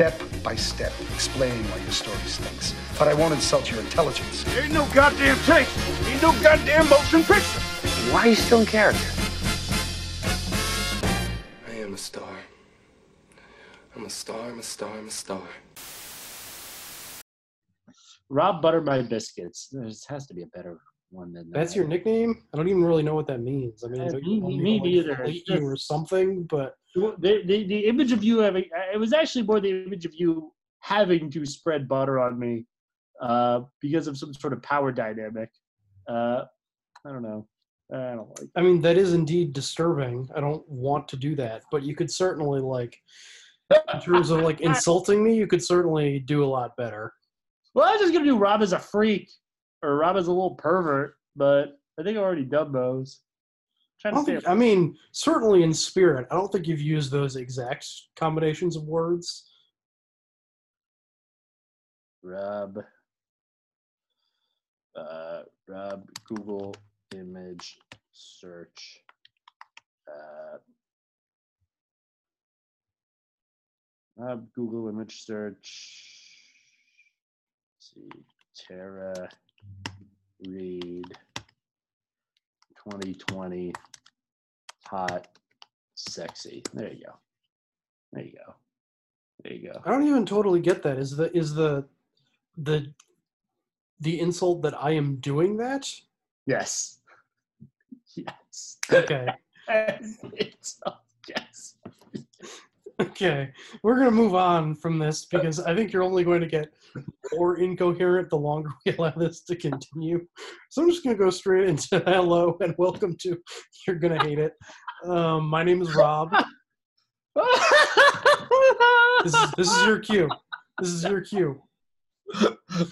Step by step, explaining why your story stinks. But I won't insult your intelligence. Ain't no goddamn taste. Ain't no goddamn motion picture. Why are you still in character? I am a star. I'm a star, I'm a star, I'm a star. Rob Butter My Biscuits. There has to be a better one than. That's your nickname? I don't even really know what that means. I mean, Uh, don't me- you me to, like, neither. you or something, but the, the, the image of you having it was actually more the image of you having to spread butter on me uh, because of some sort of power dynamic. Uh, I don't know. I don't like. I mean, that is indeed disturbing. I don't want to do that, but you could certainly like, in terms of like insulting me, you could certainly do a lot better. Well, I was just gonna do Rob as a freak or Rob as a little pervert, but I think I've already done those. I trying don't think. I mean, certainly in spirit. I don't think you've used those exact combinations of words. Rob. Uh, Rob Google image search. Uh, Rob Google image search. Let's see, Tara Reid, 2020, hot, sexy. There you go. There you go. There you go. I don't even totally get that. Is the is the the the insult that I am doing that? Yes. Yes. Okay. Yes. Okay, we're gonna move on from this because I think you're only going to get more incoherent the longer we allow this to continue. So I'm just gonna go straight into hello and welcome to You're Gonna Hate It. Um, my name is Rob. This is this is your cue. This is your cue.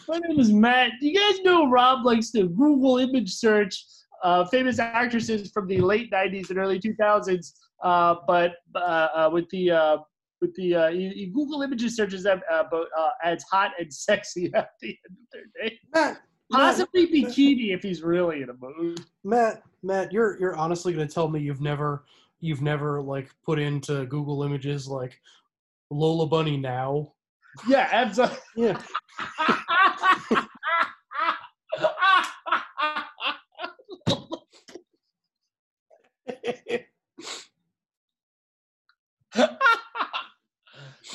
My name is Matt. Do you guys know Rob likes to Google image search uh, famous actresses from the late '90s and early 2000s? Uh, but uh, uh, with the uh, with the uh, he, he Google images searches uh, uh, as hot and sexy at the end of their day. Matt, Matt, Possibly bikini if he's really in a mood. Matt, Matt, you're you're honestly gonna tell me you've never you've never like put into Google Images like Lola Bunny now? Yeah, absolutely. Yeah.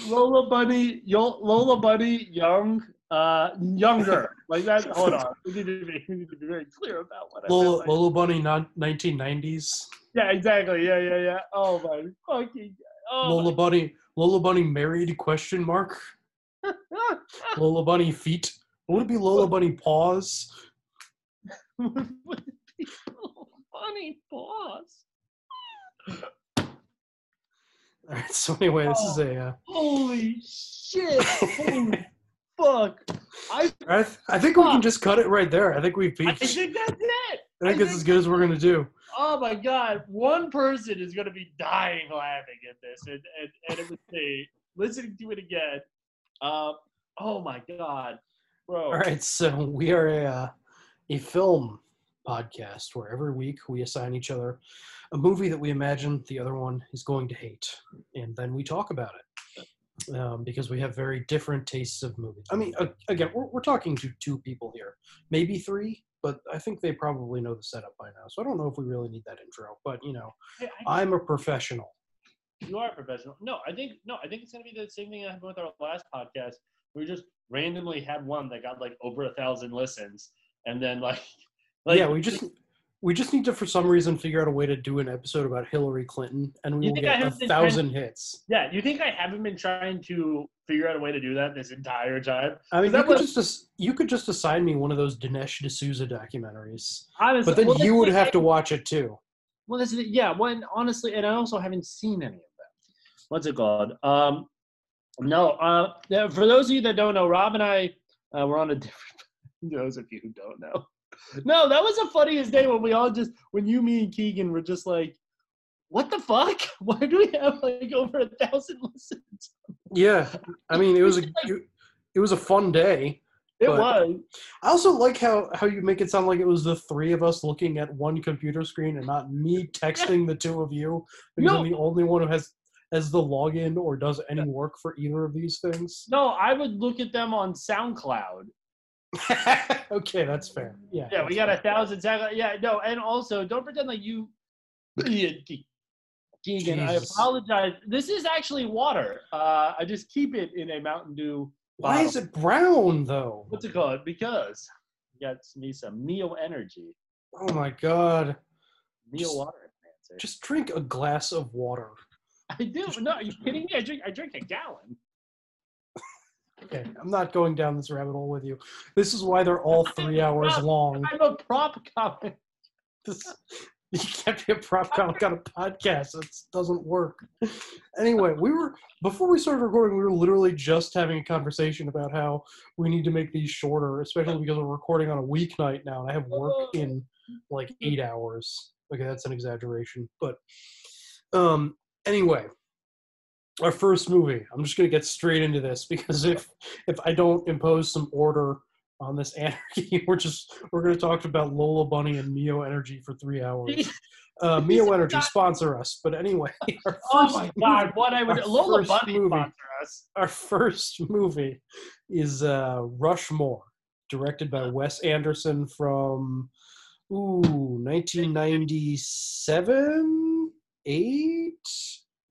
Lola Bunny, Yo- Lola Bunny, young, uh, younger. Like that. Hold on. We need to be, we need to be very clear about what Lola, by- Lola Bunny, non- 1990s. Yeah, exactly. Yeah, yeah, yeah. Oh my fucking. Oh Lola Bunny, Lola Bunny married? Question mark. Lola Bunny feet. Would it be Lola Bunny paws? Would it be Lola Bunny pause? All right. So anyway, this is a. Uh, Holy shit! Holy fuck! I, I, th- I think we can just cut it right there. I think we've I think that's it. I think I it's as good as we're gonna do. Oh my god, one person is gonna be dying laughing at this, and and, and it was me listening to it again. Um, oh my god, bro. All right, so we are a uh, a film podcast where every week we assign each other a movie that we imagine the other one is going to hate, and then we talk about it um, because we have very different tastes of movies. I mean, uh, again, we're, we're talking to two people here, maybe three, but I think they probably know the setup by now. So I don't know if we really need that intro, but you know, Hey, I- I'm a professional. you are a professional. No, I think no, I think it's gonna be the same thing that happened with our last podcast. We just randomly had one that got like over a thousand listens, and then like, like yeah, we just we just need to for some reason figure out a way to do an episode about Hillary Clinton, and we will get a been trying- thousand hits. yeah. You think I haven't been trying to figure out a way to do that this entire time? I mean, that you could was- just you could just assign me one of those Dinesh D'Souza documentaries, Honestly, but then well, you would have to watch it too. Well, that's yeah. When honestly, and I also haven't seen any of them. what's it called? Um, no, uh, for those of you that don't know, Rob and I uh, were on a different. those of you who don't know, no, that was the funniest day when we all just when you, me, and Keegan were just like, "What the fuck? Why do we have like over a thousand listens?" Yeah, I mean, it was a it, it was a fun day. It was. I also like how how you make it sound like it was the three of us looking at one computer screen and not me texting the two of you because I'm No. the only one who has has the login or does any work for either of these things. No, I would look at them on SoundCloud. okay, that's fair. Yeah. Yeah, we got a thousand. Yeah, no, and also don't pretend like you. Keegan, I apologize. This is actually water. Uh, I just keep it in a Mountain Dew. Why is it brown though? What's it called? Because you got me some Mio Energy, Oh my god. Mio Just- Water Enhancer. Just drink a glass of water. I do. No, are you kidding me? I drink. I drink a gallon. Okay, I'm not going down this rabbit hole with you. This is why they're all three hours long. I'm a prop comic. This, you can't be a prop comic on a podcast. It doesn't work. Anyway, we were before we started recording, we were literally just having a conversation about how we need to make these shorter, especially because we're recording on a weeknight now, and I have work in like eight hours. Okay, that's an exaggeration, but um, anyway, our first movie. I'm just gonna get straight into this because if if I don't impose some order on this anarchy, we're just we're gonna talk about Lola Bunny and Mio Energy for three hours. Uh, Mio Energy sponsor us, but anyway, our Oh first my God! What I would Lola Bunny movie. sponsor us. our first movie is uh, Rushmore, directed by Wes Anderson from ooh 1997, eight.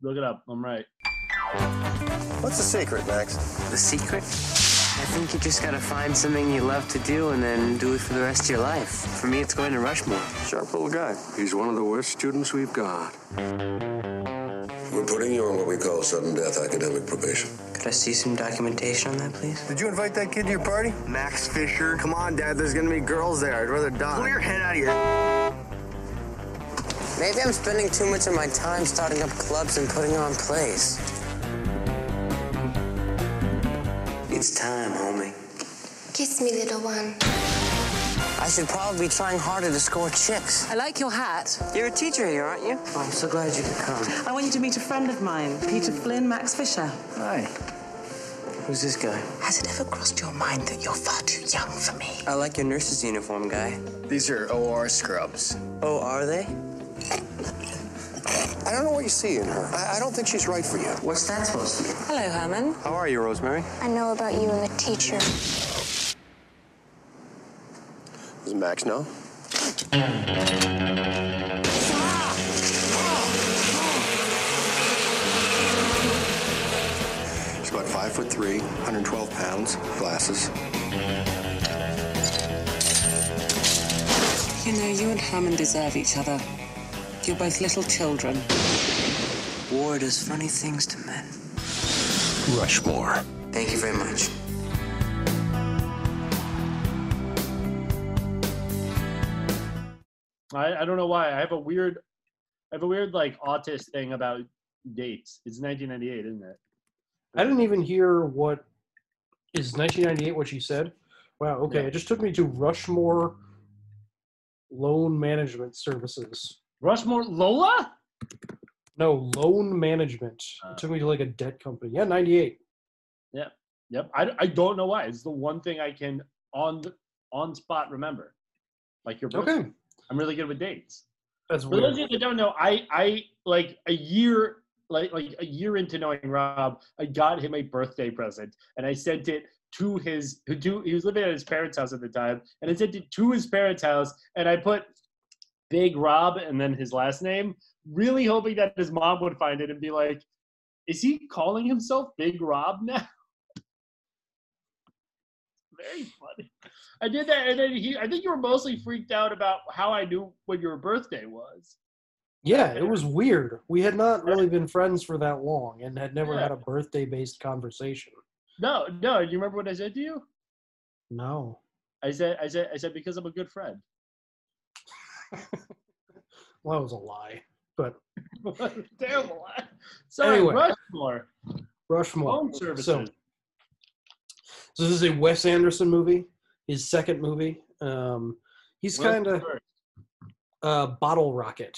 Look it up. I'm right. What's the secret, Max? The secret? I think you just gotta find something you love to do and then do it for the rest of your life. For me, it's going to Rushmore. Sharp little guy. He's one of the worst students we've got. We're putting you on what we call sudden death academic probation. Could I see some documentation on that, please? Did you invite that kid to your party? Max Fisher? Come on, Dad. There's gonna be girls there. I'd rather die. Pull your head out of your. Maybe I'm spending too much of my time starting up clubs and putting on plays. It's time, homie. Kiss me, little one. I should probably be trying harder to score chicks. I like your hat. You're a teacher here, aren't you? Oh, I'm so glad you could come. I want you to meet a friend of mine, Peter Flynn, Max Fisher. Hi. Who's this guy? Has it ever crossed your mind that you're far too young for me? I like your nurse's uniform, guy. These are OR scrubs. Oh, are they? I don't know what you see in her. I, I don't think she's right for you. What's that supposed to be? Hello, Herman. How are you, Rosemary? I know about you and the teacher. Does Max know? She's about five foot three, 112 pounds, glasses. You know, you and Herman deserve each other. You're both little children. War does funny things to men. Rushmore. Thank you very much. I, I don't know why. I have a weird, I have a weird like autist thing about dates. It's 1998, isn't it? I didn't even hear what is 1998. What she said. Wow. Okay, Yeah. it just took me to Rushmore Loan Management Services. Rushmore Lola? No, loan management. Uh. it took me to like a debt company. Yeah, 98. Yep. Yep. I, I don't know why. It's the one thing I can on on spot remember. Like your birthday. Okay, I'm really good with dates. that's For those of you that don't know, I I like a year like like a year into knowing Rob, I got him a birthday present and I sent it to his to he was living at his parents' house at the time, and I sent it to his parents' house and I put Big Rob and then his last name, really hoping that his mom would find it and be like, is he calling himself Big Rob now? Very funny. I did that, and then he. I think you were mostly freaked out about how I knew when your birthday was. Yeah, it was weird. We had not really been friends for that long and had never Yeah. had a birthday based conversation. No, no. You remember what I said to you? No. I said, I said, I said because I'm a good friend. Well, that was a lie. But Terrible. So Anyway. Rushmore. Rushmore. Home services. So, so this is a Wes Anderson movie, his second movie. Um, he's kind of uh, Bottle Rocket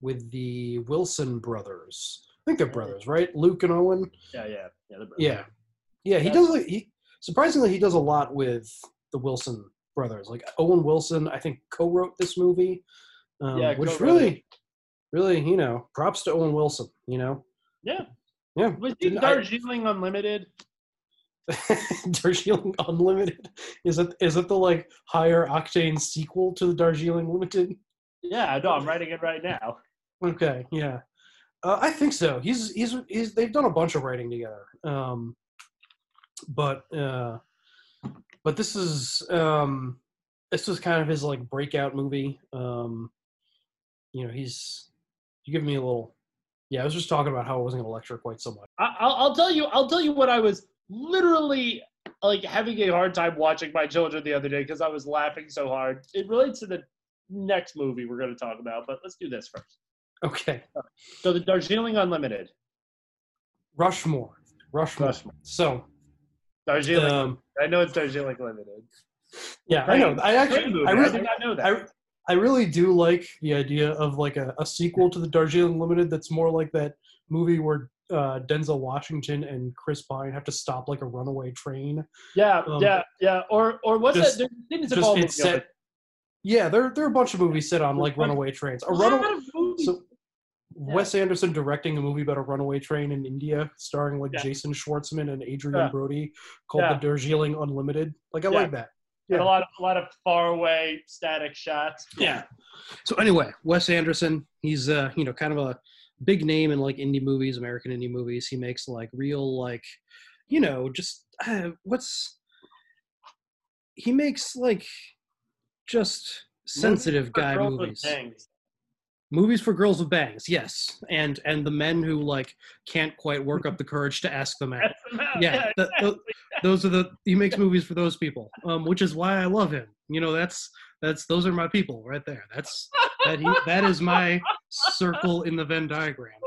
with the Wilson brothers. I think they're brothers, right? Luke and Owen. Yeah, yeah, yeah. Yeah, yeah. He does. He surprisingly he does a lot with the Wilson brothers. Like Owen Wilson, I think co-wrote this movie, um, Yeah, which really, really, you know, props to Owen Wilson. You know, Yeah. yeah. Was he Didn't I- Darjeeling Unlimited? Darjeeling Unlimited is it is it the like higher octane sequel to the Darjeeling Limited? Yeah, no, I'm writing it right now. Okay, yeah, uh, I think so. He's he's he's they've done a bunch of writing together, um, but uh, but this is um, this was kind of his like breakout movie. Um, you know, he's you give me a little. Yeah, I was just talking about how I wasn't going to lecture quite so much. I, I'll, I'll tell you. I'll tell you what I was literally like having a hard time watching my children the other day because I was laughing so hard. It relates to the next movie we're going to talk about, but let's do this first. Okay, So the Darjeeling Unlimited. Rushmore, Rushmore. Rushmore. So Darjeeling. Um, I know it's Darjeeling Limited. Yeah, I know. I actually. I I really, did not know that. I, I really do like the idea of like a, a sequel to the Darjeeling Limited that's more like that movie where uh, Denzel Washington and Chris Pine have to stop like a runaway train. Yeah, Um, yeah, yeah. Or or what's just- that? There didn't just it's set. Yeah, there there are a bunch of movies set on like runaway trains. A lot runaway. of Wes Anderson directing a movie about a runaway train in India, starring like Yeah. Jason Schwartzman and Adrian Yeah. Brody, called Yeah. the Darjeeling Unlimited. Like I Yeah. like that. And a lot of a lot of far away static shots. Yeah. So anyway, Wes Anderson, he's uh, you know, kind of a big name in like indie movies, American indie movies. He makes like real like, you know, just uh, what's he makes like just sensitive guy movies. bangs. Movies for girls with bangs, yes, and and the men who like can't quite work up the courage to ask them out. The amount. Yeah, th- th- those are the he makes movies for those people, um, which is why I love him. You know, that's that's those are my people right there. That's that he that is my circle in the Venn diagram.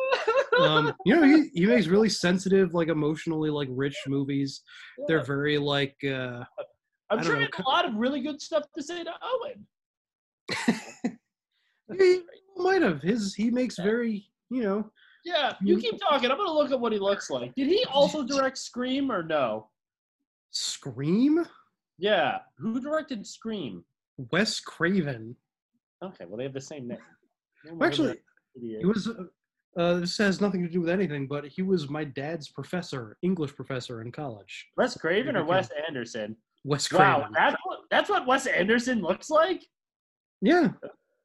Um, you know, he, he makes really sensitive, like emotionally like rich movies. They're very like uh, I'm sure know, a lot of really good stuff to say to Owen. might have his he makes very you know Yeah, you keep talking. I'm gonna look at what he looks like. Did he also direct Scream or no? Scream. Yeah, who directed Scream? Wes Craven. Okay, well they have the same name. Well, Actually, he was. Uh, uh, this has nothing to do with anything, but he was my dad's professor, English professor in college. Wes Craven or Wes Anderson? Wes Craven. Wow, that's what that's what Wes Anderson looks like. Yeah,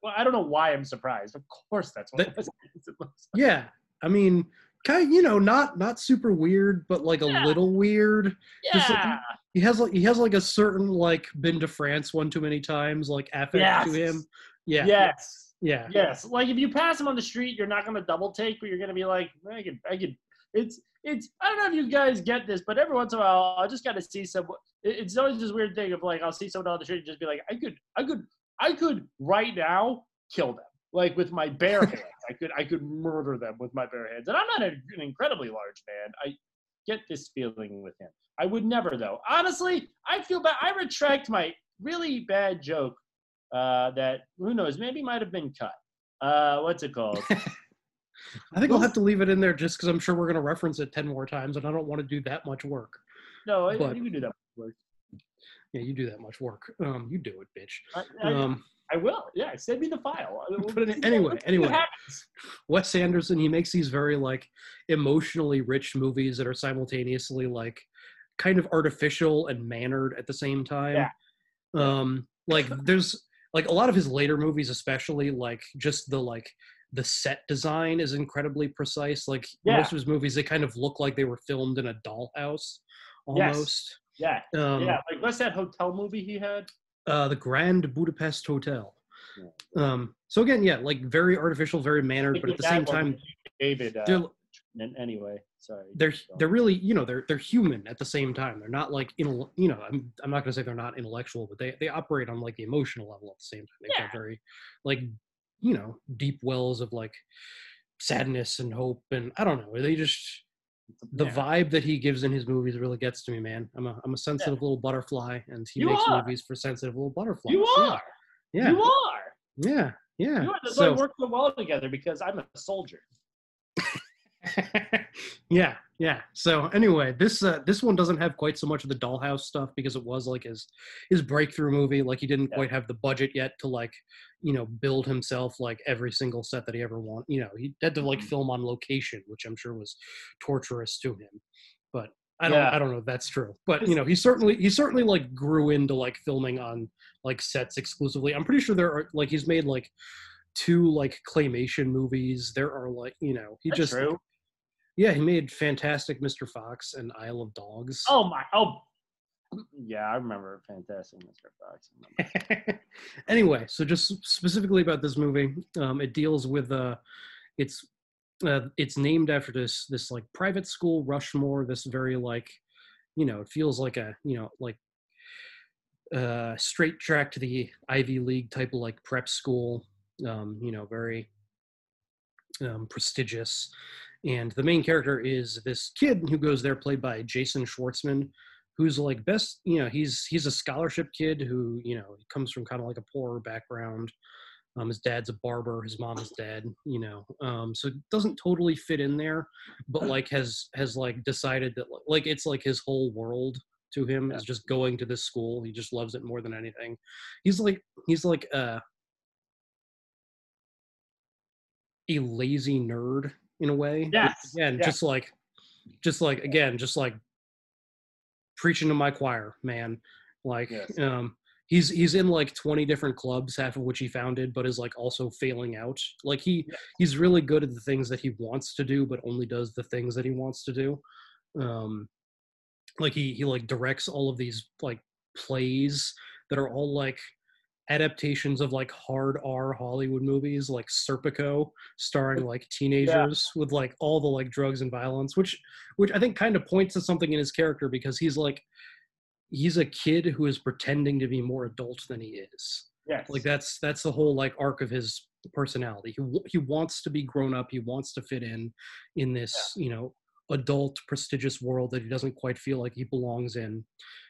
Well, I don't know why I'm surprised. Of course, that's what That- Wes Anderson yeah. I mean, kind of, you know, not not super weird, but like a Yeah. little weird. like. Like- Yeah, He has like he has like a certain like been to France one too many times like affect Yes. to him. Yeah. yes, Yeah. yes. Like if you pass him on the street, you're not gonna double take, but you're gonna be like, I could, I could. It's, it's. I don't know if you guys get this, but every once in a while, I just gotta see some. It's always this weird thing of like, I'll see someone on the street and just be like, I could, I could, I could right now kill them, like with my bare hands. I could, I could murder them with my bare hands. And I'm not a, an incredibly large man. I get this feeling with him. I would never though. Honestly, I feel bad. I retract my really bad joke uh, that who knows maybe might have been cut. Uh, what's it called? I think I'll have to leave it in there just because I'm sure we're gonna reference it ten more times, and I don't want to do that much work. No, I, But- you can do that. Work. Yeah, you do that much work. Um, you do it, bitch. I, I, Um, I will. Yeah, send me the file. I- Put it in- anyway, anyway. Wes Anderson, he makes these very like emotionally rich movies that are simultaneously like kind of artificial and mannered at the same time. Yeah. Um, like there's like a lot of his later movies, especially like just the like the set design is incredibly precise. Like Yeah. most of his movies, they kind of look like they were filmed in a dollhouse almost. Yes. Yeah, Um, yeah. Like what's that hotel movie he had? uh, the Grand Budapest Hotel. Um, so again, yeah, like very artificial, very mannered, but at the same time, David. Uh, anyway, sorry. they're they're really you know they're they're human at the same time. They're not like you know I'm I'm not gonna say they're not intellectual, but they they operate on like the emotional level at the same time. They've Yeah. got very like you know deep wells of like sadness and hope and I don't know. They just the Yeah. vibe that he gives in his movies really gets to me, man. I'm a I'm a sensitive little butterfly, and he You makes are. movies for sensitive little butterflies. You Yeah. are. Yeah. You are. Yeah. Yeah. You are. That's So- why we work so well together because I'm a soldier. yeah, yeah. So anyway, this uh, this one doesn't have quite so much of the dollhouse stuff because it was like his his breakthrough movie. Like he didn't quite have the budget yet to like you know build himself like every single set that he ever want. You know, he had to like Mm-hmm. film on location, which I'm sure was torturous to him. But I don't Yeah. I don't know if that's true. But you know, he certainly he certainly like grew into like filming on like sets exclusively. I'm pretty sure there are like he's made like two like claymation movies. There are like you know he That's just true. Yeah, he made Fantastic Mr. Fox and Isle of Dogs. Oh my! Oh, yeah, I remember Fantastic Mr. Fox. anyway, so just specifically about this movie, um, it deals with uh, it's uh, it's named after this this like private school Rushmore. This very like, you know, it feels like a you know like uh straight track to the Ivy League type of like prep school. Um, you know, very um, prestigious. And the main character is this kid who goes there, played by Jason Schwartzman, who's like best. You know, he's he's a scholarship kid who you know comes from kind of like a poorer background. Um, his dad's a barber, his mom is dead. You know, um, so it doesn't totally fit in there, but like has has like decided that like it's like his whole world to him is just going to this school. He just loves it more than anything. He's like he's like uh a lazy nerd in a way. which, Yes, Again, yes. just like just like again, just like preaching to my choir, man. Like Yes. um he's he's in like 20 different clubs, half of which he founded, but is like also failing out. Like he he's really good at the things that he wants to do, but only does the things that he wants to do. Um like he he like directs all of these like plays that are all like adaptations of like hard R Hollywood movies like Serpico starring like teenagers with like all the like drugs and violence which which I think kind of points to something in his character because he's like he's a kid who is pretending to be more adult than he is. Yes. like that's that's the whole like arc of his personality. He he wants to be grown up. He wants to fit in in this you know adult prestigious world that he doesn't quite feel like he belongs in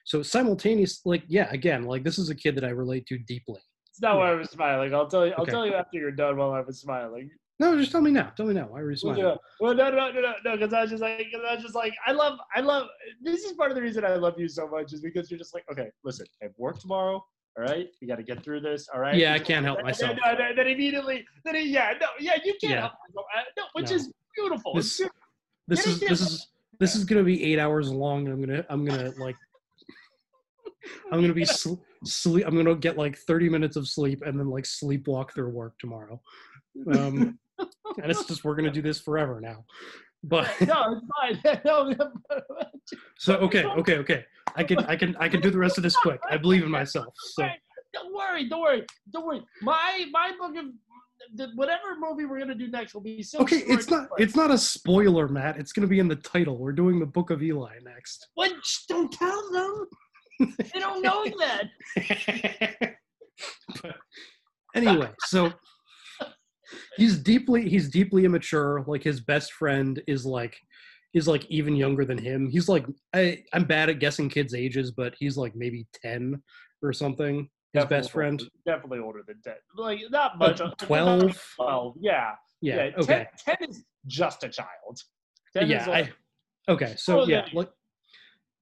so simultaneous like yeah again like this is a kid that i relate to deeply It's not why I was smiling. I'll tell you. I'll Okay. tell you after you're done. While I was smiling. no just tell me now tell me now why are you Well, smiling no, well, no, no, no, no, no, because I was just like, cause I was just like, I love, I love. This is part of the reason I love you so much is because you're just like, okay, listen, I have work tomorrow. All right, we got to get through this. All right. Yeah, I can't help and myself. Then, then, then immediately, then yeah, no, yeah, you can't Yeah. help yourself. Uh, No, which No. is beautiful. This, beautiful. This is this is this is gonna be eight hours long and i'm gonna i'm gonna like i'm gonna be sl- sleep i'm gonna get like 30 minutes of sleep and then like sleepwalk through work tomorrow. Um and it's just we're gonna do this forever now. But no, it's fine. no, so okay okay okay. I can i can i can do the rest of this quick. I believe in myself so. Don't worry, don't worry, don't worry. My my book of the, whatever movie we're gonna do next will be so. okay it's not it's not a spoiler matt it's gonna be in the title we're doing the book of eli next What? Don't tell them. They don't know that. anyway so he's deeply he's deeply immature like his best friend is like is like even younger than him he's like i i'm bad at guessing kids ages but he's like maybe 10 or something his best friend Definitely older than ten. Like not much. Uh, 12? Twelve. Yeah. Yeah, 10, okay. 10 is just a child. 10 yeah is I, okay so Oh, yeah like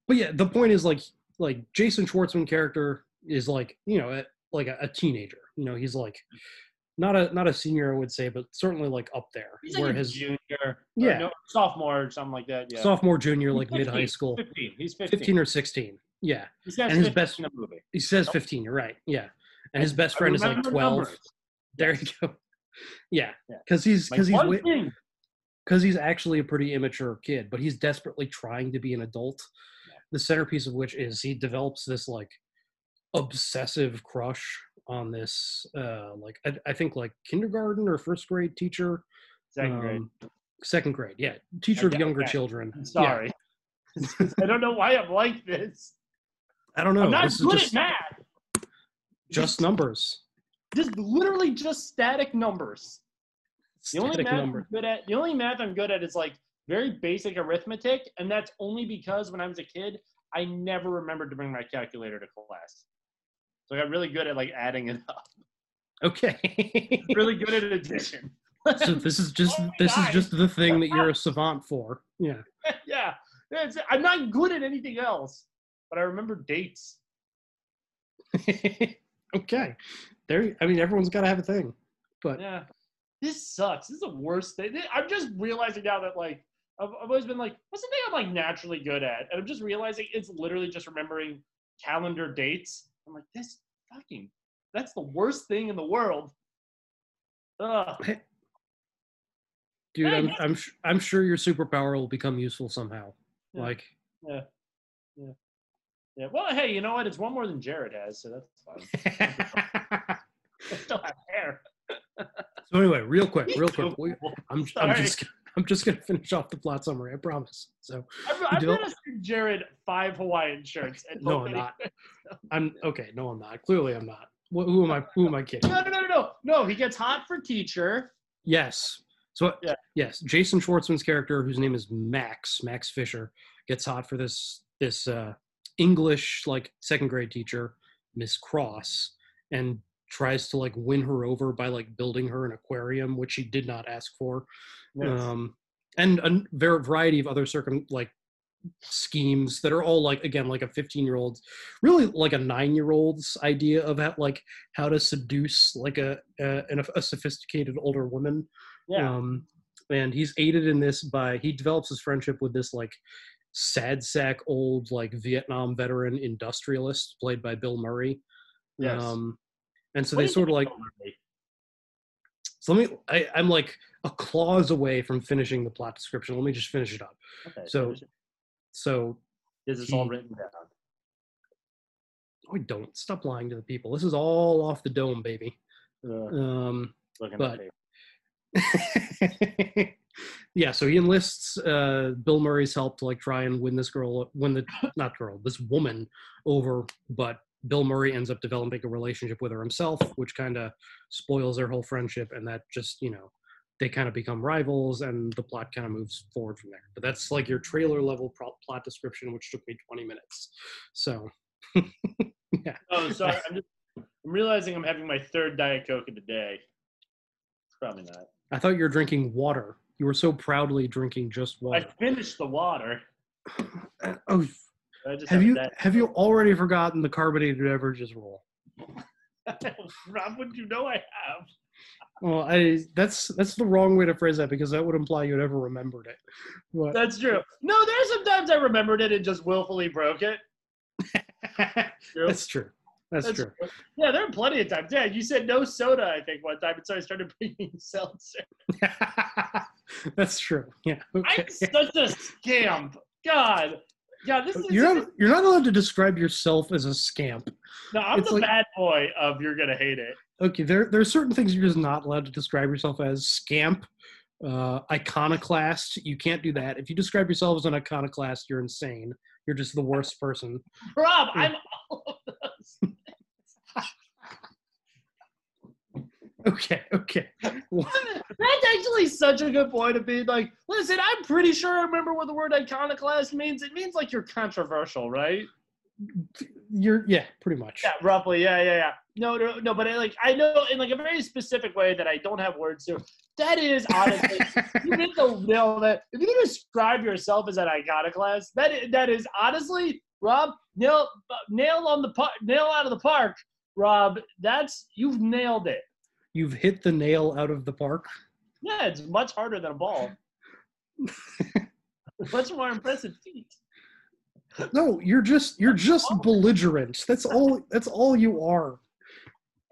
but yeah the point is like like jason schwartzman character is like you know a, like a, a teenager you know he's like not a not a senior i would say but certainly like up there he's where like his junior. Yeah. no, sophomore or something like that. Yeah. sophomore junior like mid high school 15. He's 15. 15 or 16 yeah He says and his 15 best in the movie. he says 15 you're right yeah and his best friend is like 12 numbers. there you go yeah Yeah. because he's Like because he's because he's actually a pretty immature kid but he's desperately trying to be an adult the centerpiece of which is he develops this like obsessive crush on this uh like i, I think like kindergarten or first grade teacher Second grade. um, second grade yeah teacher of younger okay. children I'm Yeah. sorry. I don't know why I'm like this. I don't know I'm not this is good just, at math. just numbers Just literally just static numbers. The only Static math number. I'm good at, the only math I'm good at is like very basic arithmetic, and that's only because when I was a kid, I never remembered to bring my calculator to class. So I got really good at like adding it up. Okay. really good at addition. so this is just Oh this is just the thing that you're a savant for. Yeah. yeah, that's, I'm not good at anything else, but I remember dates. okay. There. I mean, everyone's got to have a thing, but Yeah, this sucks. This is the worst thing. I'm just realizing now that like I've, I've always been like, what's the thing I'm like naturally good at? And I'm just realizing it's literally just remembering calendar dates. I'm like, this fucking, that's the worst thing in the world. Ugh. dude, I'm I'm I'm sure your superpower will become useful somehow. Yeah. Like, Yeah. Yeah. Yeah. Well, hey, you know what? It's one more than Jared has, so that's fine. I still have hair. so anyway, real quick, real quick. we- I'm I'm just I'm just gonna finish off the plot summary. I promise. So I've, you I've gonna send Jared five Hawaiian shirts. And No, I'm not. I'm okay. No, I'm not. Clearly, I'm not. Wh- who am I? Who am I kidding? No, no, no, no, no. No, he gets hot for teacher. Yes. So Yeah. yes, Jason Schwartzman's character, whose name is Max, Max Fisher, gets hot for this this uh, English like second grade teacher, Miss Cross, and tries to like win her over by like building her an aquarium, which she did not ask for, Yes. um, and a ver- variety of other circum like schemes that are all like again like a 15 year old really like a nine year old's idea of how, like how to seduce like a a, an- a sophisticated older woman Yeah. um and he's aided in this by he develops his friendship with this like sad sack old like vietnam veteran industrialist played by bill murray Yes. um and so What they sort of like so let me I, i'm like a clause away from finishing the plot description let me just finish it up Okay, so finish it. so Is this all written down? Oh, don't stop lying to the people. This is all off the dome, baby. Ugh, Um, looking but- at yeah, so he enlists uh, Bill Murray's help to like try and win this girl, win the not girl, this woman over. But Bill Murray ends up developing a relationship with her himself, which kind of spoils their whole friendship, and that just you know they kind of become rivals, and the plot kind of moves forward from there. But that's like your trailer level pro- plot description, which took me 20 minutes. So yeah, Oh, sorry. I'm just I'm realizing I'm having my third Diet Coke of the day. Probably not. I thought you were drinking water. You were so proudly drinking just water. I finished the water. Oh, have you that. have you already forgotten the carbonated beverages rule? Rob, would you know I have? Well, I that's that's the wrong way to phrase that because that would imply you'd ever remembered it. But, That's true. No, there's sometimes I remembered it and just willfully broke it. True. that's true. That's, That's true. Yeah, there are plenty of times. Yeah, you said no soda, I think, one time, and so I started bringing seltzer. that's true. Yeah. Okay. I'm such a scamp. God. Yeah, this is You're not you're not allowed to describe yourself as a scamp. no, I'm it's the like- bad boy of you're gonna hate it. Okay, there there are certain things you're just not allowed to describe yourself as. Scamp, uh, iconoclast. You can't do that. If you describe yourself as an iconoclast, you're insane. You're just the worst person. Rob, Hmm. I'm all of those. Okay, okay. That's actually such a good point of being like, listen, I'm pretty sure I remember what the word iconoclast means. It means like you're controversial, right? You're yeah, pretty much. Yeah, roughly. Yeah, yeah, yeah. No, no, no. But I, like, I know in like a very specific way that I don't have words to. That is honestly, you hit the nail that if you describe yourself as an iconoclast, that is, that is honestly, Rob, nail nail on the par- nail out of the park, Rob. That's you've nailed it. You've hit the nail out of the park. Yeah, it's much harder than a ball. much more impressive feat. No, you're just you're just belligerent. That's all that's all you are.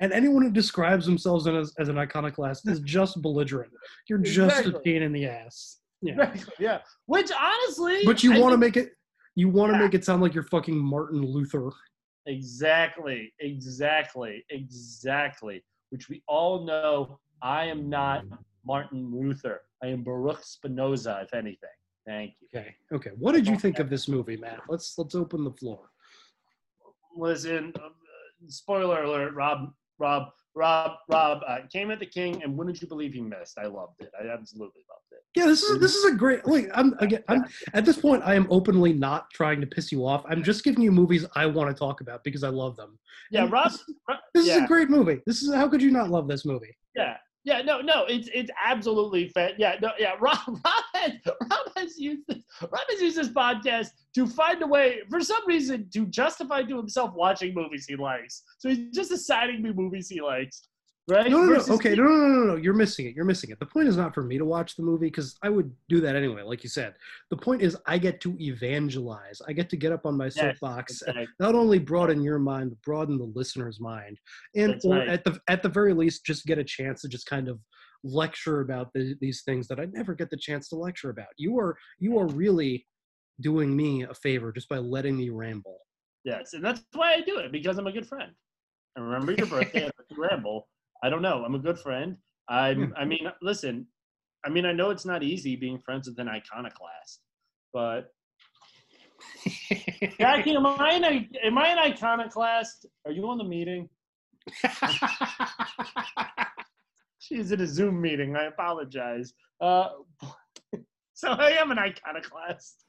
And anyone who describes themselves as, as an iconoclast is just belligerent. You're just a pain in the ass. Yeah. Exactly, yeah. Which honestly, But you want to make it you want to make it sound like you're fucking Martin Luther. Exactly, exactly, exactly. Which we all know I am not Martin Luther. I am Baruch Spinoza, if anything. Thank you. Okay. Okay. What did you think of this movie, Matt? Let's let's open the floor. Listen, uh, spoiler alert, Rob, Rob, Rob, Rob uh, came at the king, and wouldn't you believe he missed? I loved it. I absolutely loved it. Yeah, this is this is a great. Like, I'm again. I'm at this point. I am openly not trying to piss you off. I'm just giving you movies I want to talk about because I love them. Yeah, And Rob. This, this is a great movie. This is how could you not love this movie? Yeah, yeah, no, no, it's it's absolutely fa- yeah, no, yeah. Rob, Rob has Rob has used this, Rob has used this podcast to find a way, for some reason, to justify to himself watching movies he likes. So he's just assigning me movies he likes, right? No, no, no. Versus Okay, me- no, no, no, no, no. You're missing it. You're missing it. The point is not for me to watch the movie because I would do that anyway, like you said. The point is I get to evangelize. I get to get up on my Yes, soapbox, and not only broaden your mind, but broaden the listener's mind, and That's or right. at the at the very least, just get a chance to just kind of lecture about the, these things that I never get the chance to lecture about. You are you are really doing me a favor just by letting me ramble. Yes, and that's why I do it because I'm a good friend. I remember your birthday. I let you ramble. I don't know. I'm a good friend. I'm. I mean, listen. I mean, I know it's not easy being friends with an iconoclast, but Jackie, am I an am I an iconoclast? Are you on the meeting? She's in a Zoom meeting. I apologize. Uh, so I am an iconoclast.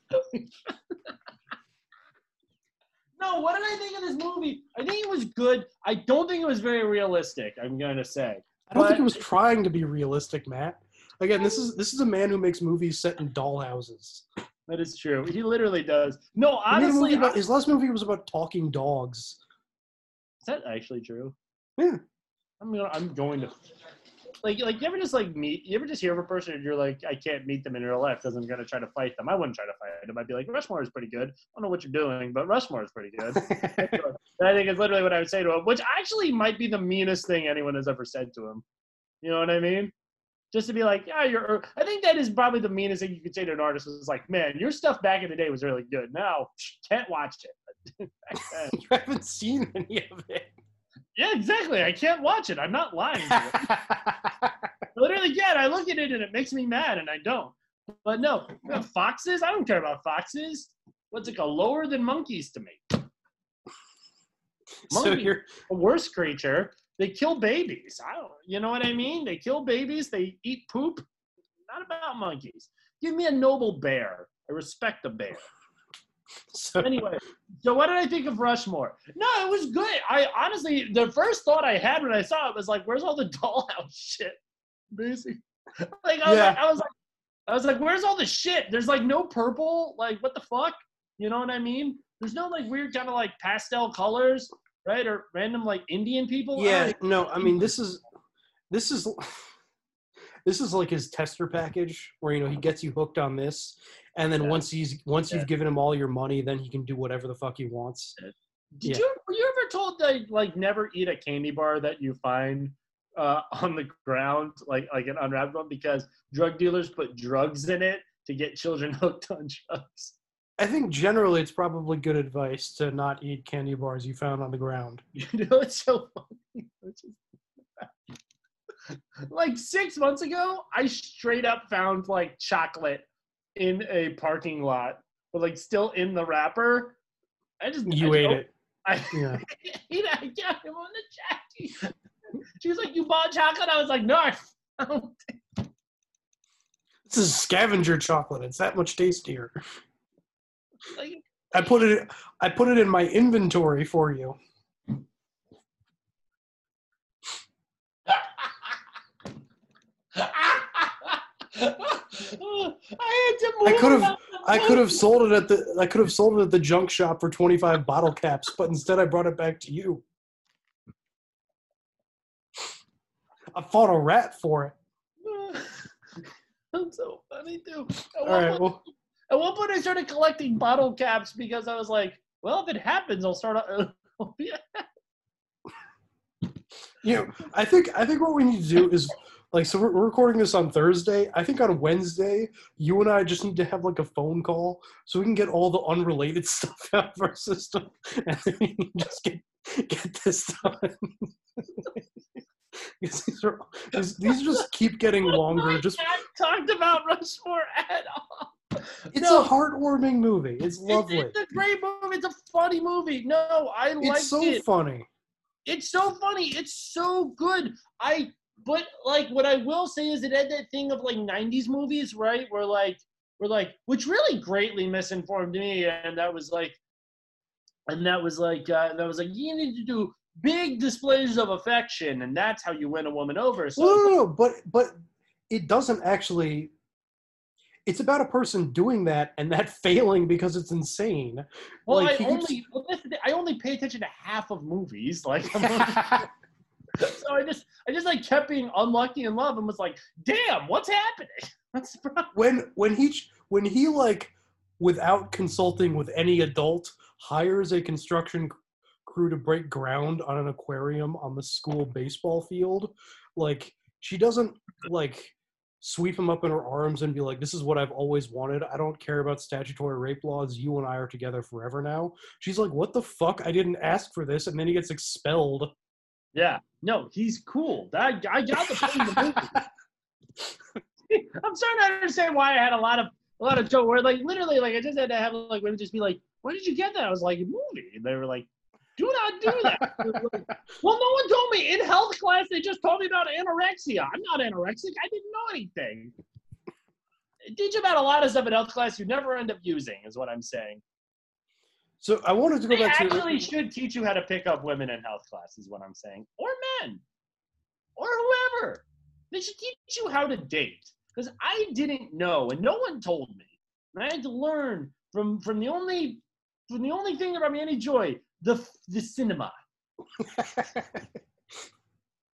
No, what did I think of this movie? I think it was good. I don't think it was very realistic. I'm gonna say. I don't think But- it was trying to be realistic, Matt. Again, this is this is a man who makes movies set in dollhouses. That is true. He literally does. No, honestly, about- I- his last movie was about talking dogs. Is that actually true? Yeah. I'm gonna, I'm going to like like you ever just like meet you ever just hear of a person and you're like I can't meet them in real life because I'm gonna try to fight them. I wouldn't try to fight them. I'd be like Rushmore is pretty good. I don't know what you're doing, but Rushmore is pretty good. I think it's literally what I would say to him, which actually might be the meanest thing anyone has ever said to him. You know what I mean? Just to be like, yeah, you're. Er, I think that is probably the meanest thing you could say to an artist. Is like, man, your stuff back in the day was really good. Now can't watch it. You haven't seen any of it. Yeah, exactly. I can't watch it. I'm not lying. To you. Literally, yeah. I look at it and it makes me mad, and I don't. But no, foxes. I don't care about foxes. What's it called? lower than monkeys to me? So you're a worse creature. They kill babies. I don't. You know what I mean? They kill babies. They eat poop. Not about monkeys. Give me a noble bear. I respect a bear. so Anyway, so what did I think of Rushmore? No, it was good. I honestly, the first thought I had when I saw it was like, "Where's all the dollhouse shit?" Basically, like I was, Yeah. like, I was like, I was like, "Where's all the shit?" There's like no purple. Like what the fuck? You know what I mean? There's no like weird kind of like pastel colors, right? Or random like Indian people. Yeah, don't- no, I mean this is this is this is like his tester package where you know he gets you hooked on this and then Yeah. once he's once Yeah. you've given him all your money then he can do whatever the fuck he wants. Did you were you ever told that like never eat a candy bar that you find uh, on the ground, like like an unwrapped one, because drug dealers put drugs in it to get children hooked on drugs. I think generally it's probably good advice to not eat candy bars you found on the ground. You know, it's so funny. Like six months ago, I straight up found like chocolate in a parking lot, but like still in the wrapper. I just You I ate it. I Yeah. ate it. I got him on the Jackie. She was like, "You bought chocolate?" I was like, "No, I found This is scavenger chocolate. It's that much tastier. like I put it I put it in my inventory for you. I had to move. I could have I could have sold it at the I could have sold it at the junk shop for 25 bottle caps, but instead I brought it back to you. I fought a rat for it. I'm so funny too. At All one, point, well, at one point, I started collecting bottle caps because I was like, "Well, if it happens, I'll start." A, oh, yeah. you know, I think I think what we need to do is like so we're, recording this on Thursday. I think on Wednesday, you and I just need to have like a phone call so we can get all the unrelated stuff out of our system and then we can just get get this done. Because these, are, these, these just keep getting longer. Just talked about Rushmore at all. it's No. a heartwarming movie. It's lovely. It's, it's a great movie. It's a funny movie. No, I like it. It's so it. funny. It's so funny. It's so good. I but like what I will say is it had that thing of like '90s movies, right? Where like were like, which really greatly misinformed me, and that was like, and that was like, uh, that was like, you need to do big displays of affection, and that's how you win a woman over. So no, no, no, but but it doesn't actually. It's about a person doing that and that failing because it's insane. Well, Like, I only keeps- well, this, is the- I only pay attention to half of movies. Like, so I just I just like kept being unlucky in love and was like, damn, what's happening? What's the problem? when when he when he like without consulting with any adult hires a construction crew to break ground on an aquarium on the school baseball field like she doesn't like sweep him up in her arms and be like this is what i've always wanted. I don't care about statutory rape laws. You and i are together forever now. She's like what the fuck? I didn't ask for this. And then he gets expelled Yeah, no, he's cool. That I got the point of the movie. I'm starting to understand why I had a lot of a lot of joke where like literally like I just had to have like women just be like, "Where did you get that?" I was like, "Movie." And they were like, "Do not do that." Like, well, no one told me in health class. They just told me about anorexia. I'm not anorexic. I didn't know anything. They teach you about a lot of stuff in health class you never end up using, is what I'm saying. So i wanted to go They back to actually should teach you how to pick up women in health class, is what I'm saying, or men, or whoever. They should teach you how to date, because I didn't know, and no one told me. And I had to learn from from the only from the only thing that brought me any joy, the the cinema.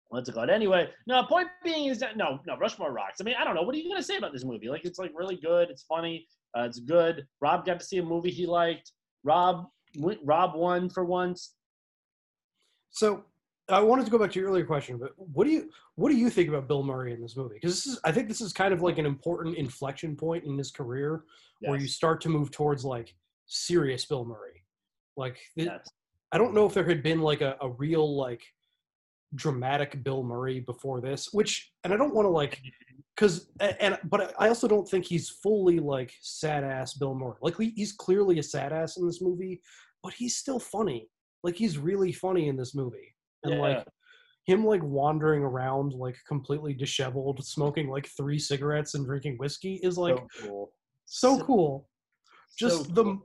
What's it called? Anyway, no. Point being is that no, no. Rushmore rocks. I mean, I don't know. What are you gonna say about this movie? Like, it's like really good. It's funny. Uh, it's good. Rob got to see a movie he liked. Rob, Rob won for once. So I wanted to go back to your earlier question, but what do you what do you think about Bill Murray in this movie? Because this is I think this is kind of like an important inflection point in his career where you start to move towards like serious Bill Murray. Like th- I don't know if there had been like a, a real like dramatic Bill Murray before this, which and I don't want to like because and but I also don't think he's fully like sad ass Bill Murray. Like he's clearly a sad ass in this movie, but he's still funny. Like he's really funny in this movie, and Yeah. like him like wandering around like completely disheveled, smoking like three cigarettes and drinking whiskey is like so cool. so cool. Just so the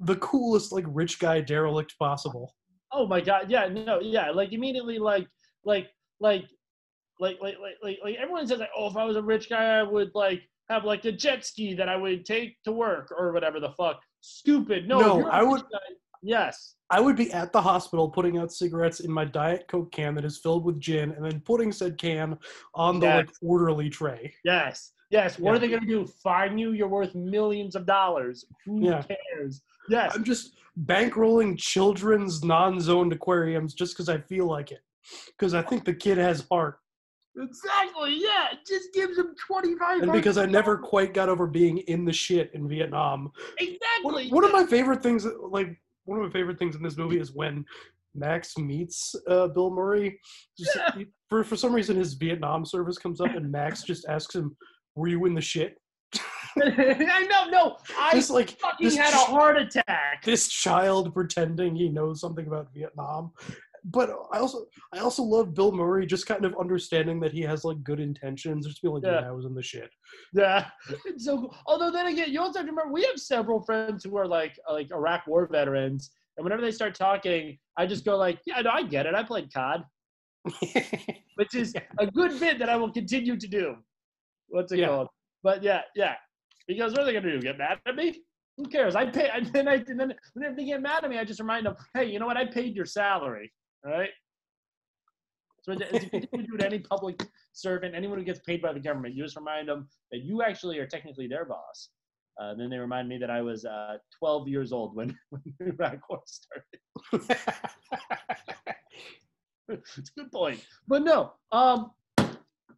the coolest like rich guy derelict possible. Oh my god, yeah, no, yeah, like immediately, like, like, like, like, like, like, like, like everyone says, like, oh, if I was a rich guy, I would like have like a jet ski that I would take to work or whatever the fuck. Stupid. No, No, I would- guy. Yes. I would be at the hospital putting out cigarettes in my Diet Coke can that is filled with gin, and then putting said can on the like orderly tray. Yes. Yes. What Yeah. are they gonna do? Fine you? You're worth millions of dollars. Who Yeah. cares? Yes. I'm just bankrolling children's non-zoned aquariums just because I feel like it, because I think the kid has heart, Exactly. Yeah. It just gives him twenty five. and because I never quite got over being in the shit in Vietnam. Exactly. One of my favorite things, like one of my favorite things in this movie, is when Max meets uh, Bill Murray. Just, he- for for some reason, his Vietnam service comes up, and Max just asks him, "Were you in the shit?" I know. No. I Just like fucking this had a heart attack. This child pretending he knows something about Vietnam. But I also I also love Bill Murray just kind of understanding that he has like good intentions, just being like, Yeah. yeah, I was in the shit. Yeah, it's so cool. Although then again, you also have to remember we have several friends who are like uh, like Iraq War veterans, and whenever they start talking, I just go like, "Yeah, no, I get it. I played COD," which is a good bit that I will continue to do. What's it Yeah. called? But yeah, yeah, because what are they gonna do? Get mad at me? Who cares? I pay. And then I and then whenever they get mad at me, I just remind them, "Hey, you know what? I paid your salary, right?" So if you do to any public servant, anyone who gets paid by the government, you just remind them that you actually are technically their boss. Uh, then they remind me that I was uh, 12 years old when, when Iraq War started. it's a good point. But no, um,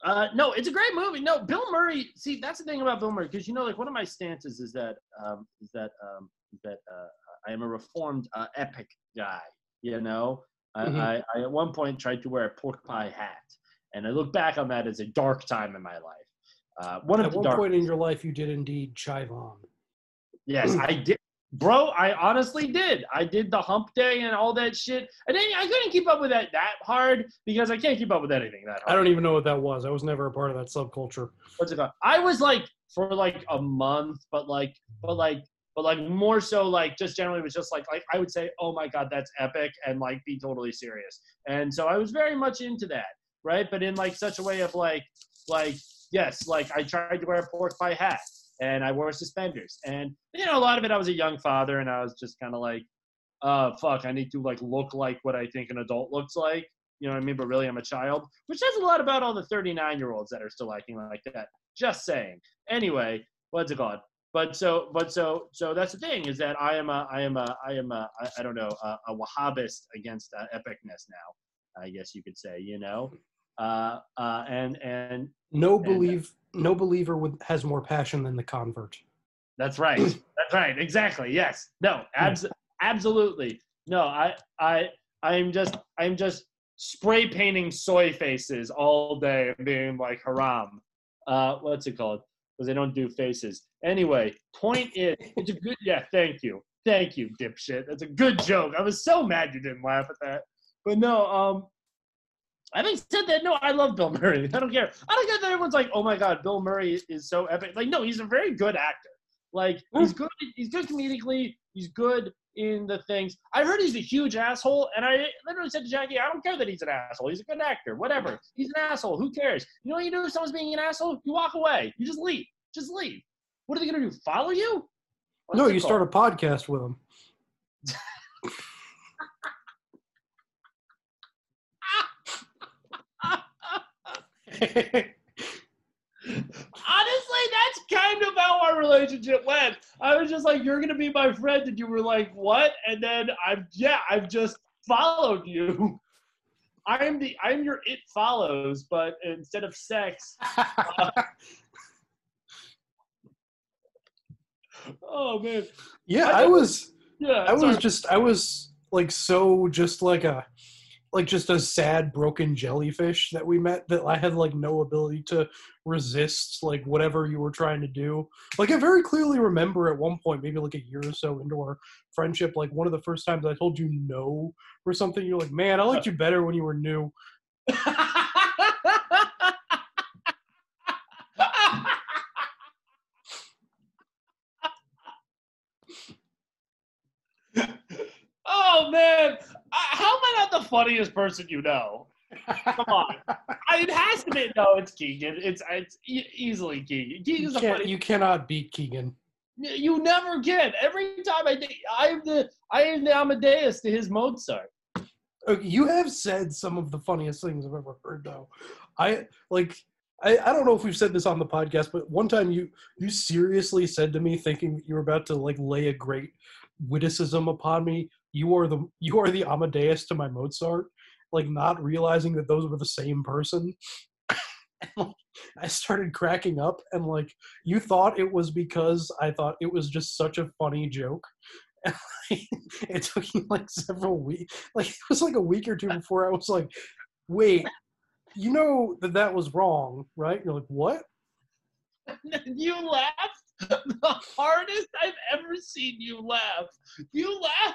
uh, no, it's a great movie. No, Bill Murray. See, that's the thing about Bill Murray, because you know, like one of my stances is that um, is that um, that uh, I am a reformed uh, epic guy. You know, I, Mhm. I, I at one point tried to wear a pork pie hat, and I look back on that as a dark time in my life. Uh, one of At the one dark. point in your life, you did indeed chive on. Yes, I did. Bro, I honestly did. I did the hump day and all that shit. And then I couldn't keep up with that that hard because I can't keep up with anything that hard. I don't even know what that was. I was never a part of that subculture. what's it called? I was like for like a month, but like, but like, but like more so like just generally was just like like I would say, oh my god, that's epic, and like be totally serious. And so I was very much into that, right? But in like such a way of like like yes, like I tried to wear a pork pie hat and I wore suspenders, and you know a lot of it I was a young father, and I was just kind of like, uh, fuck, I need to like look like what I think an adult looks like. You know what I mean? But really, I'm a child, which says a lot about all the 39 year olds that are still acting like that. Just saying. Anyway, what's it called? But so, but so, so that's the thing is that I am a, I am a, I am a, I, I don't know, a, a Wahhabist against uh, epicness now. I guess you could say, you know, uh, uh, and and No and- believe no believer with, has more passion than the convert. That's right. That's right. Exactly. Yes. No. Abs- absolutely. No. I. I. I'm just. I'm just spray painting soy faces all day, and being like haram. Uh, what's it called? Because they don't do faces. Anyway, point is, it's a good. Yeah. Thank you. Thank you, dipshit. That's a good joke. I was so mad you didn't laugh at that. But no. Um. Having said that, no, I love Bill Murray. I don't care. I don't care that everyone's like, "Oh my God, Bill Murray is so epic." Like, no, he's a very good actor. Like, he's good. He's good comedically. He's good in the things. I heard he's a huge asshole, and I literally said to Jackie, "I don't care that he's an asshole. He's a good actor. Whatever. He's an asshole. Who cares? You know what you do if someone's being an asshole? You walk away. You just leave. Just leave. What are they gonna do? Follow you? What's no, you called? start a podcast with him. Honestly, that's kind of how our relationship went. I was just like, "You're gonna be my friend," and you were like, "What?" And then I've yeah, I've just followed you. I'm the I'm your it follows, but instead of sex. uh, oh man. Yeah, I I was. Yeah, I was sorry. just. I was like so just like a, like just a sad broken jellyfish that we met that I had like no ability to resist like whatever you were trying to do. Like I very clearly remember at one point, maybe like a year or so into our friendship, like one of the first times I told you no for something, you're like, man, I liked you better when you were new. Oh man, I- how am I not the funniest person you know? Come on, I, it has to be. No, it's Keegan. It's it's e- easily Keegan. You, Keegan's the can't, funny. you cannot beat Keegan. You never can. Every time I think I'm the I am the Amadeus to his Mozart. Okay, you have said some of the funniest things I've ever heard, though. I like. I, I don't know if we've said this on the podcast, but one time you you seriously said to me, thinking you were about to like lay a great witticism upon me. You are the you are the Amadeus to my Mozart, like not realizing that those were the same person. And, I started cracking up, and like you thought it was because I thought it was just such a funny joke. And, it took me like several weeks. Like it was like a week or two before I was like, "Wait, you know that that was wrong, right?" You're like, "What?" you laughed the hardest I've ever seen you laugh. You laugh.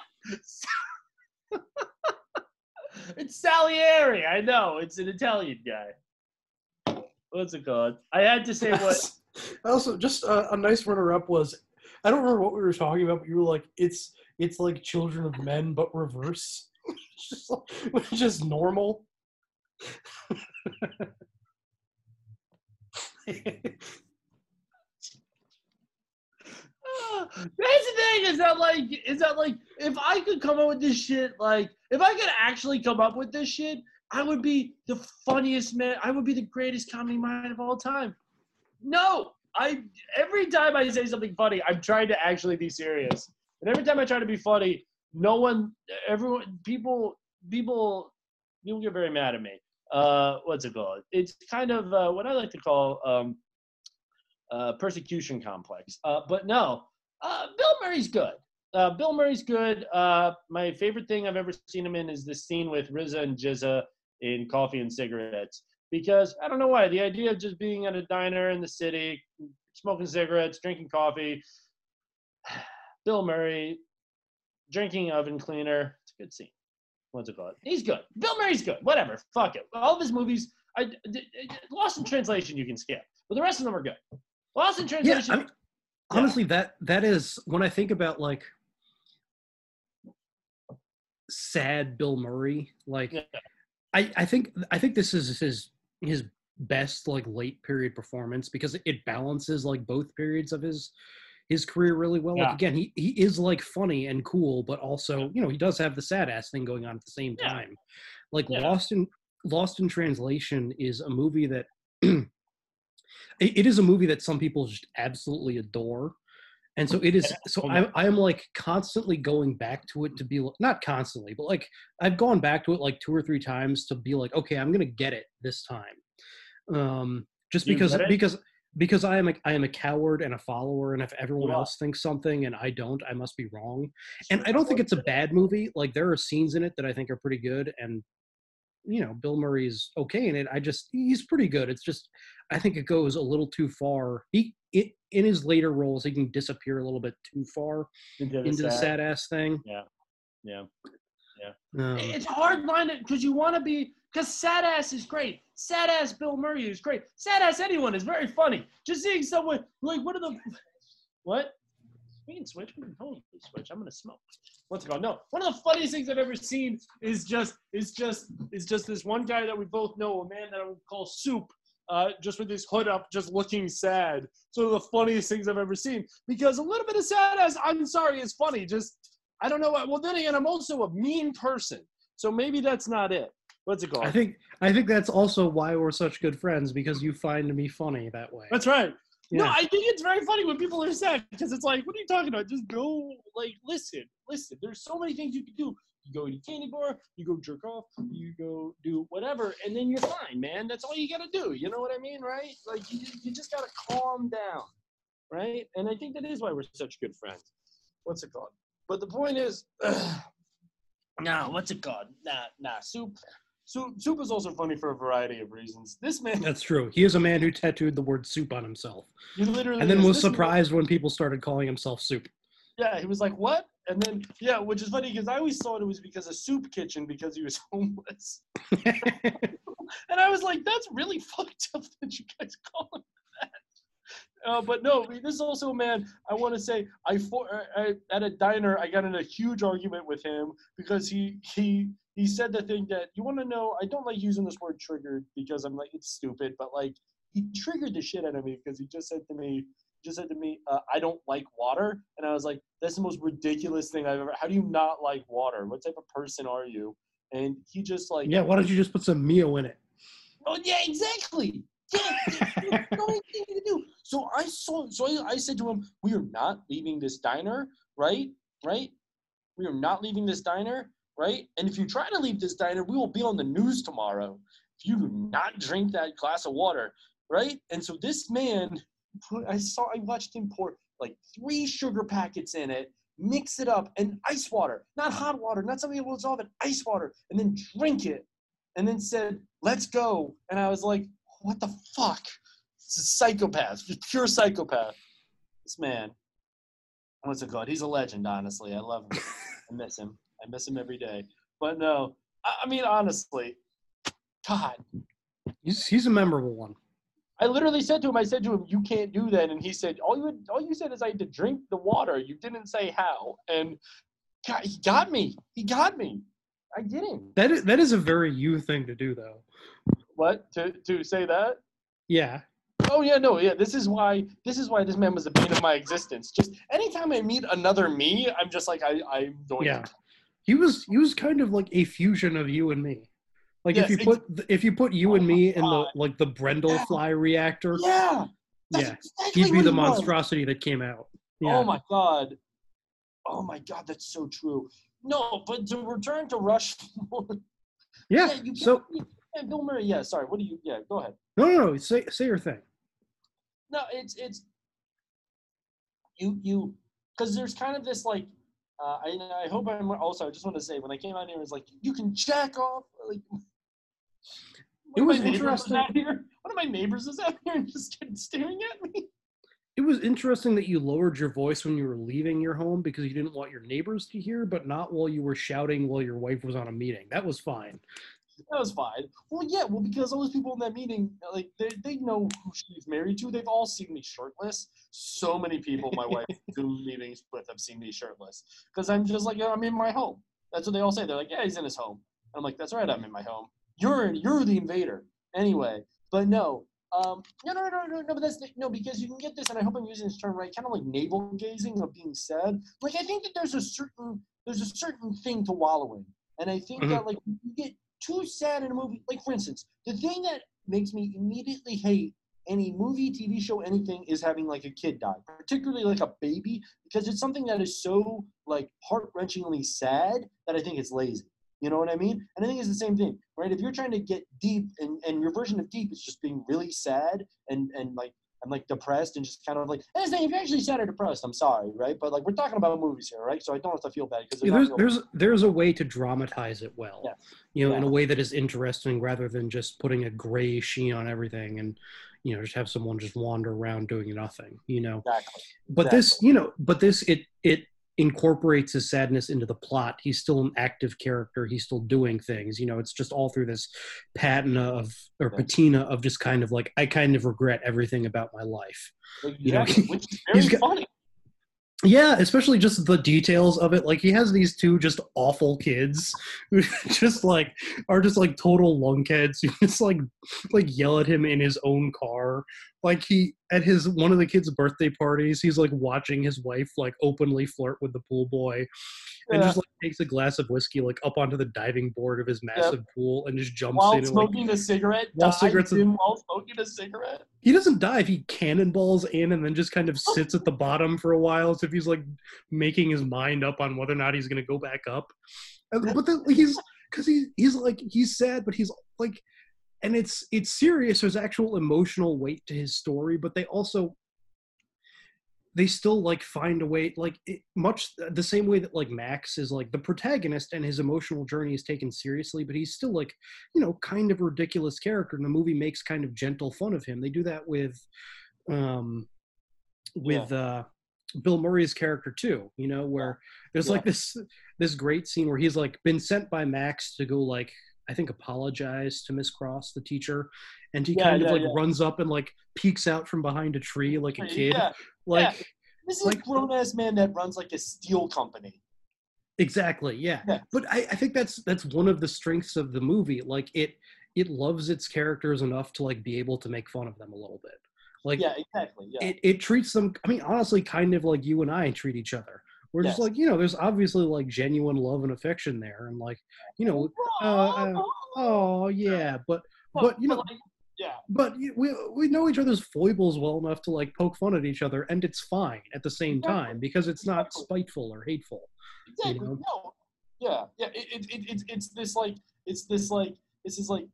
it's Salieri. I know. It's an Italian guy. What's it called? I had to say what. also, just a, a nice runner-up was I don't remember what we were talking about, but you were like, "It's it's like Children of Men, but reverse." just, normal. That's the thing is that like is that like if I could come up with this shit like if I could actually come up with this shit I would be the funniest man I would be the greatest comedy mind of all time. No, I every time I say something funny I'm trying to actually be serious and every time I try to be funny no one everyone people people people get very mad at me. Uh, what's it called? It's kind of uh, what I like to call um, uh, persecution complex. Uh, but no, uh, Bill Murray's good. Uh, Bill Murray's good. Uh, my favorite thing I've ever seen him in is this scene with RZA and GZA in Coffee and Cigarettes. Because I don't know why the idea of just being at a diner in the city, smoking cigarettes, drinking coffee. Bill Murray drinking oven cleaner. It's a good scene. What's it called? He's good. Bill Murray's good. Whatever. Fuck it. All of his movies, I, Lost in Translation, you can skip, but the rest of them are good. Lost in Yeah, Translation. I mean, honestly, that that is when I think about like sad Bill Murray. Like, I I think I think this is his his best like late period performance because it balances like both periods of his his career really well. Yeah. Like again, he he is like funny and cool, but also you know he does have the sad ass thing going on at the same Yeah. time. Like Yeah. Lost in Lost in Translation is a movie that it it is a movie that some people just absolutely adore. And so it is. So I, I am like constantly going back to it to be not constantly, but like I've gone back to it like two or three times to be like, okay, I'm gonna get it this time. Um, just You because because because I am a I am a coward and a follower, and if everyone are. else thinks something and I don't, I must be wrong. And I don't think it's a bad movie. Like there are scenes in it that I think are pretty good, and you know, Bill Murray's okay in it. I just he's pretty good. It's just I think it goes a little too far. He it, in his later roles, he can disappear a little bit too far Into into, the the sad- sad ass thing. Yeah. Yeah. Yeah. Um, it's hard line because you want to be because sad ass is great. Sad ass Bill Murray is great. Sad ass anyone is very funny. Just seeing someone like what are the what? We can switch. We can totally switch. I'm gonna smoke. What's it called? No. One of the funniest things I've ever seen is just is just is just this one guy that we both know, a man that I would call Soup, uh, just with his hood up, just looking sad. So the funniest things I've ever seen because a little bit of sadness. I'm sorry, is funny. Just I don't know. what Well, then again, I'm also a mean person, so maybe that's not it. What's it called? I think I think that's also why we're such good friends because you find me funny that way. That's right. No, I think it's very funny when people are sad because it's like, what are you talking about? Just go, like, listen, listen. There's so many things you can do. You go eat a candy bar, you go jerk off, you go do whatever, and then you're fine, man. That's all you gotta do. You know what I mean, right? Like, you, you just gotta calm down, right? And I think that is why we're such good friends. What's it called? But the point is, nah, what's it called? Nah, nah, soup. Soup, soup is also funny for a variety of reasons. This man, That's true. He is a man who tattooed the word soup on himself. he literally And then was this man- surprised when people started calling himself soup. Yeah, he was like, "What?" And then, yeah, which is funny because I always thought it was because of Soup Kitchen because he was homeless. and I was like, "That's really fucked up that you guys call him that." Uh, but no, this is also a man. I want to say, I, for, I, I at a diner, I got in a huge argument with him because he he he said the thing that you want to know. I don't like using this word triggered because I'm like it's stupid, but like he triggered the shit out of me because he just said to me, just said to me, uh, I don't like water. And I was like, that's the most ridiculous thing I've ever. How do you not like water? What type of person are you? And he just like, Yeah, why don't you just put some Mio in it? oh yeah, exactly. Yeah, no anything to do. So I saw. So I, I said to him, we are not leaving this diner, right? Right? We are not leaving this diner, right? And if you try to leave this diner, we will be on the news tomorrow. If you do not drink that glass of water, right? And so this man put I saw I watched him pour like three sugar packets in it, mix it up, and ice water, not hot water, not something that will dissolve it, ice water, and then drink it, and then said, "Let's go." And I was like, "What the fuck?" It's a psychopath, just pure psychopath. This man, what's it called? He's a legend. Honestly, I love him. I miss him. I miss him every day. But no, I, I mean honestly, God, He's he's a memorable one. I literally said to him, I said to him, "You can't do that," and he said, "All you all you said is I had to drink the water. You didn't say how." And God, he got me. He got me. I didn't. That is, that is a very you thing to do, though. What to to say that? Yeah. Oh yeah, no, yeah. This is why. This is why this man was the bane of my existence. Just anytime I meet another me, I'm just like I I'm going. Yeah. To, He was he was kind of like a fusion of you and me. Like Yes, if you put if you put you and me in the like the Brundle Yeah. fly reactor, yeah. Yeah, exactly he'd be the he was. monstrosity that came out. Yeah. Oh my god. Oh my god, that's so true. No, but to return to Rush. yeah. you So yeah, Bill Murray. Yeah, sorry. What do you? Yeah, go ahead. no, no, no. Say say your thing. No, it's it's you you because there's kind of this like uh, I I hope I'm also I just want to say when I came out here it was like you can jack off like. It was interesting. One of my neighbors is out here and just started staring at me. it was interesting that you lowered your voice when you were leaving your home because you didn't want your neighbors to hear, but not while you were shouting while your wife was on a meeting. That was fine. That was fine. Well, yeah, well, because all those people in that meeting, like, they, they know who she's married to. They've all seen me shirtless. So many people my wife do meetings with have seen me shirtless. Because I'm just like, yeah, I'm in my home. That's what they all say. They're like, yeah, he's in his home. I'm like, that's right, I'm in my home. You're you're the invader. Anyway, but no, um, no, no, no, no, no, but that's the, no because you can get this, and I hope I'm using this term right. Kind of like navel gazing of being said. Like I think that there's a certain there's a certain thing to wallowing, and I think that like you get too sad in a movie. Like for instance, the thing that makes me immediately hate any movie, TV show, anything is having like a kid die, particularly like a baby, because it's something that is so like heart wrenchingly sad that I think it's lazy. You know what I mean? And I think it's the same thing, right? If you're trying to get deep and, and your version of deep is just being really sad and, and like I'm like depressed and just kind of like and it's if you're actually sad or depressed, I'm sorry, right? But like we're talking about movies here, right? So I don't have to feel bad because Yeah, there's there's there's a way to dramatize it well. Yeah. You know, in a way that is interesting rather than just putting a gray sheen on everything and you know, just have someone just wander around doing nothing, you know. Exactly. But this, you know, but this it it incorporates his sadness into the plot. He's still an active character. He's still doing things. You know, it's just all through this patina of or patina of just kind of like I kind of regret everything about my life. You know, Exactly, which is very he's got- funny. yeah, especially just the details of it. Like he has these two just awful kids who just like are just like total lunkheads who just like like yell at him in his own car. Like he at his one of the kids' birthday parties, he's like watching his wife like openly flirt with the pool boy and Yeah. just like takes a glass of whiskey like up onto the diving board of his massive pool and just jumps While in and like smoking a cigarette, while cigarettes in while smoking a cigarette. he doesn't dive. He cannonballs in and then just kind of sits at the bottom for a while as if he's like making his mind up on whether or not he's going to go back up. But then he's because he, he's like he's sad, but he's like, and it's it's serious. There's actual emotional weight to his story, but they also they still like find a way like it, much the same way that like max is like the protagonist and his emotional journey is taken seriously but he's still like you know kind of ridiculous character and the movie makes kind of gentle fun of him. They do that with um with uh bill murray's character too you know where there's like this this great scene where he's like been sent by max to go like i think apologize to miss cross the teacher and he Yeah, kind yeah, of like yeah. runs up and like peeks out from behind a tree like a kid like. This is a grown ass man that runs like a steel company. Exactly. Yeah. Yeah. But I, I think that's that's one of the strengths of the movie. Like it it loves its characters enough to like be able to make fun of them a little bit. Like yeah, exactly. Yeah. it, it treats them I mean, honestly, kind of like you and I treat each other. We're just like, you know, there's obviously like genuine love and affection there and like, you know, uh, uh, oh yeah, but but you know yeah. but we we know each other's foibles well enough to like poke fun at each other and it's fine at the same time because it's not spiteful or hateful. you Exactly. know? No. Yeah. Yeah. It, it, it, it's this like it's this like this is like.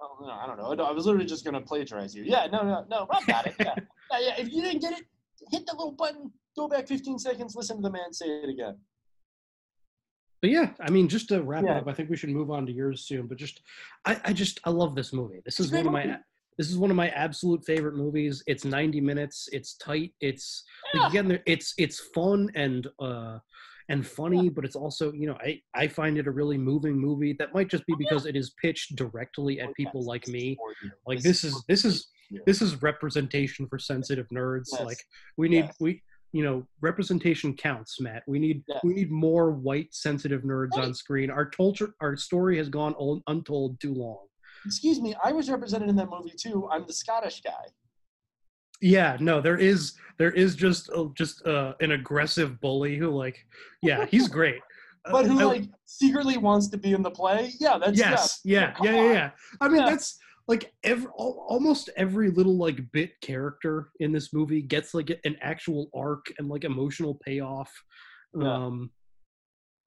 Oh no, I don't know. I was literally just gonna plagiarize you. Yeah. No. No. No. Rob got it. Yeah. yeah. Yeah. If you didn't get it, hit the little button. Go back 15 seconds. Listen to the man say it again. But yeah, I mean, just to wrap Yeah. it up, I think we should move on to yours soon. But just, I, I just, I love this movie. This is one of my, this is one of my absolute favorite movies. It's 90 minutes. It's tight. It's like, again, it's it's fun and uh and funny, but it's also, you know, I I find it a really moving movie. That might just be because it is pitched directly at people like me. Like this is this is this is representation for sensitive nerds. Like we need we you know representation counts matt we need Yeah. we need more white sensitive nerds on screen our culture our story has gone un- untold too long Excuse me. I was represented in that movie too. I'm the Scottish guy. yeah no there is there is just uh, just uh, an aggressive bully who like yeah he's great But who Uh, I- like secretly wants to be in the play? Yeah. That's yes yeah come yeah yeah yeah i mean Yeah. that's like every almost every little like bit character in this movie gets like an actual arc and like emotional payoff Yeah. um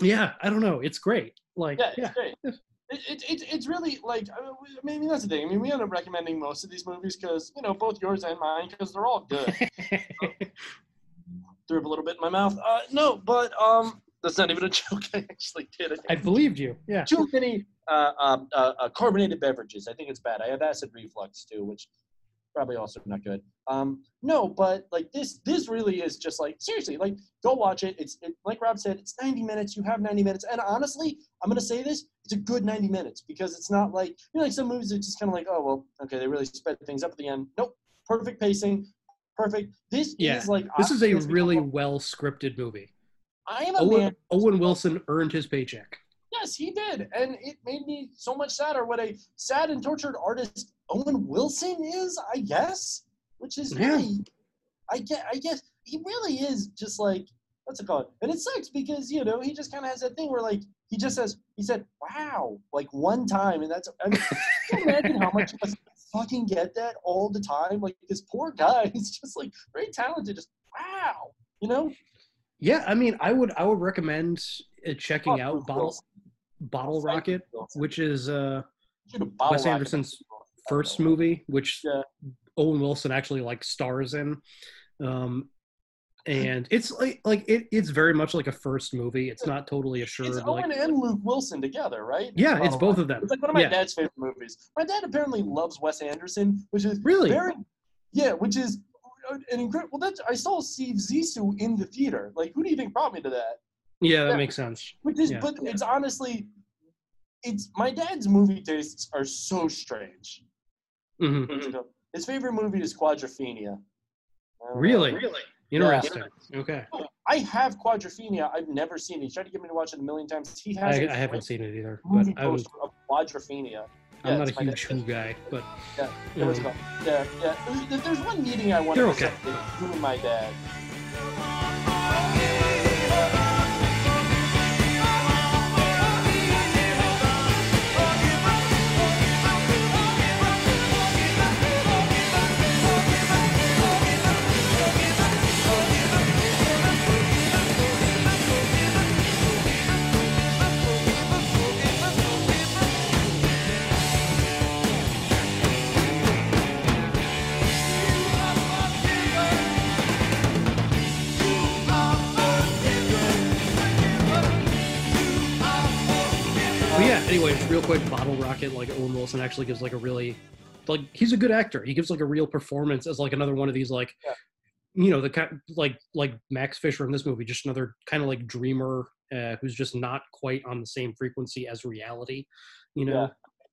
yeah i don't know it's great like Yeah, yeah, it's great. It, it, it, it's really like I mean, I mean that's the thing. I mean we end up recommending most of these movies because you know both yours and mine because they're all good. Threw up a little bit in my mouth. Uh, no, but um, that's not even a joke. I actually did it. i believed you yeah Too many uh, um, uh, uh, carbonated beverages. I think it's bad. I have acid reflux too, which probably also not good. Um, no, but like this, this really is just like seriously, like go watch it. It's it, like Rob said, it's 90 minutes. You have 90 minutes, and honestly, I'm gonna say this: it's a good 90 minutes because it's not like you know, like some movies are just kind of like, oh well, okay, they really sped things up at the end. Nope, perfect pacing, perfect. This Yeah, is like this is a really well scripted movie. I am a Owen, man. Owen Wilson earned his paycheck. Yes, he did, and it made me so much sadder. What a sad and tortured artist Owen Wilson is, I guess, which is Yeah. really, I guess, I guess he really is just like what's it called? And it sucks because you know he just kind of has that thing where like he just says he said wow like one time, and that's I mean, can you imagine how much fucking get that all the time? Like this poor guy, he's just like very talented, just wow, you know. Yeah, I mean, I would I would recommend uh, checking Oh, out Bottle Wilson. Bottle Frank Rocket, Wilson. which is uh, Wes. Anderson's first movie, which Yeah. Owen Wilson actually like stars in. Um, and it's like like it, it's very much like a first movie. It's not totally assured. It's like Owen and Luke Wilson together, right? Yeah, it's both of them. It's like one of my Yeah. dad's favorite movies. My dad apparently loves Wes Anderson, which is Really? very, yeah, which is an incredible. Well, that's I saw Steve Zissou in the theater. Like, who do you think brought me to that? yeah, that Yeah. makes sense. Which is, Yeah. but it's honestly, it's my dad's movie tastes are so strange. Mhm. You know, His favorite movie is Quadrophenia. I don't. Really? Interesting. Okay. I have Quadrophenia. I've never seen it. He tried to get me to watch it a million times. He has. I haven't seen it either, but movie I'm, poster of Quadrophenia. I'm not a huge Who guy, but Yeah, yeah, um, yeah, yeah. There's, one meeting I wanted They're to okay. and my dad. Anyways, real quick, Bottle Rocket, like Owen Wilson actually gives like a really like he's a good actor. He gives like a real performance as like another one of these like you know, the kind like like Max Fisher in this movie, just another kind of like dreamer uh, who's just not quite on the same frequency as reality, you know.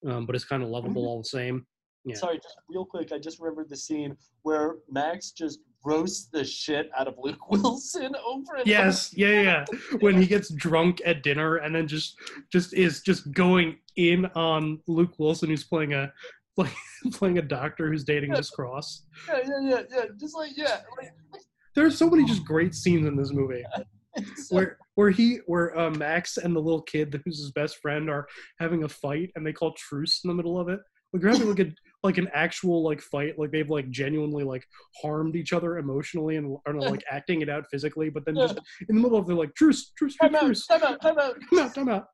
Um, but it's kind of lovable all the same. Yeah. Sorry, just real quick. I just remembered the scene where Max just roasts the shit out of Luke Wilson over and Yes, yeah, yeah. yeah. When he gets drunk at dinner and then just just is just going in on Luke Wilson, who's playing a like playing a doctor who's dating Miss Cross. Yeah, yeah, yeah, yeah. Just like yeah, like, There's so many just great scenes in this movie. Where where he where uh, Max and the little kid who's his best friend are having a fight and they call truce in the middle of it. Like they're having like a like an actual like fight, like they've like genuinely like harmed each other emotionally and are like acting it out physically, but then just in the middle of they're like truce, truce, truce, time out, truce. time out, time out. Time out.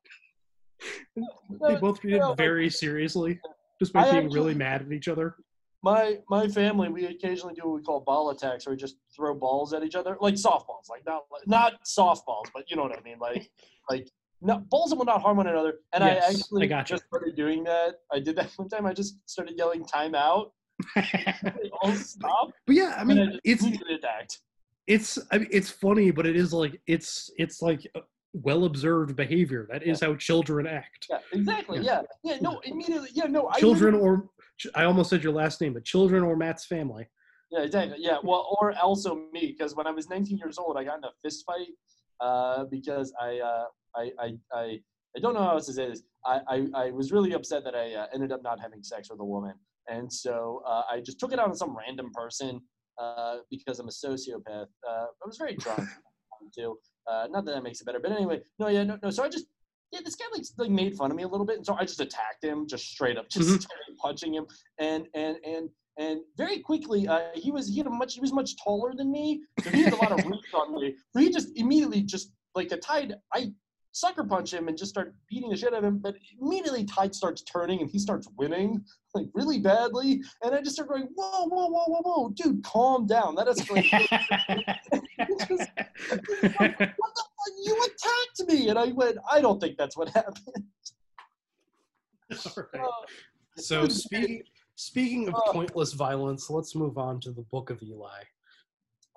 They both treat it very seriously, despite I being really mad at each other. My my family, we occasionally do what we call ball attacks, where we just throw balls at each other, like softballs, like not not softballs, but you know what I mean, like like no, balls will not harm one another. And Yes, I I actually gotcha. just started doing that. I did that one time. I just started yelling "timeout." all stopped. But yeah, I mean, just it's attacked. it's I mean, it's funny, but it is like it's it's like well observed behavior. That is how children act. Yeah, exactly. Yeah, yeah. No, immediately. Yeah, no. I Children or I almost said your last name, but children or Matt's family. Yeah, exactly. Yeah, well, or also me, because when I was 19 years old, I got in a fist fight uh, because I, uh, I, I, I, I don't know how else to say this. I, I, I was really upset that I uh, ended up not having sex with a woman, and so uh, I just took it out on some random person uh, because I'm a sociopath. Uh, I was very drunk too. Uh, not that that makes it better, but anyway, no, yeah, no, no. So I just. Yeah, this guy like, like made fun of me a little bit, and so I just attacked him, just straight up, just Mhm. straight punching him, and and and and very quickly uh, he was he had a much he was much taller than me so he had a lot of reach on me so he just immediately just like the tide i sucker punch him and just start beating the shit out of him but immediately tide starts turning and he starts winning like really badly and i just start going whoa whoa whoa whoa whoa dude calm down That is Just- what the fuck you attacked me and i went i don't think that's what happened All right. Uh, So speaking Speaking of pointless violence, let's move on to the Book of Eli.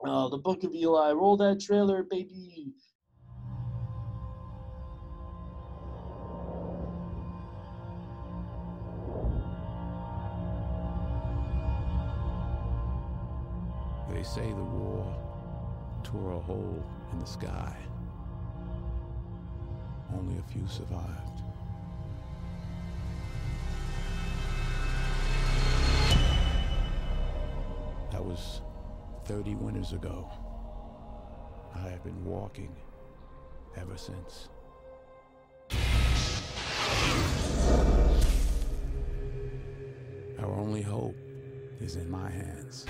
Oh, the Book of Eli. Roll that trailer, baby. They say the war tore a hole in the sky. Only a few survived. That was 30 winters ago. I have been walking ever since. Our only hope is in my hands.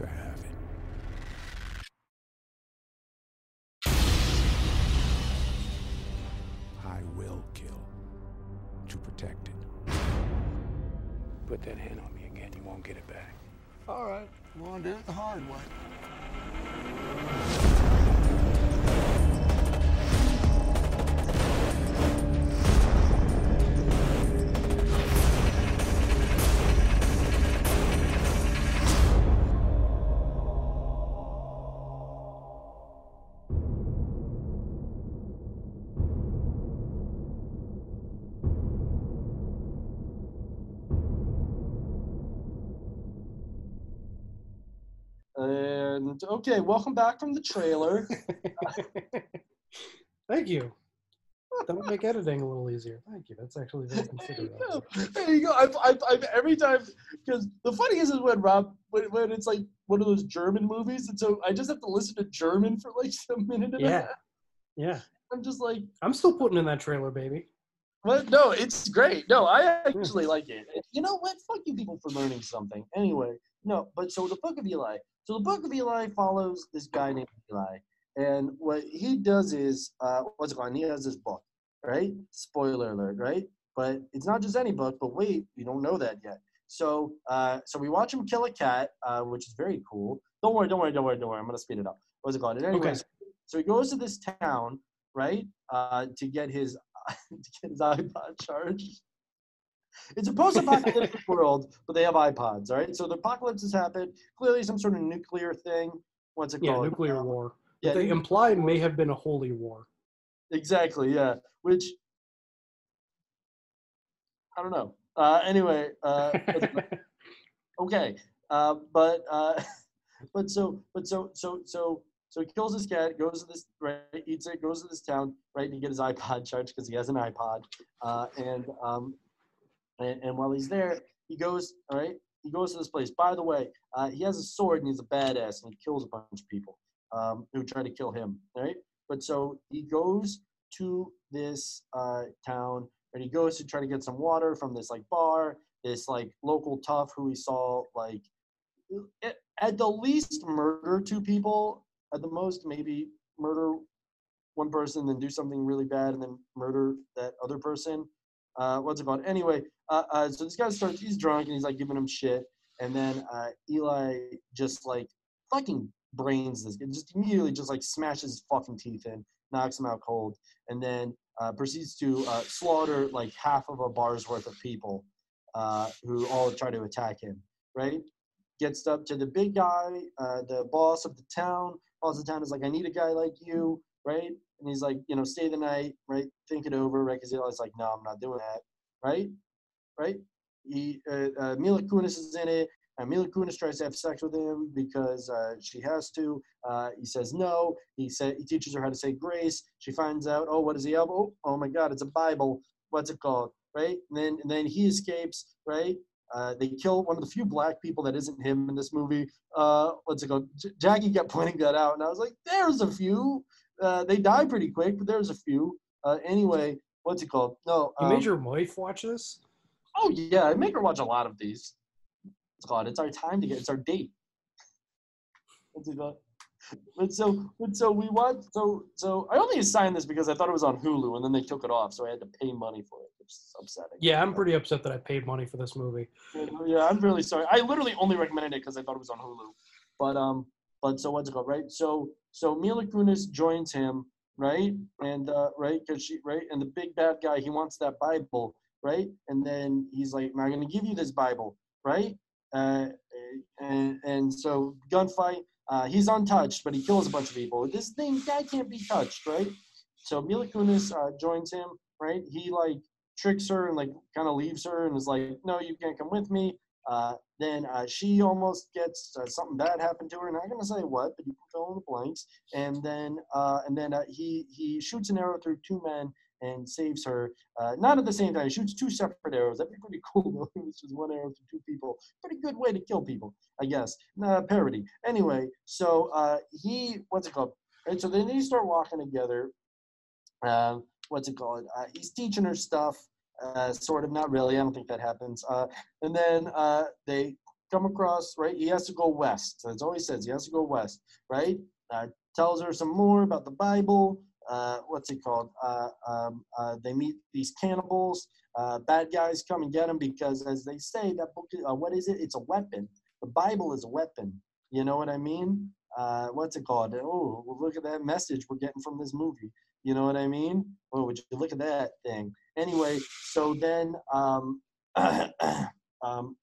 To have it. I will kill to protect it. Put that hand on me again, you won't get it back. All right, we're gonna do it the hard way. Okay, welcome back from the trailer. Thank you. That would make editing a little easier. Thank you. That's actually very considerate. you. there you go. I've, I've, I've every time because the funny is, is when Rob when, when it's like one of those German movies, and so I just have to listen to German for like a minute. And a Yeah. half. Yeah. I'm just like, I'm still putting in that trailer, baby. what? No, it's great. No, I actually like it. You know what? Fuck you people for learning something. Anyway, no, but so the Book of Eli. So the Book of Eli follows this guy named Eli, and what he does is, uh, what's it called? He has this book, right? Spoiler alert, right? But it's not just any book. But wait, you don't know that yet. So, uh, so we watch him kill a cat, uh, which is very cool. Don't worry, don't worry, don't worry, don't worry. I'm gonna speed it up. What's it called? And anyways, so he goes to this town, right, uh, to get his to get his iPod charged. It's a post-apocalyptic world, but they have iPods, all right? So the apocalypse has happened. Clearly, some sort of nuclear thing. What's it Yeah, called? nuclear war. yeah, they imply may have been a holy war. Exactly. Yeah. Which I don't know. Uh, anyway, uh, okay. Uh, but uh, but so but so so so so he kills his cat, goes to this right, eats it, goes to this town, right, to get his iPod charged because he has an iPod, uh, and um, and, and while he's there, he goes all right. He goes to this place. By the way, uh, he has a sword and he's a badass and he kills a bunch of people um, who try to kill him. Right, but so he goes to this uh, town and he goes to try to get some water from this like bar. This like local tough who he saw like at- at the least murder two people, at the most maybe murder one person, then do something really bad, and then murder that other person. Uh, what's it called? Anyway, uh, uh, so this guy starts. He's drunk and he's like giving him shit, and then uh, Eli just like fucking brains this. guy, Just immediately just like smashes his fucking teeth in, knocks him out cold, and then uh, proceeds to uh, slaughter like half of a bar's worth of people uh, who all try to attack him. Right? Gets up to the big guy, uh, the boss of the town. Boss of the town is like, I need a guy like you, right? And he's like, you know, stay the night, right? Think it over, right? Because Eli's like, no, I'm not doing that, right? Right? He, uh, uh, Mila Kunis is in it. And Mila Kunis tries to have sex with him because uh, she has to. Uh, he says no. He said he teaches her how to say grace. She finds out, oh, what does he have? Oh, oh my God, it's a Bible. What's it called? Right? And then and then he escapes. Right? Uh, they kill one of the few black people that isn't him in this movie. Uh, what's it called? J- Jackie kept pointing that out, and I was like, "There's a few. Uh, they die pretty quick, but there's a few." Uh, anyway, what's it called? No, You um, made your wife watch this? Oh yeah, I make her watch a lot of these. It's called. It's our time to get. It's our date. What's it called? But so, but so we watched. So, so I only assigned this because I thought it was on Hulu, and then they took it off, so I had to pay money for it, which is upsetting. Yeah, I'm pretty upset that I paid money for this movie. Yeah, I'm really sorry. I literally only recommended it because I thought it was on Hulu. But um, but so what's it called, right? So so Mila Kunis joins him, right? And uh, right, because she right, and the big bad guy he wants that Bible, right? And then he's like, "I'm not going to give you this Bible, right?" Uh, and and so gunfight. Uh, he's untouched, but he kills a bunch of people. This thing guy can't be touched, right? So Mila Kunis uh, joins him, right? He like tricks her and like kind of leaves her and is like, "No, you can't come with me." Uh, then uh, she almost gets uh, something bad happened to her. Not gonna say what, but you can fill in the blanks. And then uh, and then uh, he he shoots an arrow through two men and saves her. Uh, not at the same time. He shoots two separate arrows. That'd be pretty cool. It was just one arrow through two people. Pretty good way to kill people, I guess. Uh, parody. Anyway, so uh, he what's it called? Right. So then they start walking together. Um, what's it called? He's teaching her stuff. Uh, sort of, not really. I don't think that happens. Uh, and then uh, they come across, right? He has to go west. That's all he says. He has to go west, right? Uh, tells her some more about the Bible. Uh, what's it called? Uh, um, they meet these cannibals. Bad guys come and get them because, as they say, that book. What is it? It's a weapon. The Bible is a weapon. You know what I mean? What's it called? Oh, well, look at that message we're getting from this movie. You know what I mean? Oh, would you look at that thing? Anyway, so then, um, um,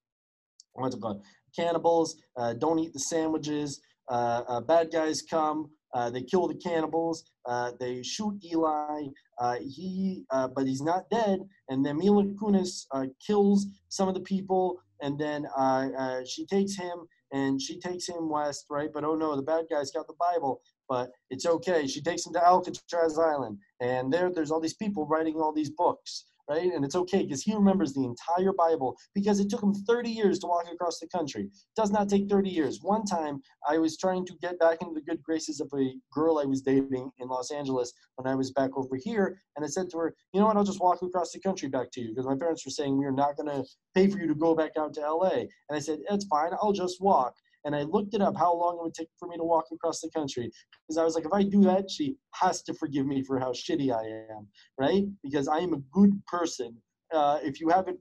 what's it called? Cannibals uh, don't eat the sandwiches. Uh, uh, bad guys come. Uh, they kill the cannibals. Uh, they shoot Eli. Uh, he, but he's not dead. And then Mila Kunis kills some of the people, and then she takes him and she takes him west, right? But oh no, the bad guy's got the Bible. But it's okay. She takes him to Alcatraz Island, and there, there's all these people writing all these books, right? And it's okay because he remembers the entire Bible because it took him 30 years to walk across the country. Does not take 30 years. One time, I was trying to get back into the good graces of a girl I was dating in Los Angeles when I was back over here, and I said to her, "You know what? I'll just walk across the country back to you because my parents were saying we are not going to pay for you to go back out to LA." And I said, "It's fine. I'll just walk." And I looked it up how long it would take for me to walk across the country because I was like, if I do that, she has to forgive me for how shitty I am, right? Because I am a good person. Uh, if you haven't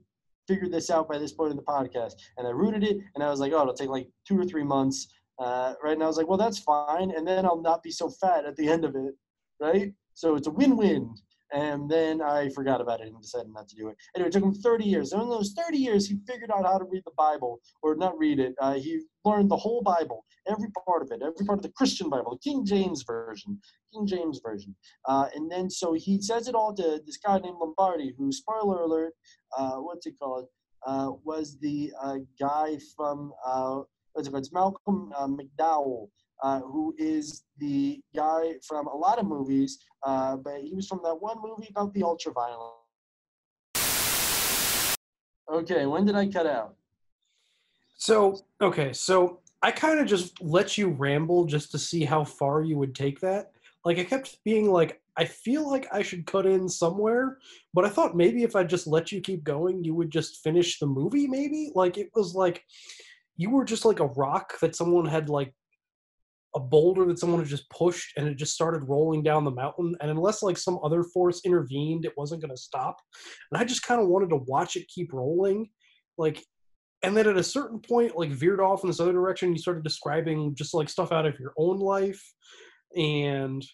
figured this out by this point in the podcast, and I rooted it, and I was like, oh, it'll take like two or three months, uh, right? And I was like, well, that's fine, and then I'll not be so fat at the end of it, right? So it's a win-win. And then I forgot about it and decided not to do it. Anyway, it took him 30 years. And in those 30 years, he figured out how to read the Bible, or not read it. Uh, he learned the whole Bible, every part of it, every part of the Christian Bible, the King James Version, King James Version. Uh, and then so he says it all to this guy named Lombardi, who, spoiler alert, uh, what's it called, uh, was the uh, guy from, uh, what's it called, it's Malcolm McDowell. Uh, who is the guy from a lot of movies, uh, but he was from that one movie about the ultraviolet. Okay, when did I cut out? So, okay, so I kind of just let you ramble just to see how far you would take that. Like, I kept being like, I feel like I should cut in somewhere, but I thought maybe if I just let you keep going, you would just finish the movie, maybe? Like, it was like you were just like a rock that someone had like a boulder that someone had just pushed and it just started rolling down the mountain. And unless like some other force intervened it wasn't going to stop. And i just kind of wanted to watch it keep rolling like and then at a certain point like veered off in this other direction you started describing just like stuff out of your own life. And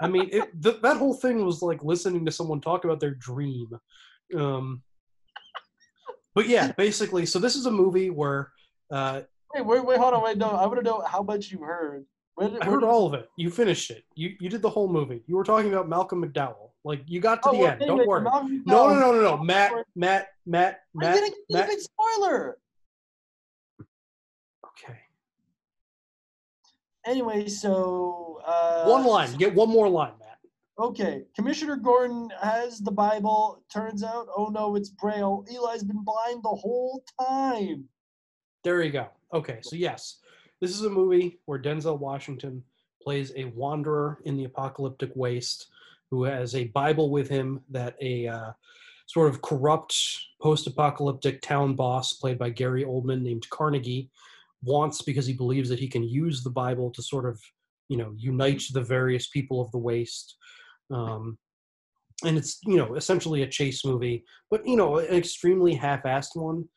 i mean it, th- that whole thing was like listening to someone talk about their dream. Um but yeah basically so this is a movie where uh Wait, wait, wait, hold on, wait, no, I want to know how much you heard. I heard all of it. You finished it. You you did the whole movie. You were talking about Malcolm McDowell. Like you got to Oh, the end. Don't worry. Malcolm No, no, no, no, no. Matt, Matt, Matt, I'm Matt, gonna give you a big spoiler. Okay. Anyway, so uh, One line. Get one more line, Matt. Okay, Commissioner Gordon has the Bible. Turns out, oh no, it's Braille. Eli's been blind the whole time. There you go. Okay, so yes, this is a movie where Denzel Washington plays a wanderer in the apocalyptic waste who has a Bible with him that a uh, sort of corrupt post-apocalyptic town boss played by Gary Oldman named Carnegie wants because he believes that he can use the Bible to sort of you know unite the various people of the waste. Um, and it's you know essentially a chase movie, but you know an extremely half-assed one.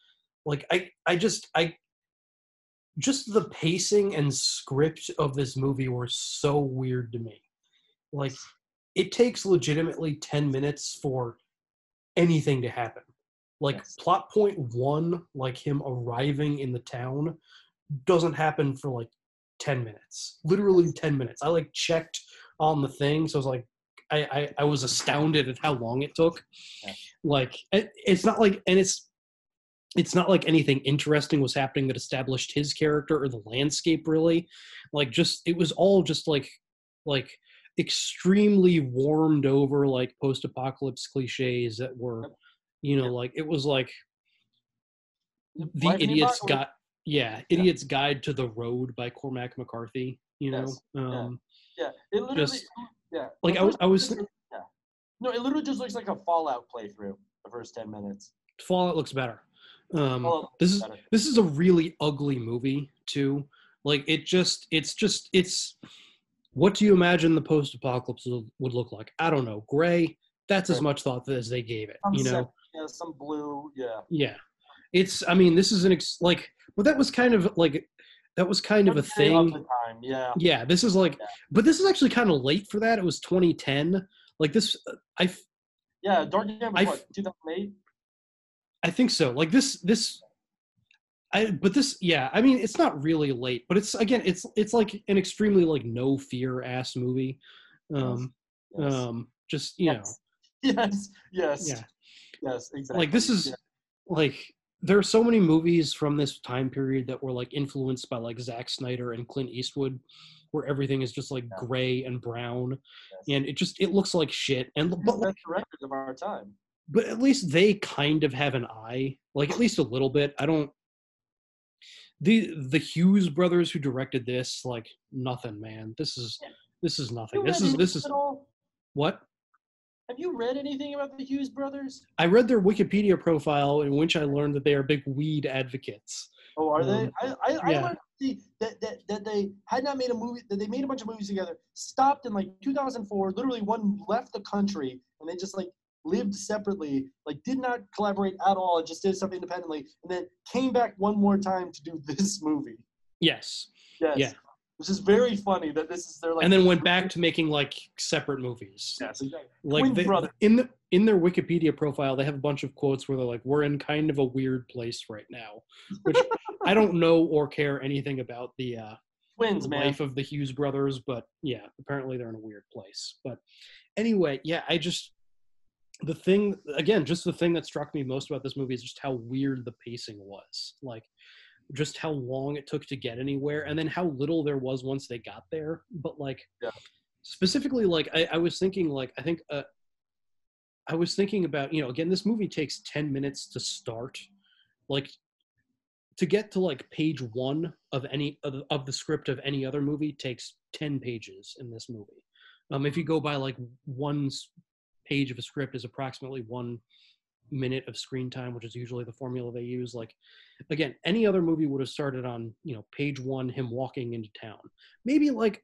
Like I, I just I just the pacing and script of this movie were so weird to me. Like it takes legitimately 10 minutes for anything to happen. Like plot point one, like him arriving in the town, doesn't happen for like 10 minutes. Literally 10 minutes. I like checked on the thing, so I was like, I, I, I was astounded at how long it took. Like it, it's not like and it's it's not like anything interesting was happening that established his character or the landscape really. Like just it was all just like like extremely warmed over like post-apocalypse cliches that were you know like it was like the idiot's got yeah idiot's guide to the road by cormac mccarthy you know Yes, yeah. um Yeah, it literally. Just- yeah, like I was- I was Yeah. No, it literally just looks like a Fallout playthrough. The first ten minutes. fallout looks better um this is this is a really ugly movie too like it just it's just it's what do you imagine the post-apocalypse would would look like i don't know gray that's as much thought as they gave it you know yeah, some blue. Yeah. yeah it's i mean this is an ex- like but that was kind of like that was kind of a thing the time. Yeah. yeah this is like but this is actually kind of late for that it was 2010 like this I. Yeah. Dark Knight was I what? 2008. I think so like this this I, but this, yeah, I mean, it's not really late, but it's again, it's it's like an extremely like no fear ass movie, um, Yes. um, just you know, Yes. Yes. Yeah. Yes. Exactly. like this is Yeah. like there are so many movies from this time period that were like influenced by like Zack Snyder and Clint Eastwood, where everything is just like gray and brown, and it just it looks like shit. And but like, Best directors of our time. But at least they kind of have an eye, like at least a little bit. I don't. The the Hughes brothers who directed this, like nothing, man. This is this is nothing. This is this is what Have you read anything about the Hughes brothers? I read their Wikipedia profile in which I learned that they are big weed advocates. Oh, are they? Um, I, I, I yeah. learned see, that, that that they had not made a movie. That they made a bunch of movies together. Stopped in like 2004. Literally, one left the country, and they just like lived separately. Like did not collaborate at all. Just did stuff independently, and then came back one more time to do this movie. Yes. Yes. Yeah. Which is very funny that this is their like. and then went back to making like separate movies. Yes, exactly. Like they, in the in their Wikipedia profile, they have a bunch of quotes where they're like, "We're in kind of a weird place right now," which I don't know or care anything about the uh, Twins, man. life of the Hughes brothers, but yeah, apparently they're in a weird place. But anyway, yeah, I just the thing again, just the thing that struck me most about this movie is just how weird the pacing was. Like just how long it took to get anywhere and then how little there was once they got there. But like Yeah. specifically like I, I was thinking like I think uh I was thinking about, you know, again, this movie takes 10 minutes to start. Like to get to like page one of any of, the- of the script of any other movie takes 10 pages in this movie. Um, if you go by like one page of a script is approximately one minute of screen time, which is usually the formula they use. Like again, any other movie would have started on, you know, page one, him walking into town. Maybe like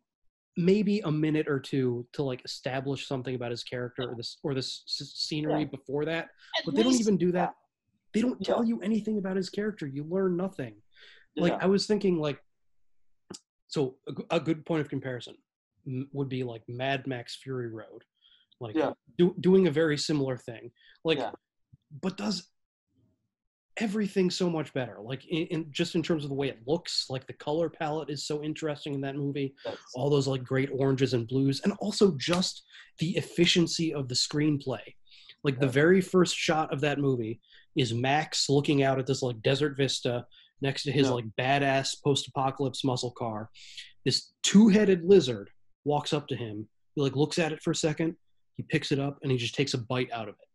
maybe a minute or two to like establish something about his character or this or this scenery Yeah. before that. At but they don't even do that. They don't Yeah. tell you anything about his character. You learn nothing. Like Yeah. I was thinking, like, so a good point of comparison would be like Mad Max Fury Road, like Yeah. do, doing a very similar thing. Like, Yeah. but does everything so much better. Like in, in just in terms of the way it looks, like the color palette is so interesting in that movie. Yes. All those like great oranges and blues, and also just the efficiency of the screenplay. Like the very first shot of that movie is Max looking out at this like desert vista next to his Yeah. like badass post-apocalypse muscle car. This two-headed lizard walks up to him. He like looks at it for a second. He picks it up and he just takes a bite out of it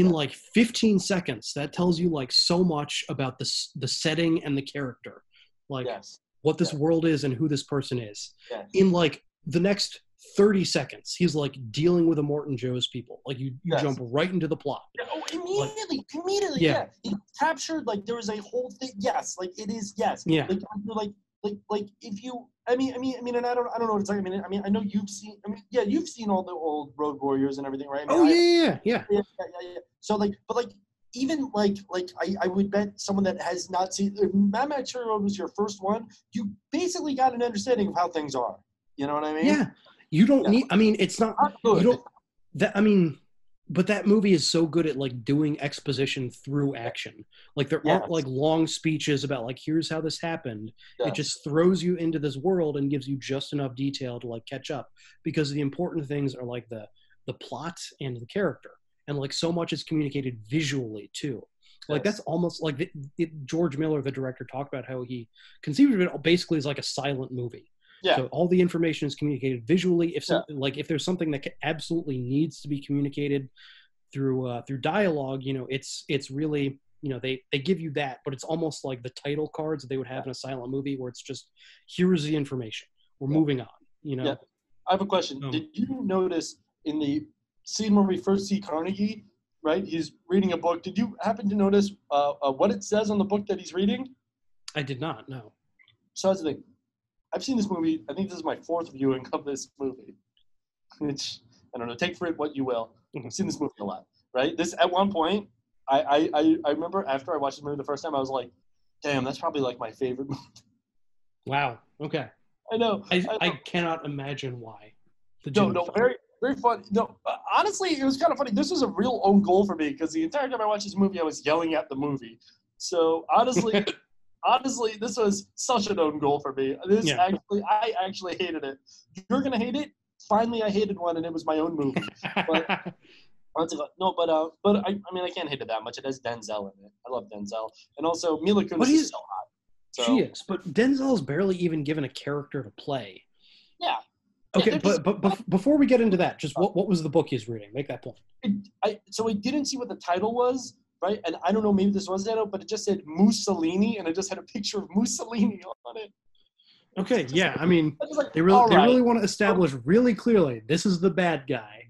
in like 15 seconds that tells you like so much about the the setting and the character like Yes. what this world is and who this person is Yes. in like the next 30 seconds he's like dealing with the Immortan Joe's people like you you jump right into the plot Yeah, oh, immediately, immediately, Yeah. yeah. It captured like there was a whole thing. Yes, like it is. Yes. Yeah. Like like like like if you. I mean, I mean, I mean, and I don't, I don't know what it's like. I mean, I mean, I know you've seen. I mean, yeah, you've seen all the old Road Warriors and everything, right? I mean, oh I- yeah yeah yeah yeah, yeah, yeah, yeah. So like, but like, even like, like I, I would bet someone that has not seen if Mad Max Fury Road was your first one, you basically got an understanding of how things are. You know what I mean? yeah You don't need. I mean, it's not. Not good. You don't. That I mean, but that movie is so good at like doing exposition through action. Like there Yes. aren't like long speeches about like here's how this happened. It just throws you into this world and gives you just enough detail to like catch up because the important things are like the the plot and the character and like so much is communicated visually too. Like that's almost like the, it, George Miller, the director, talked about how he conceived of it basically as like a silent movie. Yeah. So all the information is communicated visually. If some, like if there's something that absolutely needs to be communicated through uh, through dialogue, you know, it's it's really you know they they give you that, but it's almost like the title cards that they would have in a silent movie, where it's just here's the information. We're moving on. You know. Yeah. I have a question. Um, Did you notice in the scene where we first see Carnegie, right? He's reading a book. Did you happen to notice uh, uh, what it says on the book that he's reading? I did not. No. So that's the thing. I've seen this movie. I think this is my fourth viewing of this movie. Which I don't know. Take for it what you will. I've seen this movie a lot. Right. This at one point, I I I, I remember after I watched the movie the first time, I was like, "Damn, that's probably like my favorite." movie. Wow. Okay. I know. I, know. I cannot imagine why. No, no, fun. very, very fun. No, uh, honestly, it was kind of funny. This was a real own goal for me because the entire time I watched this movie, I was yelling at the movie. So honestly, honestly, this was such an own goal for me. This Yeah. actually, I actually hated it. You're gonna hate it. Finally, I hated one, and it was my own movie. But no, but uh, but I, I mean, I can't hate it that much. It has Denzel in it. I love Denzel, and also Mila Kunis he's- is so hot. So, she is, but Denzel's barely even given a character to play. Yeah. Okay, they're but but before we get into that, just what what was the book he's reading? Make that point. I so I didn't see what the title was, right? And I don't know, maybe this was title, but it just said Mussolini, and it just had a picture of Mussolini on it. Okay, yeah, I mean, I like, they really they right. really want to establish really clearly this is the bad guy.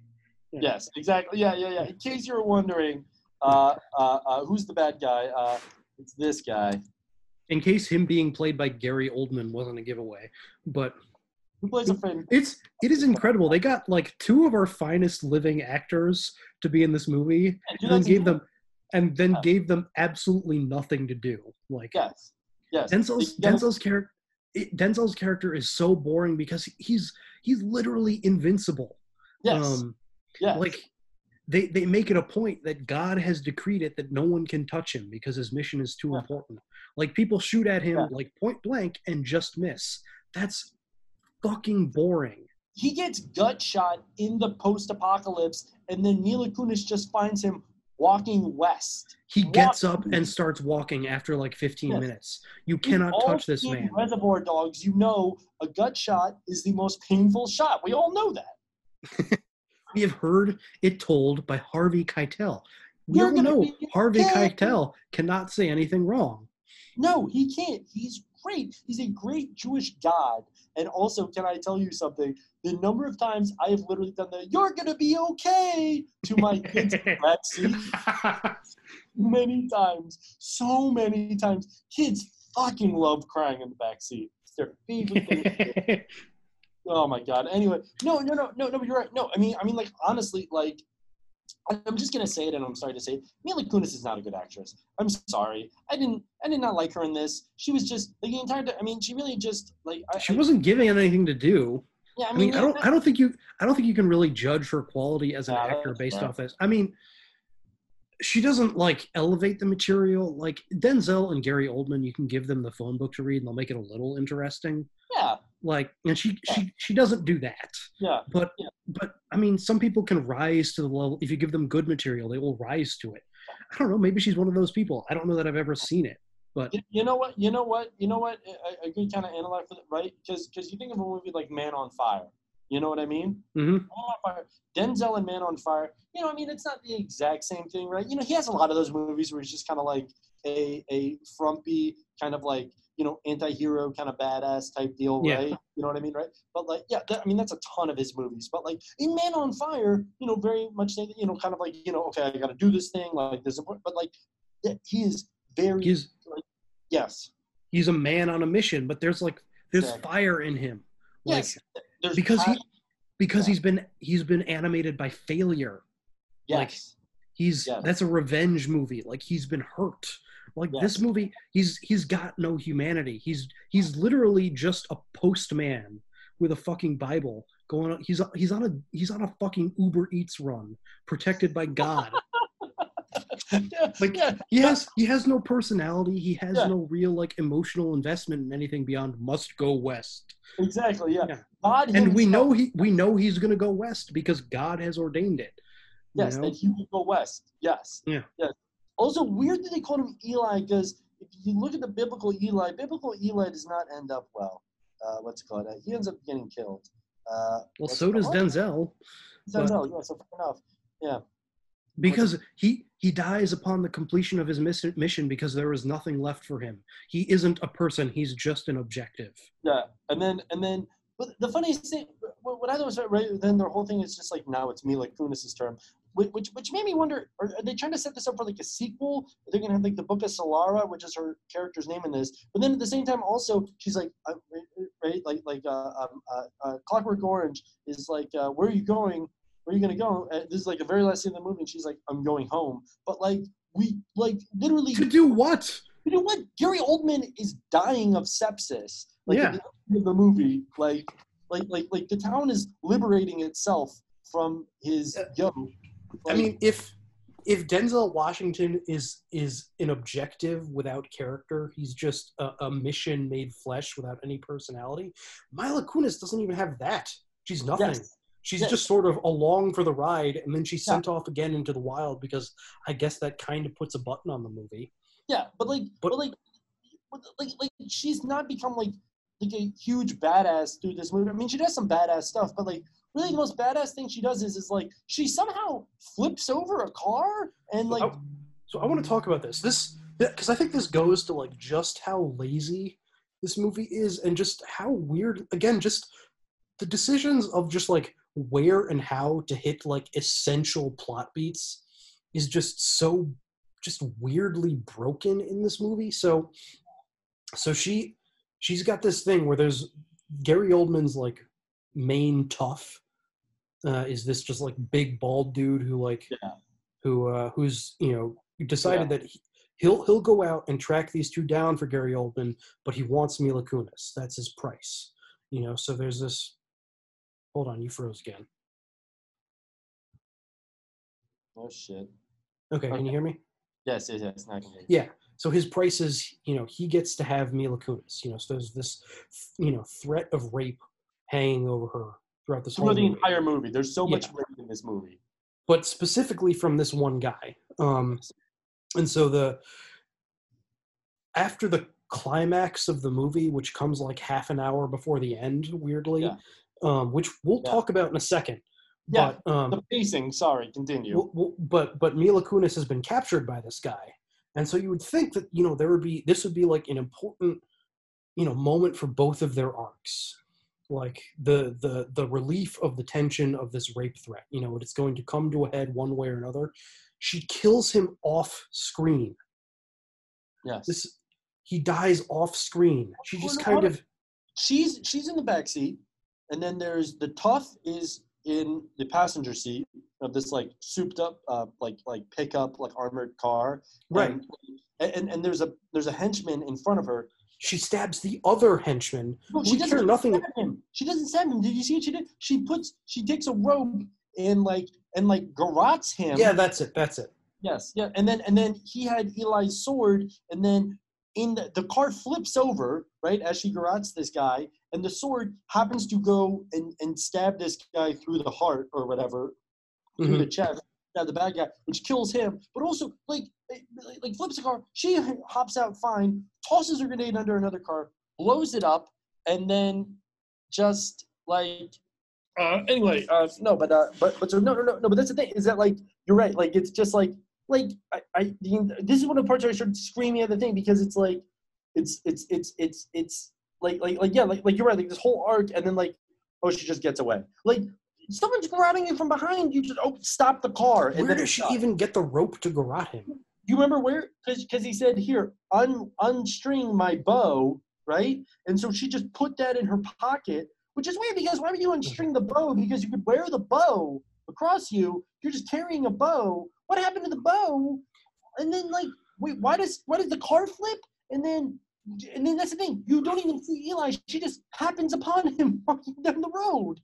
Yes, exactly. Yeah, yeah, yeah. In case you were wondering, uh, uh, uh, who's the bad guy? Uh, it's this guy. In case him being played by Gary Oldman wasn't a giveaway, but Who plays a friend? it's it is incredible. They got like two of our finest living actors to be in this movie, do and then gave them and then gave them absolutely nothing to do. Like Yes, yes. Denzel's They- Denzel's character Denzel's character is so boring because he's he's literally invincible. Yes. Um, yes. like they they make it a point that God has decreed it that no one can touch him because his mission is too important. Like people shoot at him Yeah. like point blank and just miss. That's fucking boring. he gets gut shot in the post-apocalypse, and then Mila Kunis just finds him walking west. He gets up and starts walking after like 15 Yes. minutes. You cannot touch this man. Reservoir Dogs, you know a gut shot is the most painful shot. We all know that. We have heard it told by Harvey Keitel. We You're all know Harvey. Keitel cannot say anything wrong. No, he can't. He's great. He's a great Jewish god. And also, can I tell you something? The number of times I have literally done the "You're gonna be okay" to my kids in the back seat, many times, so many times. Kids fucking love crying in the back seat. It's their favorite thing. Oh my god. Anyway, no, no, no, no, no. You're right. No, I mean, I mean, like honestly, like I'm just gonna say it, and I'm sorry to say it. Mila Kunis is not a good actress. I'm sorry. I didn't. I did not like her in this. She was just like the entire. ti- I mean, she really just like. I, she wasn't giving anything to do. Yeah, I I mean, mean, I don't, I don't think you, I don't think you can really judge her quality as an Yeah, actor based fair. off this. I mean, she doesn't like elevate the material. Like Denzel and Gary Oldman, you can give them the phone book to read, and they'll make it a little interesting. Yeah. Like, and she, she, she doesn't do that. Yeah. But, but I mean, some people can rise to the level if you give them good material, they will rise to it. I don't know. Maybe she's one of those people. I don't know that I've ever seen it, but You, you know what? You know what? You know what? A, a good kind of analog for that, right? Because because you think of a movie like Man on Fire. You know what I mean? Mhm. Man on Fire. Denzel and Man on Fire. You know, I mean, it's not the exact same thing, right? You know, he has a lot of those movies where he's just kind of like a a frumpy kind of like you know anti-hero kind of badass type deal, Yeah. right? You know what I mean, right? But like, yeah, that, I mean that's a ton of his movies. But like in Man on Fire, you know, very much you know, kind of like you know, okay, I got to do this thing, like this, important, but like yeah, he is very He's- like, yes. he's a man on a mission. But there's like there's Exactly. fire in him. Like, Yes, there's because he because he's been he's been animated by failure. Like Yes. he's Yes. that's a revenge movie. Like he's been hurt. Like this movie, he's he's got no humanity. He's he's literally just a postman with a fucking Bible going on. He's he's on a he's on a fucking Uber Eats run, protected by God. like he has he has no personality. He has Yeah. no real like emotional investment in anything beyond must go west. Exactly. Yeah. God And we know he we know he's gonna go west because God has ordained it. you Yes, know? and he will go west. Yes. Yeah. Yes. Also, weird that they called him Eli because if you look at the biblical Eli, biblical Eli does not end up well. Uh, what's it called? Uh, he ends up getting killed. Uh, Well, so does? Denzel. Denzel. Yeah. So fair enough. Yeah. because he he dies upon the completion of his mission because there is nothing left for him. He isn't a person. He's just an objective. Yeah, and then and then, but the funniest thing, what, I thought was right, then their whole thing is just like now it's Mila Kunis's term, which which, made me wonder: are, are they trying to set this up for like a sequel? Are they gonna have like the Book of Solara, which is her character's name in this? But then at the same time, also she's like, uh, right, like like uh, um, uh, uh, Clockwork Orange is like, uh, where are you going? Where are you gonna go? Uh, this is like the very last scene of the movie, and she's like, I'm going home. But like we like literally to do what? You know what? Gary Oldman is dying of sepsis. Like Yeah. the the movie, like like like like the town is liberating itself from his yoke. I mean, if if Denzel Washington is is an objective without character, he's just a, a mission made flesh without any personality. Mila Kunis doesn't even have that. She's nothing. Yes. She's Yes. just sort of along for the ride, and then she's sent off again into the wild because I guess that kind of puts a button on the movie. Yeah, but like, but, like, but, like, like she's not become like like a huge badass through this movie. I mean, she does some badass stuff, but like, really, the most badass thing she does is is like she somehow flips over a car and like. So I want to talk about this. This because I think this goes to like just how lazy this movie is, and just how weird. Again, just the decisions of just like where and how to hit like essential plot beats is just so just weirdly broken in this movie. So so she she's got this thing where there's Gary Oldman's like main tough uh, is this just like big bald dude who like who uh, who's you know decided Yeah. that he, he'll he'll go out and track these two down for Gary Oldman, but he wants Mila Kunis. That's his price. You know, so there's this. Hold on, you froze again. Oh shit. Okay, can you hear me? Yes, yes, yes. Now I can hear you. Yeah. So his price is, you know, he gets to have Mila Kunis. You know, so there's this, you know, threat of rape hanging over her throughout this whole Through the movie. entire movie, there's so much Yeah. rape in this movie. but specifically from this one guy. Um, and so the after the climax of the movie, which comes like half an hour before the end, weirdly, um, which we'll talk about in a second. Yeah, but um, the pacing. Sorry, continue. w- w- but but Mila Kunis has been captured by this guy, and so you would think that you know there would be this would be like an important you know moment for both of their arcs, like the the the relief of the tension of this rape threat. You know, it's going to come to a head one way or another. She kills him off screen. Yes. This he dies off screen. She just no, kind of she's she's in the back seat, and then there's the tough is in the passenger seat of this like souped up uh, like like pickup like armored car. Right. And, and and there's a there's a henchman in front of her. She stabs the other henchman. No, she care doesn't nothing. stab him. She doesn't stab him. Did you see what she did? She puts she takes a rope and like and like garrots him. Yeah, that's it. That's it. Yes, yeah, and then and then he had Eli's sword, and then in the the car flips over right as she garrots this guy, and the sword happens to go and and stab this guy through the heart or whatever, through the Mhm. chest, yeah, the bad guy, which kills him, but also like like, like flips the car. She hops out fine, tosses her grenade under another car, blows it up, and then just like uh, anyway, uh, no, but uh, but but so no, no, no, no. But that's the thing is that like you're right. Like it's just like like I, I the, this is one of the parts where I started screaming at the thing because it's like it's it's it's it's it's like like like yeah like like you're right. Like this whole arc, and then like oh she just gets away. Like someone's grabbing you from behind. You just oh stop the car. And Where then does she stopped. even get the rope to garrot him? You remember where? Because he said here un unstring my bow, right? And so she just put that in her pocket, which is weird because why would you unstring the bow? Because you could wear the bow across you. You're just carrying a bow. What happened to the bow? And then like, wait, why does why does the car flip? And then and then that's the thing. You don't even see Eli. She just happens upon him walking down the road.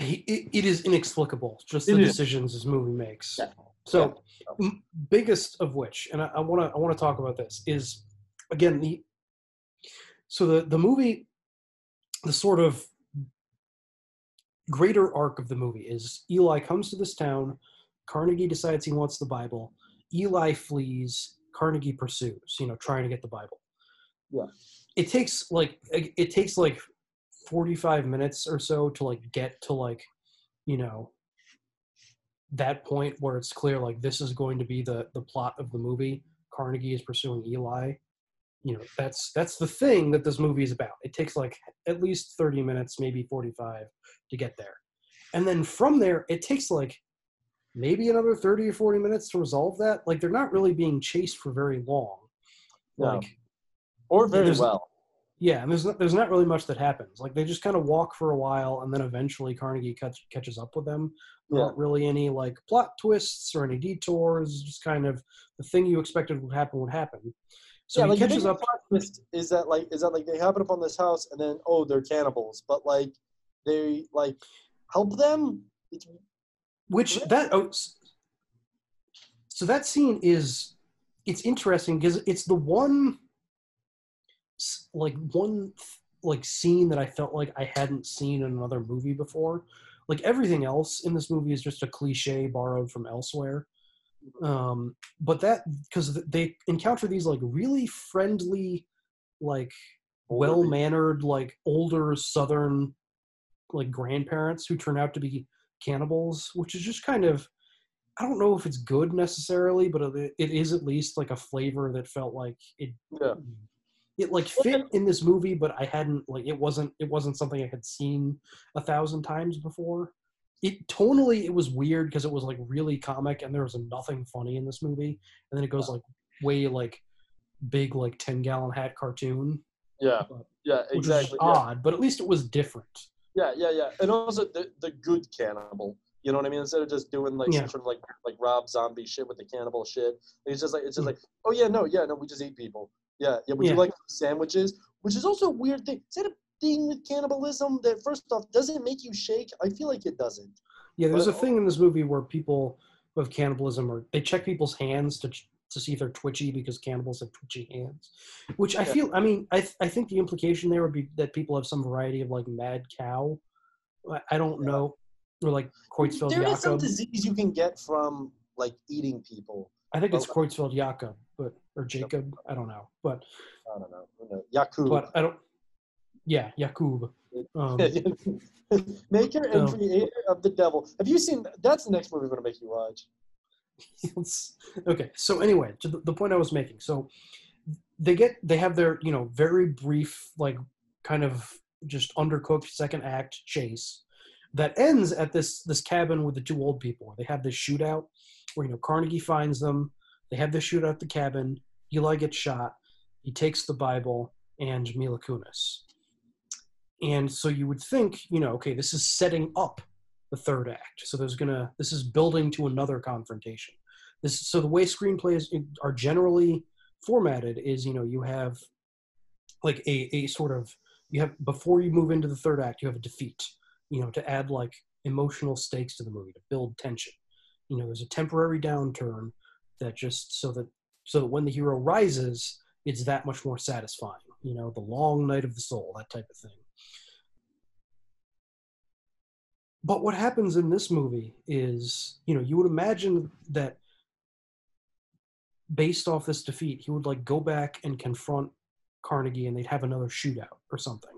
He, it, it is inexplicable just It the is. decisions this movie makes so m- biggest of which and i want to i want to talk about this is again the so the the movie the sort of greater arc of the movie is eli comes to this town carnegie decides he wants the bible eli flees carnegie pursues you know trying to get the bible Yeah. it takes like it it takes like 45 minutes or so to like get to like you know that point where it's clear like this is going to be the the plot of the movie. Carnegie is pursuing eli. You know that's that's the thing that this movie is about. It takes like at least 30 minutes maybe 45 to get there. And then from there it takes like maybe another 30 or 40 minutes to resolve that. Like they're not really being chased for very long. No. like or very well. Yeah, and there's not, there's not really much that happens. Like they just kind of walk for a while, and then eventually Carnegie catch, catches up with them. There Yeah. aren't really any like plot twists or any detours. Just kind of the thing you expected would happen would happen. So yeah, he like catches up. plot twist is that like is that like they happen upon this house and then oh they're cannibals, but like they like help them. It's Which that oh, so that scene is it's interesting because it's the one like one like scene that I felt like I hadn't seen in another movie before. Like everything else in this movie is just a cliche borrowed from elsewhere. Um, but that because they encounter these like really friendly, like well mannered, like older Southern like grandparents who turn out to be cannibals, which is just kind of I don't know if it's good necessarily, but it, is at least like a flavor that felt like it yeah. It like fit in this movie, but I hadn't like it wasn't it wasn't something I had seen a thousand times before. It tonally it was weird because it was like really comic and there was nothing funny in this movie, and then it goes like way like big like ten gallon hat cartoon, Yeah, yeah, which exactly. yeah. odd, but at least it was different. Yeah, yeah, yeah, and also the the good cannibal. You know what I mean? Instead of just doing like Yeah. some sort of like like Rob Zombie shit with the cannibal shit, it's just like it's just like oh yeah no yeah no we just eat people. Yeah, yeah. Would Yeah. you like sandwiches? Which is also a weird thing. Is that a thing with cannibalism that first off doesn't make you shake? I feel like it doesn't. Yeah, there's a thing in this movie where people have cannibalism or they check people's hands to to see if they're twitchy because cannibals have twitchy hands. Which I Yeah. feel, I mean, I th- I think the implication there would be that people have some variety of like mad cow. I, I don't know, or like Creutzfeldt There is some disease you can get from like eating people. I think it's but- Creutzfeldt Jakob, but or Jacob. I don't know, but I don't know. Yakub. but I don't. Yeah, Yakub. Um, Maker and Um, creator of the devil. Have you seen? That's the next movie we're gonna make you watch. Okay so anyway to the, the point i was making so they get they have their you know very brief like kind of just undercooked second act chase that ends at this this cabin with the two old people they have this shootout where you know carnegie finds them they have this shootout at the cabin eli gets shot he takes the bible and mila kunis. And so you would think you know okay this is setting up the third act. So there's gonna this is building to another confrontation. This so the way screenplays are generally formatted is you know you have like a, a sort of you have before you move into the third act you have a defeat you know to add like emotional stakes to the movie to build tension you know there's a temporary downturn that just so that so that when the hero rises it's that much more satisfying you know the long night of the soul that type of thing. But what happens in this movie is you know you would imagine that based off this defeat he would like go back and confront carnegie and they'd have another shootout or something.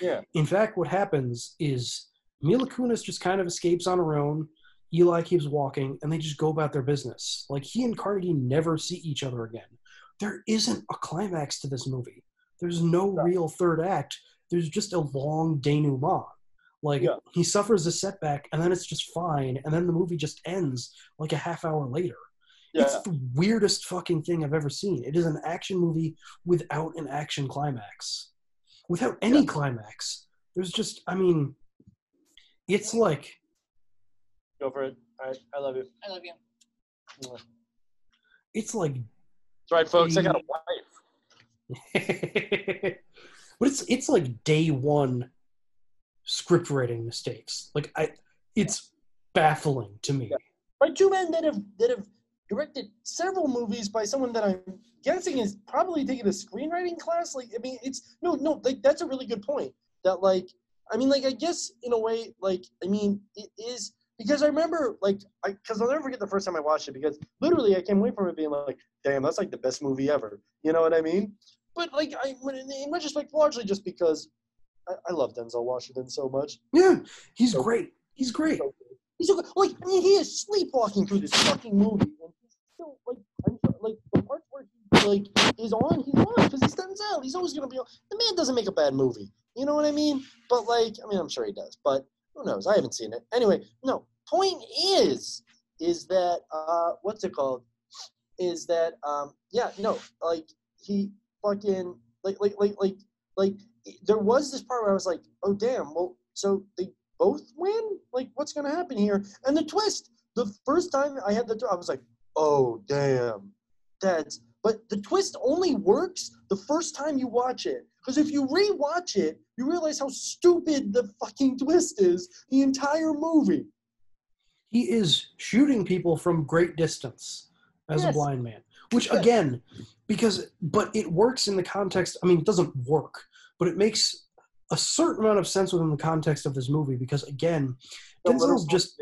Yeah. in fact what happens is mila kunis just kind of escapes on her own eli keeps walking and they just go about their business. Like he and carnegie never see each other again. There isn't a climax to this movie. There's no real third act. There's just a long denouement. Like Yeah. he suffers a setback and then it's just fine and then the movie just ends like a half hour later. It's the weirdest fucking thing i've ever seen. It is an action movie without an action climax. Without any climax. There's just i mean it's like Go for it. All right. I love you. I love you. That's it's like right, folks. I got a wife. but it's it's like day one script writing mistakes like i it's baffling to me. by two men that have that have directed several movies by someone that I'm guessing is probably taking a screenwriting class. Like, I mean, it's no, no, like that's a really good point. That like, I mean, like, I guess in a way, like, I mean, it is because I remember, like, I because I'll never forget the first time I watched it because literally I came away from it being like, damn, that's like the best movie ever. You know what I mean? But like, I in retrospect, largely just because I, I love Denzel Washington so much. Yeah, he's great. He's great. He's so good. like I mean he is sleepwalking through this fucking movie, and he's still like I'm like the parts where he like is on, he's on because he's Denzel. He's always gonna be on. The man doesn't make a bad movie. You know what I mean? But like I mean I'm sure he does, but who knows? I haven't seen it. Anyway, no. Point is, is that uh what's it called? Is that um yeah no like he fucking like like like like like there was this part where I was like oh damn well so they both win? Like, what's to happen here? And the twist, the first time I had the, I was like, oh, damn. That's, but the twist only works the first time you watch it. Because if you rewatch it, you realize how stupid the fucking twist is the entire movie. He is shooting people from great distance as a blind man. Which Yes. again, because but it works in the context. I mean, it doesn't work, but it makes a certain amount of sense within the context of this movie. Because again, It's a literal Denzel's just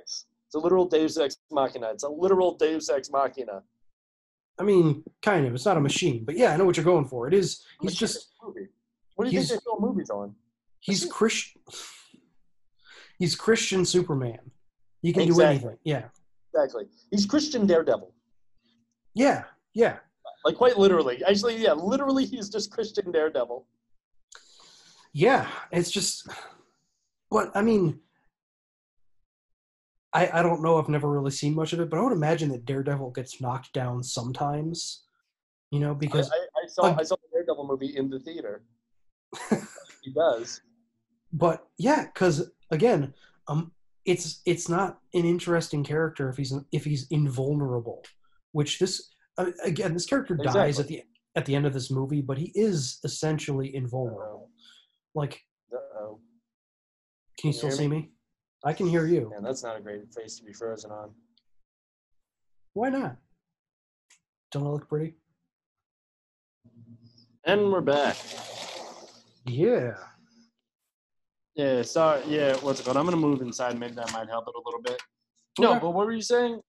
Ex. It's a literal Deus Ex Machina. It's a literal Deus Ex Machina. I mean, kind of. It's not a machine, but yeah, I know what you're going for. It is. He's just. What do you think they film movies on? He's Christian. He's Christian Superman. He can do Exactly. anything. Yeah. Exactly. He's Christian Daredevil. Yeah. Yeah. Like quite literally. Actually, yeah, literally he's just Christian Daredevil. Yeah. It's just. But I mean, I I don't know. I've never really seen much of it, but I would imagine that Daredevil gets knocked down sometimes. You know, because I, I saw I saw the Daredevil movie in the theater. he does. but yeah, because again, um, it's it's not an interesting character if he's if he's invulnerable, which this uh, again this character dies at the at the end of this movie, but he is essentially invulnerable. Like, Uh-oh. can you Can you still hear see me? me? I can hear you. Man, that's not a great face to be frozen on. Why not? Don't I look pretty? And we're back. Yeah. Yeah, sorry. Yeah, what's it called? I'm gonna move inside. Maybe that might help it a little bit. No, Okay. but what were you saying?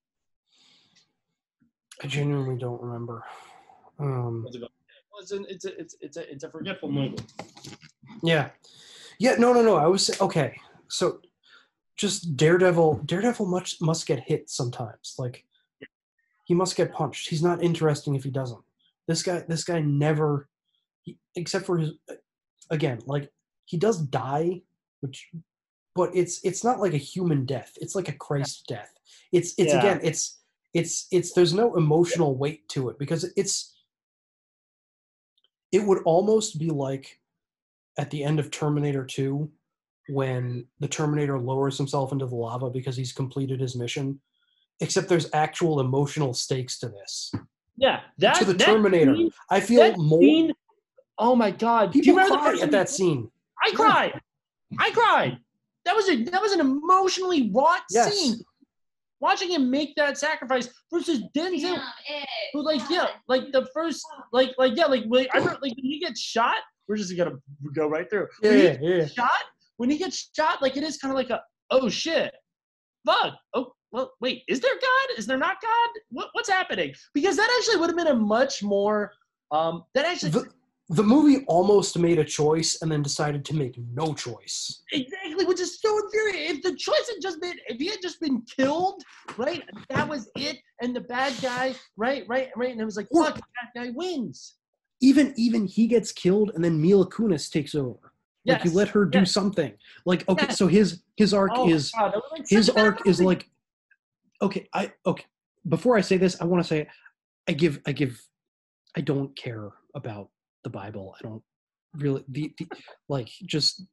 I genuinely don't remember. Um, What's it called? Well, it's, an, it's a it's it's a it's a forgetful movie. Yeah. Yeah, no, no, no. I was okay. So just Daredevil Daredevil much must get hit sometimes. Like he must get punched. He's not interesting if he doesn't. This guy this guy never he, except for his again, like he does die, which but it's it's not like a human death. It's like a Christ death. It's it's Yeah. again, it's it's it's there's no emotional weight to it because it's it would almost be like at the end of Terminator 2 when the Terminator lowers himself into the lava because he's completed his mission. Except there's actual emotional stakes to this. Yeah, that to the that Terminator. scene- I feel more scene- oh my god! Do you people cry at that scene. I cried. I cried. That was a that was an emotionally wrought Yes. scene. Watching him make that sacrifice versus Denzel, who like yeah, like the first like like yeah, like wait, I remember, like when he gets shot, we're just gonna go right through. When he Yeah, yeah. shot, when he gets shot, like it is kind of like a oh shit, fuck. Oh well, wait, is there God? Is there not God? What, what's happening? Because that actually would have been a much more um that actually The, the movie almost made a choice and then decided to make no choice. Exactly, which is so infuriating. If the choice had just been, if he had just been killed, right, that was it, and the bad guy, right, right, right, and it was like, fuck, the bad guy wins. Even even he gets killed and then Mila Kunis takes over. Like you let her do yes. something. Like okay, Yes. so his his arc Oh is God, like his such a bad arc is like okay i okay before i say this i want to say i give i give i don't care about the bible i don't really the, the like just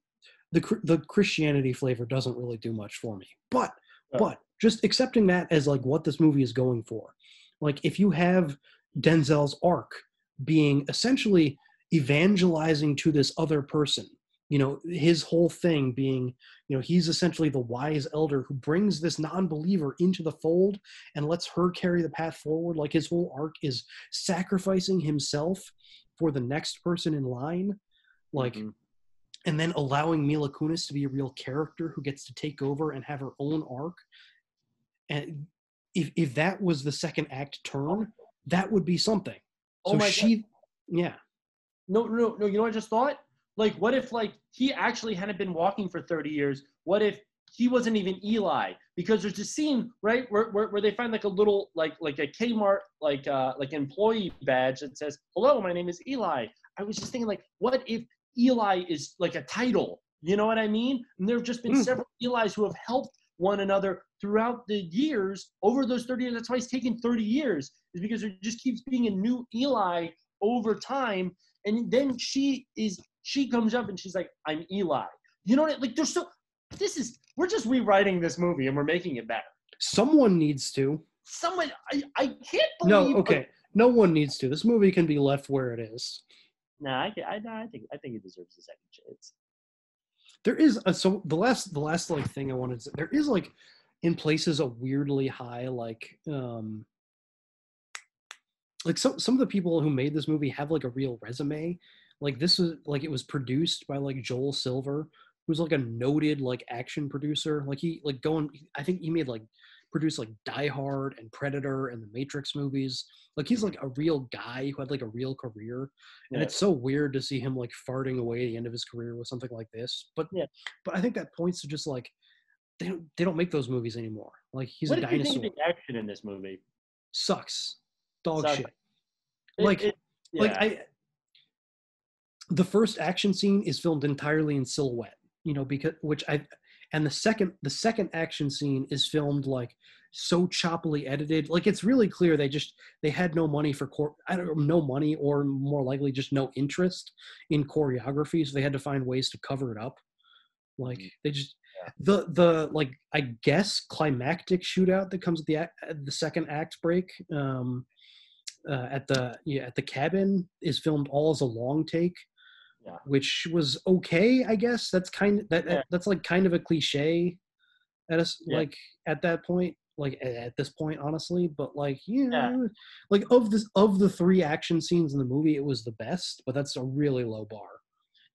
the the christianity flavor doesn't really do much for me. But uh. but just accepting that as like what this movie is going for. Like if you have denzel's arc being essentially evangelizing to this other person you know his whole thing being you know he's essentially the wise elder who brings this non-believer into the fold and lets her carry the path forward. Like his whole arc is sacrificing himself for the next person in line like mm-hmm. and then allowing Mila Kunis to be a real character who gets to take over and have her own arc and if if that was the second act turn that would be something Oh so my God. yeah No, no, no. You know what I just thought? Like, what if like he actually hadn't been walking for 30 years? What if he wasn't even Eli? Because there's a scene, right, where, where, where they find like a little like like a Kmart like uh like employee badge that says, Hello, my name is Eli. I was just thinking, like, what if Eli is like a title? You know what I mean? And there have just been Hmm. several Eli's who have helped one another throughout the years over those 30 years. That's why it's taken 30 years, is because there just keeps being a new Eli over time. And then she is she comes up and she's like, I'm Eli. You know what? I, Like there's so this is we're just rewriting this movie and we're making it better. someone needs to. Someone I, I can't believe no okay no one needs to. This movie can be left where it is. No, I, I, I think I think it deserves a second chance. there is a, so the last the last like thing i wanted to say there is like in places a weirdly high like um like some some of the people who made this movie have like a real resume. Like this was like it was produced by like joel silver who's like a noted like action producer like he like going i think he made like produced like die hard and predator and the matrix movies like he's like a real guy who had like a real career and Yeah. it's so weird to see him like farting away the end of his career with something like this but Yeah. but i think that points to just like they don't they don't make those movies anymore like he's what a dinosaur the action in this movie? sucks dog Sucks. shit It- like it- like yeah. i the first action scene is filmed entirely in silhouette you know because which i and the second the second action scene is filmed like so choppily edited. Like it's really clear they just they had no money for core i don't know no money or more likely just no interest in choreography so they had to find ways to cover it up. Like Mm-hmm. they just the the like i guess climactic shootout that comes at the ac- at the second act break um uh, at the yeah at the cabin is filmed all as a long take Yeah. which was okay i guess that's kind of that, Yeah. that's like kind of a cliche at us Yeah. like at that point like at this point honestly but like yeah, Yeah. like of this of the three action scenes in the movie it was the best but that's a really low bar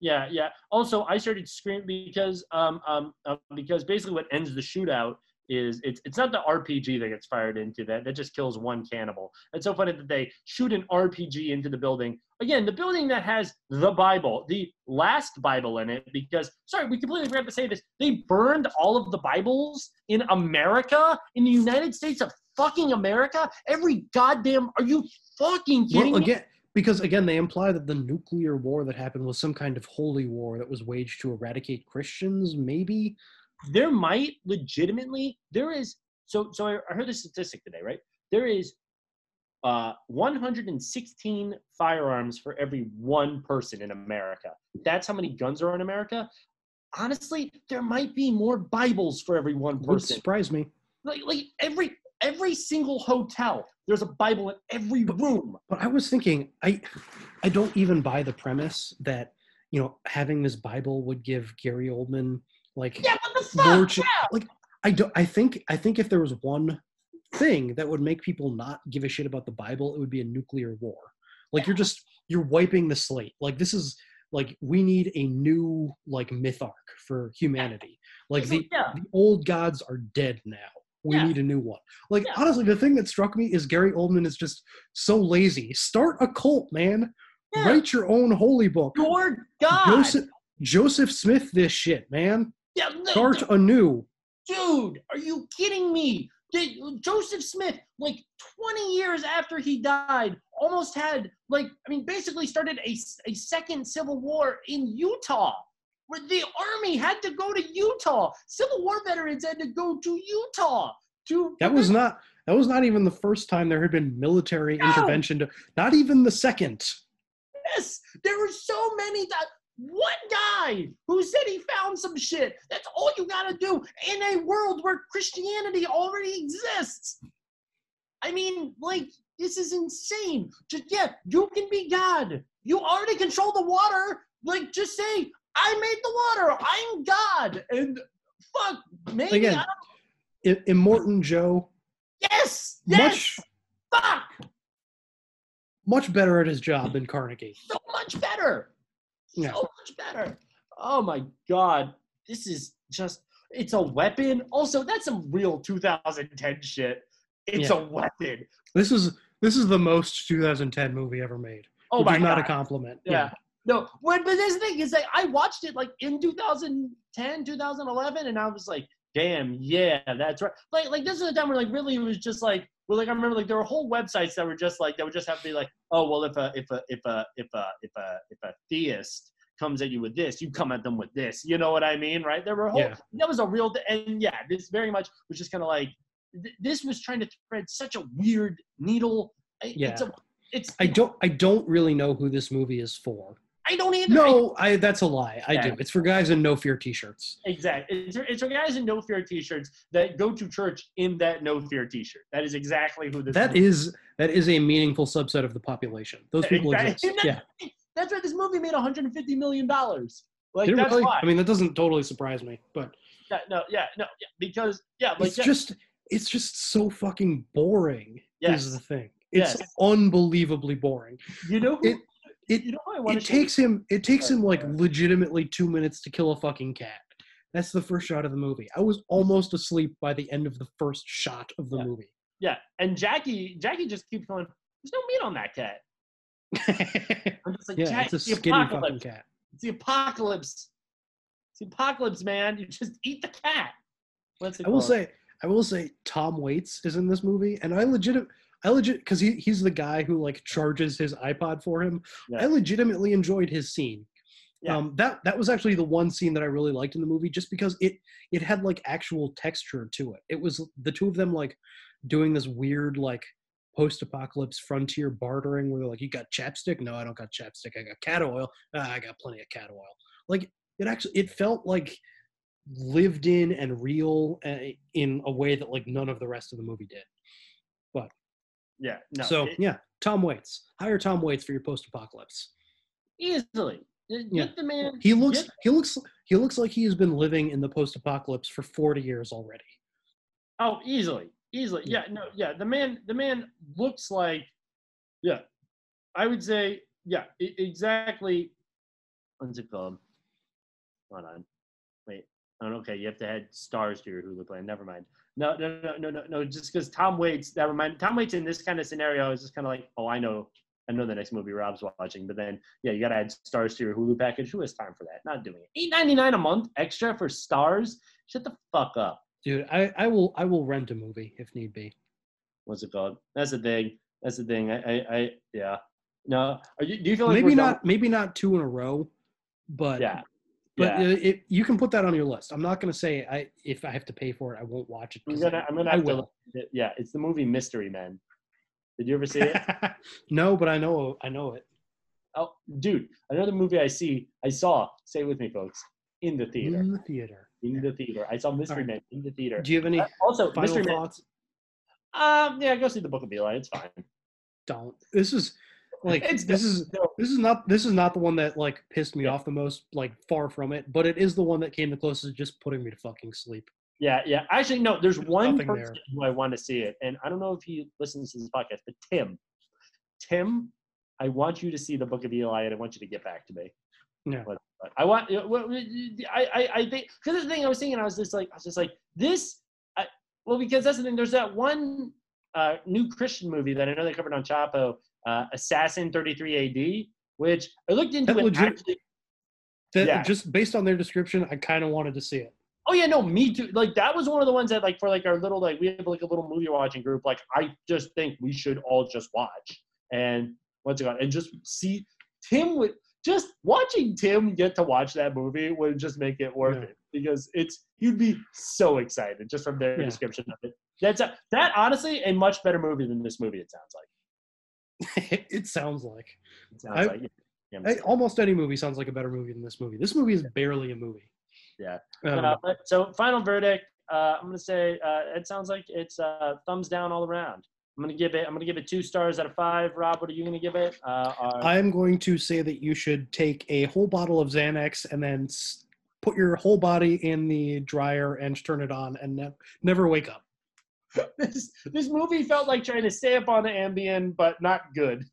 Yeah, yeah. Also, I started screaming because um um uh, because basically what ends the shootout is it's it's not the RPG that gets fired into that that just kills one cannibal. It's so funny that they shoot an RPG into the building. Again, the building that has the Bible, the last Bible in it, because sorry, we completely forgot to say this. They burned all of the Bibles in America, in the United States of fucking America. Every goddamn are you fucking kidding well me? again because again they imply that the nuclear war that happened was some kind of holy war that was waged to eradicate christians maybe there might legitimately there is so so I, I heard this statistic today right? There is uh 116 firearms for every one person in america. That's how many guns are in america. Honestly there might be more bibles for every one would person. surprise me. Like like every every single hotel there's a bible in every room. but i was thinking i i don't even buy the premise that you know having this bible would give gary oldman like yeah what the fuck? yeah. like i don't i think i think if there was one thing that would make people not give a shit about the bible it would be a nuclear war. Like you're just you're wiping the slate. Like this is like we need a new like myth arc for humanity. Like the, Yeah. the old gods are dead now. We Yeah. need a new one. Like honestly the thing that struck me is gary oldman is just so lazy. Start a cult man. Write your own holy book. Lord God. joseph joseph smith this shit man Yeah, no, start anew dude, are you kidding me? Did, Joseph Smith, like 20 years after he died, almost had like I mean, basically started a, a second civil war in Utah, where the army had to go to Utah. Civil War veterans had to go to Utah to. That was not that was not even the first time there had been military intervention to not even the second. Yes, there were so many. That one guy who said he found some shit. That's all you gotta do in a world where Christianity already exists. I mean, like, this is insane. Just yeah, you can be God. You already control the water. Like, just say, I made the water. I'm God. And fuck, maybe Again, I'm, Immortan Joe, yes, yes, much fuck, much better at his job than Carnegie. so much better. Yeah. so much better. Oh my god, this is just it's a weapon. Also, that's some real 2010 shit. It's Yeah. a weapon. This is this is the most 2010 movie ever made. Oh which my is not a compliment. Yeah. No, when, but this thing is like I watched it like in 2010, 2011, and I was like, damn, yeah, that's right. Like, like this is a time where like really it was just like, well, like I remember like there were whole websites that were just like that would just have to be like, oh well, if a if a if a if a if a if a theist comes at you with this, you come at them with this. You know what I mean, right? There were whole Yeah. that was a real and yeah, this very much was just kind of like th- this was trying to thread such a weird needle. I- It's Yeah. a it's I don't I don't really know who this movie is for. I don't either. No, I that's a lie. I Yeah. do. It's for guys in no fear t-shirts. Exactly. It's, it's for guys in no fear t-shirts that go to church in that no fear t-shirt. That is exactly who this That movie is that is a meaningful subset of the population. Those people Exactly. exist. Yeah. That's right. this movie made 150 million dollars. Like Did that's really? why. I mean, that doesn't totally surprise me, but yeah, no, yeah, no, yeah, because yeah, like it's yeah, just it's just so fucking boring. Yes. Is the thing. It's Yes. unbelievably boring. you know who, It it you know it takes him it takes him like legitimately two minutes to kill a fucking cat. That's the first shot of the movie. I was almost asleep by the end of the first shot of the movie. Yeah, and Jackie, Jackie just keeps going. There's no meat on that cat. I'm just like, Yeah, it's a it's skinny fucking cat. It's the apocalypse. It's the apocalypse, man. You just eat the cat. I will called? say, I will say, Tom Waits is in this movie, and I legit, I legit, because he, he's the guy who like charges his iPod for him. Yeah. I legitimately enjoyed his scene. Yeah. Um, that that was actually the one scene that I really liked in the movie, just because it it had like actual texture to it. It was the two of them like doing this weird like post-apocalypse frontier bartering, where they're like, "You got chapstick? No, I don't got chapstick. I got cat oil. Ah, I got plenty of cat oil." Like it actually, it felt like lived in and real uh, in a way that like none of the rest of the movie did. But yeah, no. so it- yeah, Tom Waits. Hire Tom Waits for your post-apocalypse. easily. Get Yeah. the man. He looks get- he looks he looks like he has been living in the post-apocalypse for 40 years already. Oh, easily, easily. Yeah, no, yeah. The man, the man looks like, yeah. I would say, yeah, exactly. What's it called? Hold on, wait. Oh, okay. You have to add stars to your Hulu plan. Never mind. No, no, no, no, no, no. Just because Tom Waits, that remind Tom Waits in this kind of scenario is just kind of like, oh, I know, I know the next movie Rob's watching, but then yeah, you got to add stars to your Hulu package. Who has time for that? Not doing it. Eight ninety nine a month extra for stars. Shut the fuck up. Dude, I, I will I will rent a movie if need be. what's it called? That's the thing. That's the thing. I, I, I yeah. No, are you, do you feel like maybe we're done- not maybe not two in a row, but Yeah. But Yeah. it, you can put that on your list. I'm not going to say I if I have to pay for it, I won't watch it. I'm gonna, I'm gonna I to. will. it. Yeah, it's the movie Mystery Men. Did you ever see it? no, but I know I know it. oh, dude, another movie I see, I saw. Say it with me, folks. In the theater. In the theater. In the theater. I saw Mystery Alright. Men in the theater. Do you have any Uh, also, Mystery Men. Um, yeah, go see the Book of Eli. It's fine. Don't. This is like It's this is this is not this is not the one that like pissed me off the most. Like far from it, but it is the one that came the closest to just putting me to fucking sleep. Yeah, yeah. Actually, no. There's one person there. who I want to see it, and I don't know if he listens to this podcast, but Tim, Tim, I want you to see the Book of Eli, and I want you to get back to me. Yeah. But, but I want. uh, I I, I think because the thing I was thinking, I was just like, I was just like this. I, well, because that's the thing. There's that one uh, new Christian movie that I know they covered on Chapo, uh, Assassin 33 AD, which I looked into. That it legit- actually, That, Yeah. Just based on their description, I kind of wanted to see it. Oh yeah, no, me too. Like that was one of the ones that like for like our little like we have like a little movie watching group. Like I just think we should all just watch and what's it called and just see Tim would just watching Tim get to watch that movie would just make it worth Yeah. it because it's you'd be so excited just from their Yeah. description of it. That's a, that honestly a much better movie than this movie. It sounds like. it sounds like. It sounds I- like. Yeah, I'm I, sorry. almost any movie sounds like a better movie than this movie. This movie is barely a movie. Yeah. Um, Uh, so final verdict. Uh, I'm gonna say uh, it sounds like it's uh, thumbs down all around. I'm gonna give it. I'm gonna give it two stars out of five. Rob, what are you gonna give it? Uh, our- I'm going to say that you should take a whole bottle of Xanax and then s- put your whole body in the dryer and turn it on and ne- never wake up. this this movie felt like trying to stay up on the Ambien, but not good.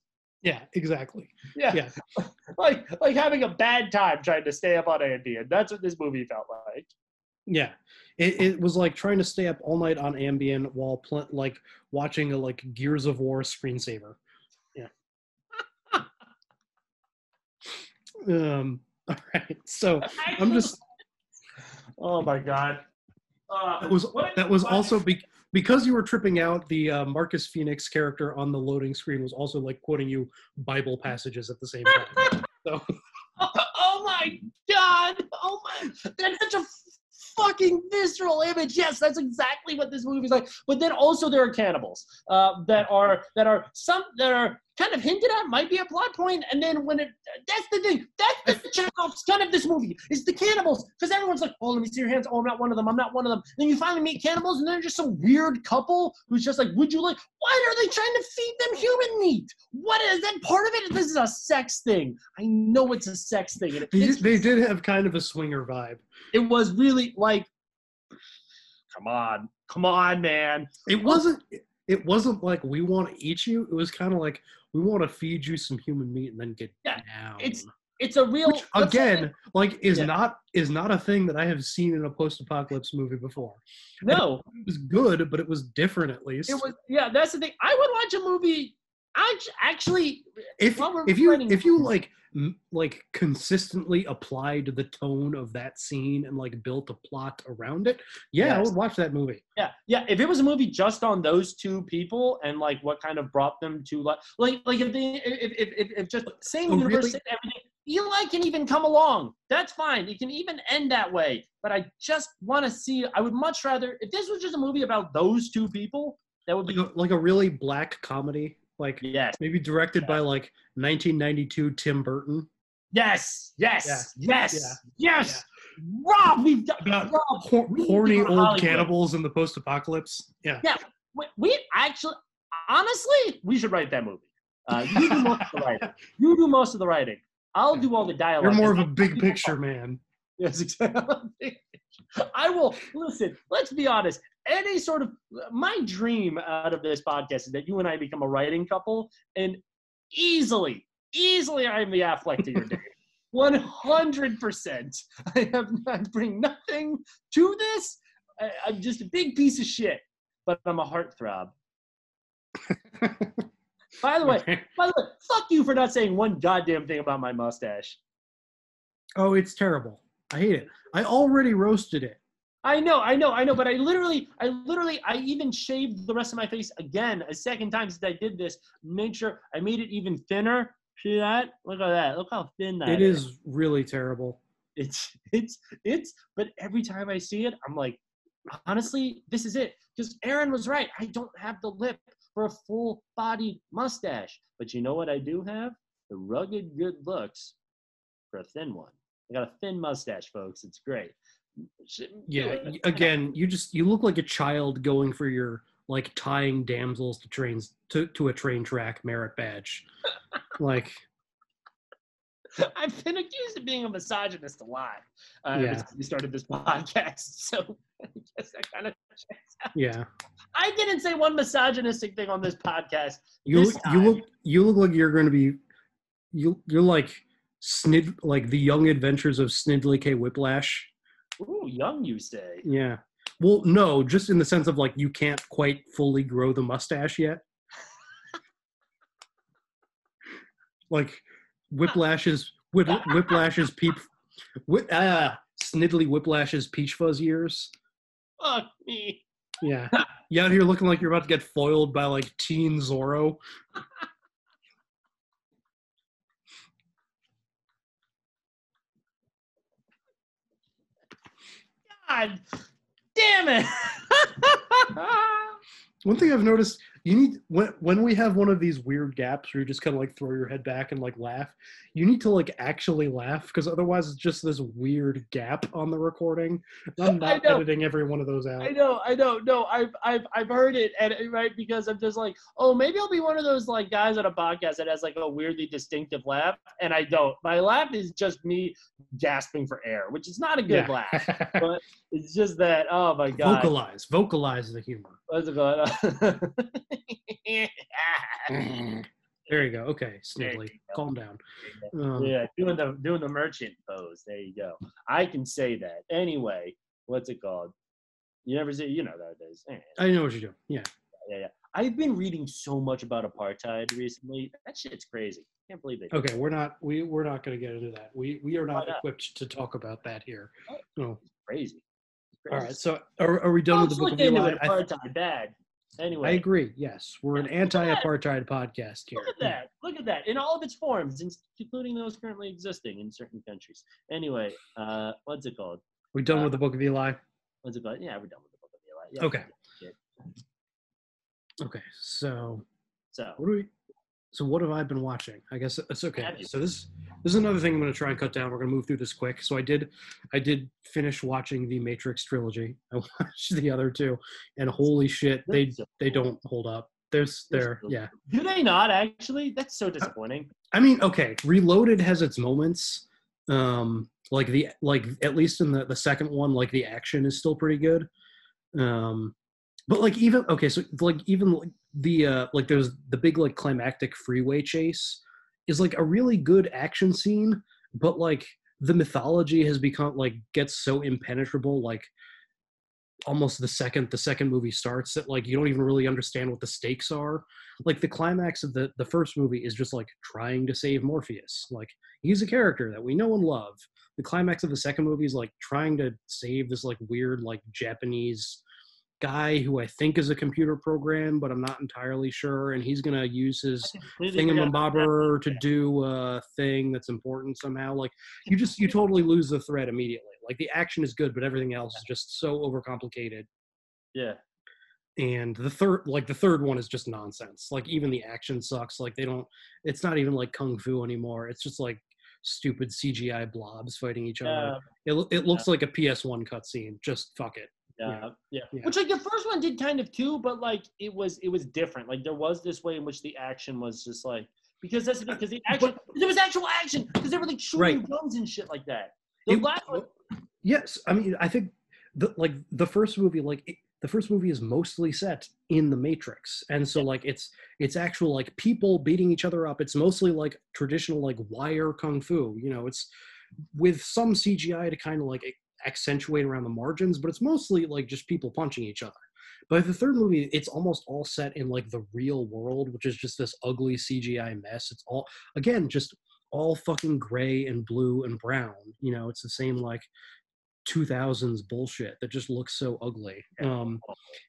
Yeah, exactly. Yeah. Yeah. like like having a bad time trying to stay up on Ambien. That's what this movie felt like. Yeah, it, it was like trying to stay up all night on Ambien while pl- like watching a like Gears of War screensaver. Yeah. um. All right. So I'm just Oh my god. Uh, that was that was also be, because you were tripping out. The uh, Marcus Fenix character on the loading screen was also like quoting you Bible passages at the same time. So oh my god! Oh my, that's such a fucking visceral image. Yes, that's exactly what this movie's like. But then also there are cannibals uh, that are that are some that are kind of hinted at, might be a plot point, and then when it that's the thing. That's the Chekhov's gun of this movie is the cannibals because everyone's like, oh, let me see your hands. Oh, I'm not one of them. I'm not one of them. Then you finally meet cannibals, and they're just some weird couple who's just like, would you like? Why are they trying to feed them human meat? What is that part of it? This is a sex thing. I know it's a sex thing. And it they, they did have kind of a swinger vibe. it was really like come on come on man It wasn't. It wasn't like we want to eat you. It was kind of like we want to feed you some human meat and then get Yeah, down. it's it's a real Which again, like, is Yeah. not is not a thing that I have seen in a post-apocalypse movie before. no It was good, but it was different at least. it was yeah that's the thing i would watch a movie i actually if if you if you like like consistently applied the tone of that scene and like built a plot around it, yeah, I would watch that movie. yeah yeah if it was a movie just on those two people and like what kind of brought them to like like like if they if if, if, if just same Oh, universe really? everything Eli can even come along. That's fine. It can even end that way. But I just want to see. I would much rather if this was just a movie about those two people. That would be Like a, like a really black comedy, like yes, maybe directed by like 1992 Tim Burton. yes, yes, Yeah. yes, yes. Rob, we've got About Rob, hor- we horny old Hollywood. cannibals in the post-apocalypse. Yeah. Yeah, we, we actually, honestly, we should write that movie. Uh, you do most of the writing. You do most of the writing. I'll do all the dialogue. You're more of a big picture man. Yes, exactly. I will listen. Let's be honest. Any sort of my dream out of this podcast is that you and I become a writing couple, and easily, easily, I'm the Affleck to your Dave. One hundred percent. I have I bring nothing to this. I, I'm just a big piece of shit, but I'm a heartthrob. by the way, by the way, fuck you for not saying one goddamn thing about my mustache. Oh, it's terrible. I hate it. I already roasted it. I know, I know, I know, but I literally, I literally, I even shaved the rest of my face again a second time since I did this. Made sure I made it even thinner. See that? Look at that. Look how thin that It is really terrible. It's, it's, it's. But every time I see it, I'm like, honestly, this is it. Because Aaron was right. I don't have the lip for a full-bodied mustache. But you know what I do have? The rugged good looks for a thin one. I got a thin mustache, folks. It's great. Yeah. Again, you just you look like a child going for your like tying damsels to trains to, to a train track merit badge. like I've been accused of being a misogynist a lot. Uh, Yeah. since We started this podcast, so I guess that kind of checks out. yeah. I didn't say one misogynistic thing on this podcast. You this look, you look you look like you're going to be you you're like Snid like the young adventures of Snidely K Whiplash. Ooh, young, you say? Yeah. Well, no, just in the sense of like you can't quite fully grow the mustache yet. like Whiplash's Whip, Whiplash's peep Whip, ah Snidely Whiplash's peach fuzz years. Fuck me. Yeah. You out here looking like you're about to get foiled by like teen Zorro. God damn it. One thing I've noticed You need when when we have one of these weird gaps where you just kind of like throw your head back and like laugh. You need to like actually laugh because otherwise it's just this weird gap on the recording. I'm not editing every one of those out. I know, I know, no, I've, I've, I've heard it, and right because I'm just like, oh, maybe I'll be one of those like guys on a podcast that has like a weirdly distinctive laugh, and I don't. My laugh is just me gasping for air, which is not a good Yeah. laugh, but it's just that. Oh my god, vocalize, vocalize the humor. What's it called? There you go. Okay, Sniggly, calm down. Um, yeah, doing the doing the merchant pose. There you go. I can say that. Anyway, what's it called? You never say. You know that it is. Eh, I know what you're doing. Yeah. Yeah, yeah. I've been reading so much about apartheid recently. That shit's crazy. Can't believe it. Okay, we're not we we're not going to get into that. We we are not not? equipped to talk about that here. No. Crazy. All right. So are, are we done with the book of Eli? I, Apartheid bad. Anyway, I agree. Yes, we're an anti-apartheid podcast here. Look at that. Look at that. In all of its forms, including those currently existing in certain countries. Anyway, uh, what's it called? We're done with the book of Eli? What's it called? Yeah, we're done with the book of Eli. Yeah, Okay. Okay. So So what do we? So what have I been watching? I guess it's okay. So this this is another thing I'm going to try and cut down. We're going to move through this quick. So I did I did finish watching the Matrix trilogy. I watched the other two, and holy shit, they they don't hold up. There's there yeah. Do they not actually? That's so disappointing. I mean, okay, Reloaded has its moments. Um, like the like at least in the the second one, like the action is still pretty good. Um, but like even okay, so like even the uh like there's the big like climactic freeway chase is like a really good action scene, but like the mythology has become like gets so impenetrable like almost the second the second movie starts that like you don't even really understand what the stakes are. Like the climax of the the first movie is just like trying to save morpheus. Like he's a character that we know and love. The climax of the second movie is like trying to save this like weird like japanese guy who i think is a computer program but i'm not entirely sure and he's gonna use his thingamabobber to do a thing that's important somehow like you just you totally lose the thread immediately. Like the action is good but everything else is just so overcomplicated. Yeah. and the third like the third one is just nonsense. Like even the action sucks. Like they don't it's not even like kung fu anymore. It's just like stupid cgi blobs fighting each other. Yeah. it, it looks like a ps1 cutscene. Just fuck it Yeah, yeah, Yeah. Which like the first one did kind of too, but like it was it was different. Like there was this way in which the action was just like because that's because the action there was actual action because they were like shooting Right. guns and shit like that. The It- last one, yes i mean i think the like the first movie like it, the first movie is mostly set in the matrix and so like it's it's actual like people beating each other up it's mostly like traditional like wire kung fu you know it's with some cgi to kind of like accentuate around the margins but it's mostly like just people punching each other. But the third movie it's almost all set in like the real world which is just this ugly cgi mess. It's all again just all fucking gray and blue and brown you know? It's the same like 2000s bullshit that just looks so ugly. Um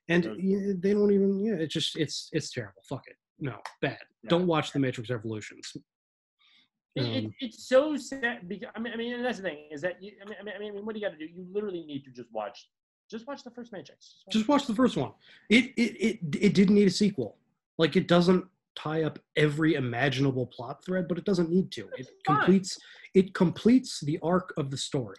and yeah, they don't even yeah it's just it's it's terrible. Fuck it. No bad. Don't watch the matrix revolutions it, it, Um, it's so sad. Because, I mean, I mean, that's the thing is that you. I mean, I mean, I mean, what do you got to do? You literally need to just watch, just watch the first Matrix. just watch the first one it it it, it didn't need a sequel like it doesn't tie up every imaginable plot thread but it doesn't need to it completes it completes the arc of the story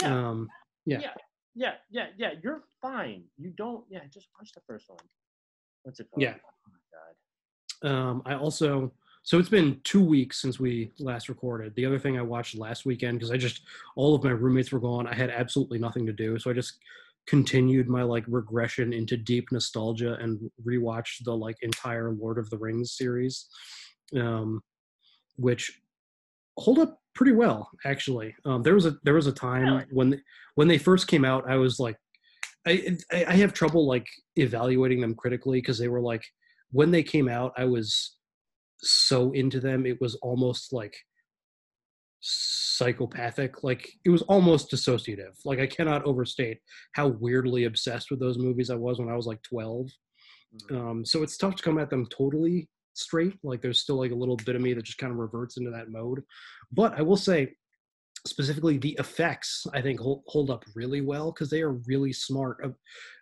Yeah. um yeah yeah, yeah, yeah, yeah. You're fine. You don't. Yeah, just watch the first one. What's it called? Yeah. Oh my god. Um, I also so it's been two weeks since we last recorded. The other thing I watched last weekend because I just all of my roommates were gone. I had absolutely nothing to do, so I just continued my like regression into deep nostalgia and rewatched the like entire Lord of the Rings series, um, which hold up pretty well actually. Um, there was a there was a time when when they first came out, I was like I, I I have trouble like evaluating them critically because they were like when they came out I was so into them it was almost like psychopathic. Like it was almost dissociative. Like I cannot overstate how weirdly obsessed with those movies I was when I was like 12 um so it's tough to come at them totally straight. Like there's still like a little bit of me that just kind of reverts into that mode. But I will say specifically the effects i think hold, hold up really well because they are really smart uh,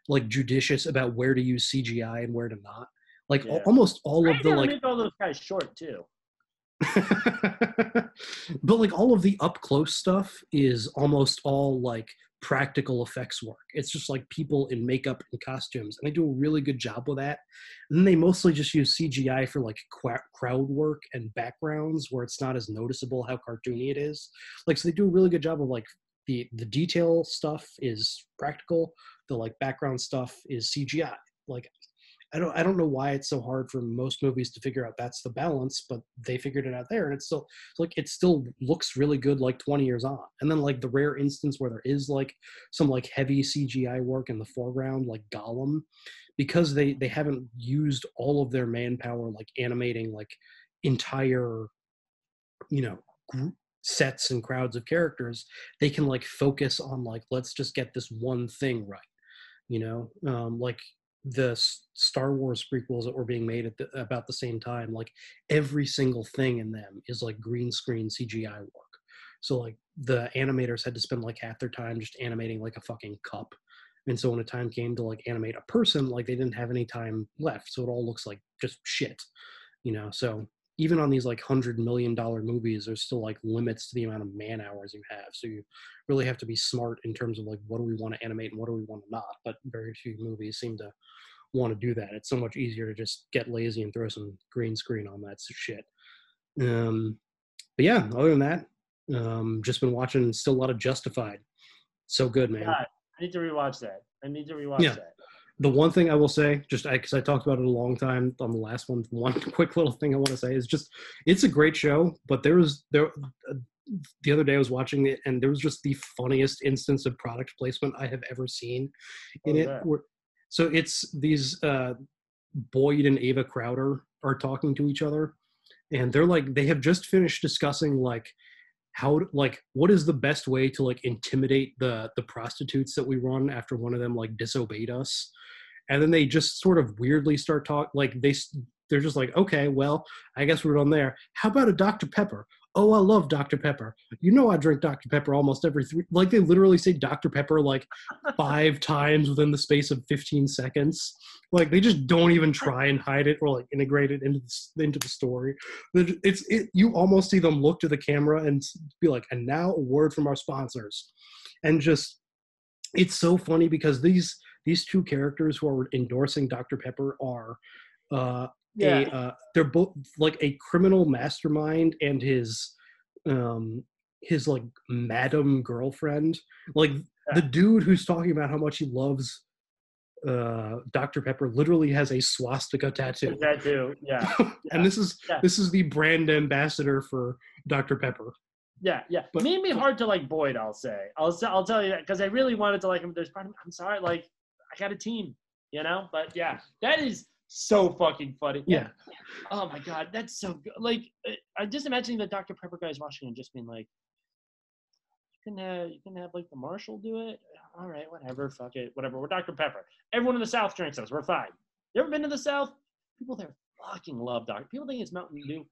like judicious about where to use cgi and where to not Like Yeah. almost all of the like make all those guys short too. but like all of the up close stuff is almost all like practical effects work. It's just like people in makeup and costumes, and they do a really good job with that. And then they mostly just use CGI for like qua- crowd work and backgrounds, where it's not as noticeable how cartoony it is. Like so, they do a really good job of like the the detail stuff is practical. The like background stuff is CGI. Like I don't I don't know why it's so hard for most movies to figure out that's the balance, but they figured it out there, and it's still like it still looks really good like 20 years on. And then like the rare instance where there is like some like heavy CGI work in the foreground, like Gollum, because they they haven't used all of their manpower like animating like entire you know gr- sets and crowds of characters they can like focus on like let's just get this one thing right you know um like the star wars prequels that were being made at the, about the same time like every single thing in them is like green screen cgi work. So like the animators had to spend like half their time just animating like a fucking cup. And so when the time came to like animate a person like they didn't have any time left so it all looks like just shit you know? So even on these like hundred million dollar movies there's still like limits to the amount of man hours you have so you really have to be smart in terms of like what do we want to animate and what do we want to not but very few movies seem to want to do that it's so much easier to just get lazy and throw some green screen on that shit um but yeah other than that um just been watching still a lot of justified so good man God, I need to rewatch that. I need to rewatch Yeah. that. The one thing I will say, just because I, talked about it a long time on the last one, one quick little thing I want to say is just it's a great show, but there was there uh, the other day I was watching it and there was just the funniest instance of product placement I have ever seen in What it. that? So it's these uh, Boyd and Ava Crowder are talking to each other, and they're like they have just finished discussing like how like what is the best way to like intimidate the the prostitutes that we run after one of them like disobeyed us? And then they just sort of weirdly start talk like they they're just like okay well i guess we're on there. How about a dr pepper oh i love dr pepper. You know i drink dr pepper almost every three like they literally say dr pepper like five times within the space of 15 seconds. Like they just don't even try and hide it or like integrate it into the, into the story. It's it, you almost see them look to the camera and be like and now a word from our sponsors. And just it's so funny because these these two characters who are endorsing Dr. Pepper are uh, Yeah. a uh, they're both like a criminal mastermind and his um his like madam girlfriend like the dude who's talking about how much he loves uh Dr. Pepper literally has a swastika tattoo That too. Yeah. and this is Yeah. this is the brand ambassador for Dr. Pepper Yeah, yeah. But made me hard to like Boyd. I'll say. I'll I'll tell you that because I really wanted to like him. There's part of me, I'm sorry. Like I got a team, you know. But yeah, that is so fucking funny. Yeah. Oh my god, that's so good. Like uh, I'm just imagining the Dr Pepper guys watching and just being like, you can have you can have like the Marshall do it. All right, whatever. Fuck it. Whatever. We're Dr Pepper. Everyone in the South drinks us. We're fine. You ever been to the South? People there fucking love Dr. People think it's Mountain Dew.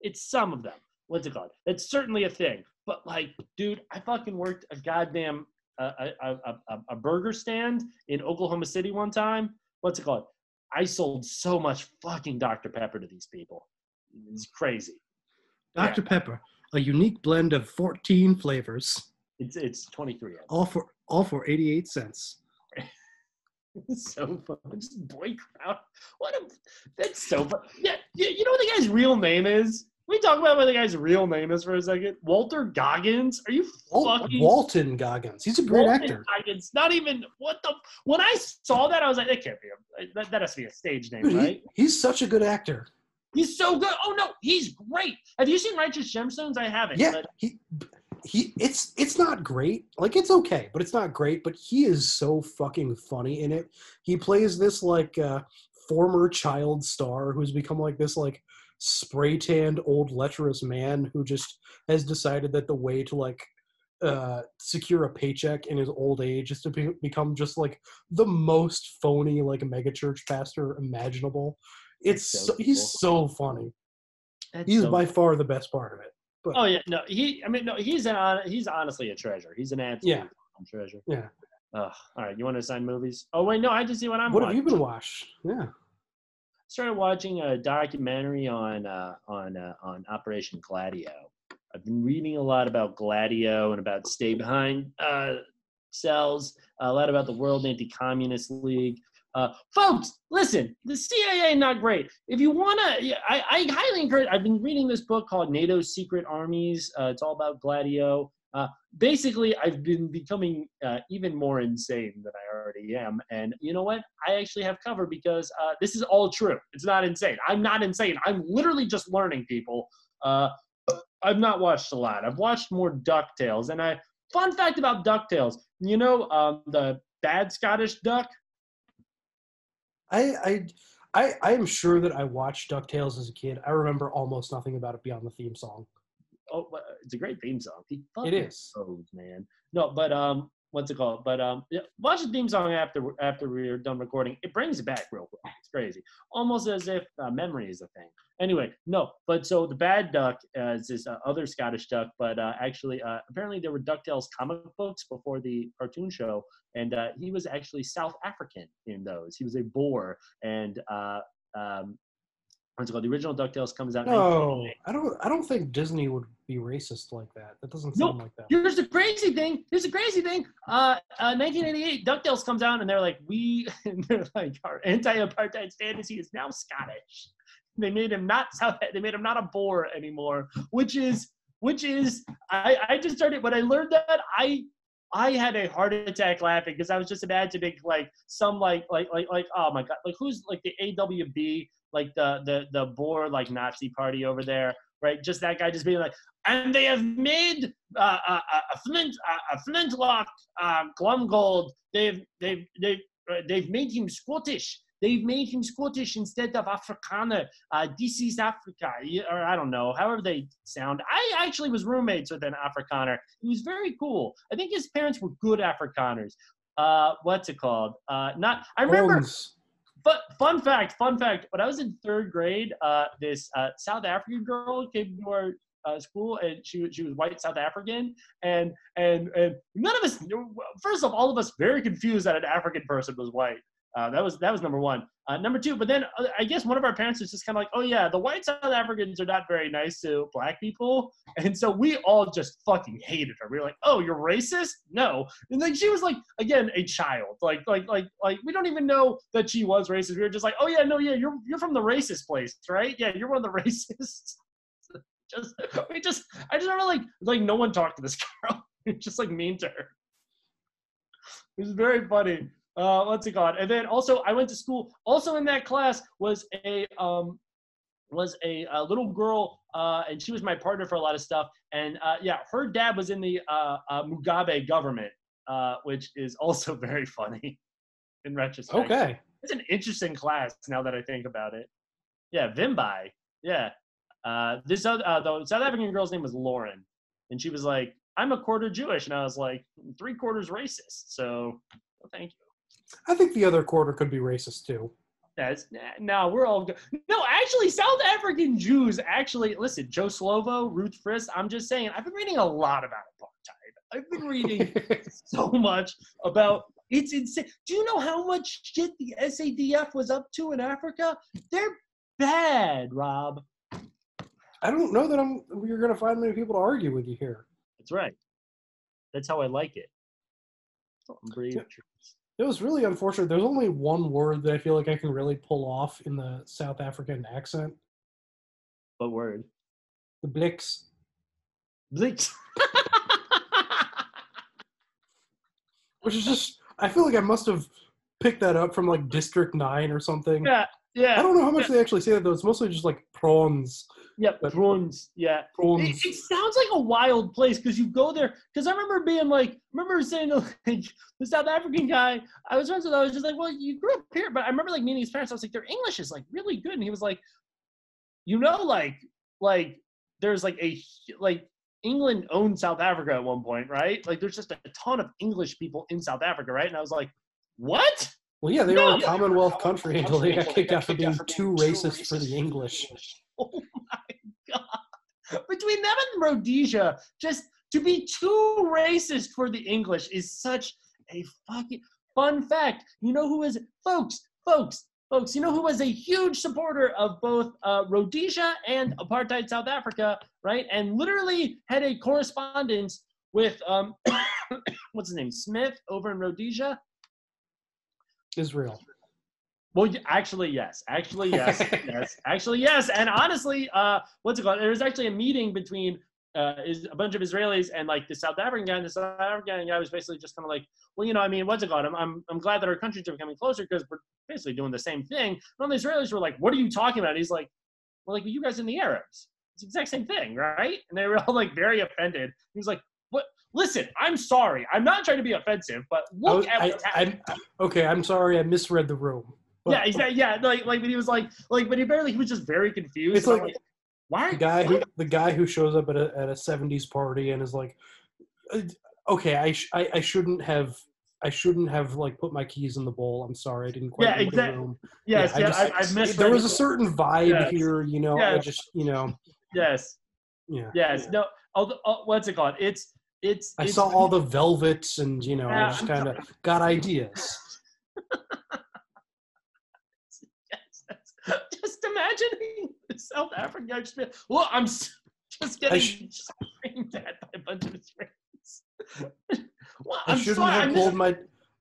It's some of them. What's it called? It's certainly a thing. But like, dude, I fucking worked a goddamn uh, a, a, a, a- a burger stand in Oklahoma City one time. What's it called? I sold so much fucking Dr. Pepper to these people. It's mm-hmm. crazy. Dr. Pepper a unique blend of 14 flavors It's it's 23 of all for all for 88 cents It's so fun. Just boy crowd. What a that's so fun. Yeah, you, you know what the guy's real name is? Can we talk about what the guy's real name is for a second? Walter Goggins? Are you fucking Walton Goggins he's a great Walton actor Goggins? Not even what the when I saw that I was like, that can't be a that, that has to be a stage name, Dude, he- right? he's such a good actor He's so good. Oh no, he's great. Have you seen Righteous Gemstones? I haven't. yeah but he he it's it's not great like it's okay but it's not great but he is so fucking funny in it he plays this like uh former child star who's become like this like spray tanned old lecherous man who just has decided that the way to like uh secure a paycheck in his old age is to be, become just like the most phony like megachurch pastor imaginable it's That's so, so he's so funny That's he's so by far the best part of it but Oh yeah, no, he. I mean, no, he's an he's honestly a treasure. He's an absolute Yeah. treasure. yeah Ugh. All right, you want to assign movies? Oh wait, no, I just see what I'm. what have you been watched yeah started watching a documentary on uh, on uh, on Operation Gladio. I've been reading a lot about Gladio and about Stay Behind uh, Cells, a lot about the World Anti-Communist League. Uh, folks, listen, the CIA not great. If you wanna, I, I highly encourage. I've been reading this book called NATO's Secret Armies. Uh, it's all about Gladio. Uh, basically, I've been becoming uh, even more insane than I already am. And you know what? I actually have cover because uh, this is all true. It's not insane. I'm not insane. I'm literally just learning people. Uh, I've not watched a lot. I've watched more DuckTales. And I, fun fact about DuckTales, you know, um, the bad Scottish duck? I I I I am sure that I watched DuckTales as a kid. I remember almost nothing about it beyond the theme song. Oh, well, it's a great theme song. He It fucking man. No, but um, what's it called? But um, yeah, watch the theme song after after we're done recording. It brings it back real quick. It's crazy, almost as if uh, memory is a thing. Anyway, no, but so the bad duck uh, is this uh, other Scottish duck, but uh, actually, uh, apparently there were Ducktales comic books before the cartoon show, and uh, he was actually South African in those. He was a Boer, and uh, um, what's it called? The original Ducktales comes out. No, I don't. I don't think Disney would be racist like that. That doesn't sound like that. Here's the crazy thing. Here's the crazy thing. Uh, uh 1988, Ducktales comes out, and they're like, we, and they're like, our anti-apartheid fantasy is now Scottish. They made him not South. They made him not a Boer anymore, which is, which is, I, I just started when I learned that I. I had a heart attack laughing because I was just imagining like some like like like like oh my god like who's like the AWB like the the the Boer like Nazi party over there right just that guy just being like and they have made uh, a, a a flint a, a flintlock uh, Glomgold. They've they've they've uh, they've made him Scottish. They've made him Scottish instead of Afrikaner. Uh, this is Africa, or I don't know, however they sound. I actually was roommates with an Afrikaner. He was very cool. I think his parents were good Afrikaners. Uh, what's it called? Uh, not. I remember. Holmes. But fun fact, fun fact. When I was in third grade, uh, this uh, South African girl came to our uh, school, and she she was white South African, and and and none of us. First off, all of us very confused that an African person was white. Uh, that was that was number one. Uh, number two, but then uh, I guess one of our parents was just kind of like, oh yeah, the white South Africans are not very nice to black people, and so we all just fucking hated her. We were like, oh, you're racist? No, and like she was like again a child, like like like like we don't even know that she was racist. We were just like, oh yeah, no, yeah, you're you're from the racist place, right? Yeah, you're one of the racists. just we just I just remember like like no one talked to this girl. just like mean to her. It was very funny. Uh, what's it called? And then also, I went to school. Also in that class was a um, was a, a little girl, uh, and she was my partner for a lot of stuff. And uh, yeah, her dad was in the uh, uh, Mugabe government, uh, which is also very funny in retrospect. Okay. it's an interesting class now that I think about it. Yeah, Vimbai. Yeah, uh, this other uh, the South African girl's name was Lauren, and she was like, "I'm a quarter Jewish," and I was like, three quarters racist." So, well, thank you. I think the other quarter could be racist too. That's no, we're all good. No, actually, South African Jews actually listen. Joe Slovo, Ruth First. I'm just saying. I've been reading a lot about apartheid. I've been reading so much about. It's insane. Do you know how much shit the SADF was up to in Africa? They're bad, Rob. I don't know that I'm. You're going to find many people to argue with you here. That's right. That's how I like it. I'm brave. It was really unfortunate. There's only one word that I feel like I can really pull off in the South African accent. What word? The Blix. Blix. Which is just, I feel like I must have picked that up from like District 9 or something. Yeah, yeah. I don't know how much they actually say that though. It's mostly just like prawns. Yep, prawns. Yeah, prawns. It, it sounds like a wild place because you go there. Because I remember being like, remember saying to like the South African guy, I was friends with. I was just like, well, you grew up here, but I remember like meeting his parents. I was like, their English is like really good, and he was like, you know, like like there's like a like England owned South Africa at one point, right? Like there's just a ton of English people in South Africa, right? And I was like, what? Well, yeah, they No. were a Commonwealth country until they got kicked out for being too racist for the English. Oh my god! Between them and Rhodesia, just to be too racist for the English is such a fucking fun fact. You know who is folks, folks, folks, you know who was a huge supporter of both uh, Rhodesia and apartheid South Africa, right? And literally had a correspondence with um, what's his name, Smith over in Rhodesia. Israel. Well, actually, yes. Actually, yes. yes. Actually, yes. And honestly, uh, what's it called? There was actually a meeting between uh, is a bunch of Israelis and like the South African guy. And the South African guy was basically just kind of like, well, you know, I mean, what's it called? I'm, I'm, I'm glad that our countries are becoming closer because we're basically doing the same thing. And all the Israelis were like, what are you talking about? And he's like, well, like you guys and the Arabs. It's the exact same thing, right? And they were all like very offended. He was like? Listen, I'm sorry. I'm not trying to be offensive, but look at I. I, okay, I'm sorry, I misread the room. But yeah, exactly. Yeah, like, like, but he was like, like, but he barely, he was just very confused. It's I'm like- why? the guy who the guy who shows up at a at a '70s party and is like, uh, "Okay, I sh- I, I shouldn't have." I shouldn't have like put my keys in the bowl. I'm sorry, I didn't quite. Yeah, read the exact- room. yes, I yeah, just- I- I misread There was a certain vibe Yes. here, you know. I just, you know, Yes, yeah. yes. No, although, oh, what's it called? It's, it's. I it's, saw all the velvets, and you know, Yeah, I just kind of got ideas. Just imagining South African guy just well, I'm just getting sh- screamed at by a bunch of Israelis. well, I I'm shouldn't sorry. have I'm pulled just- my.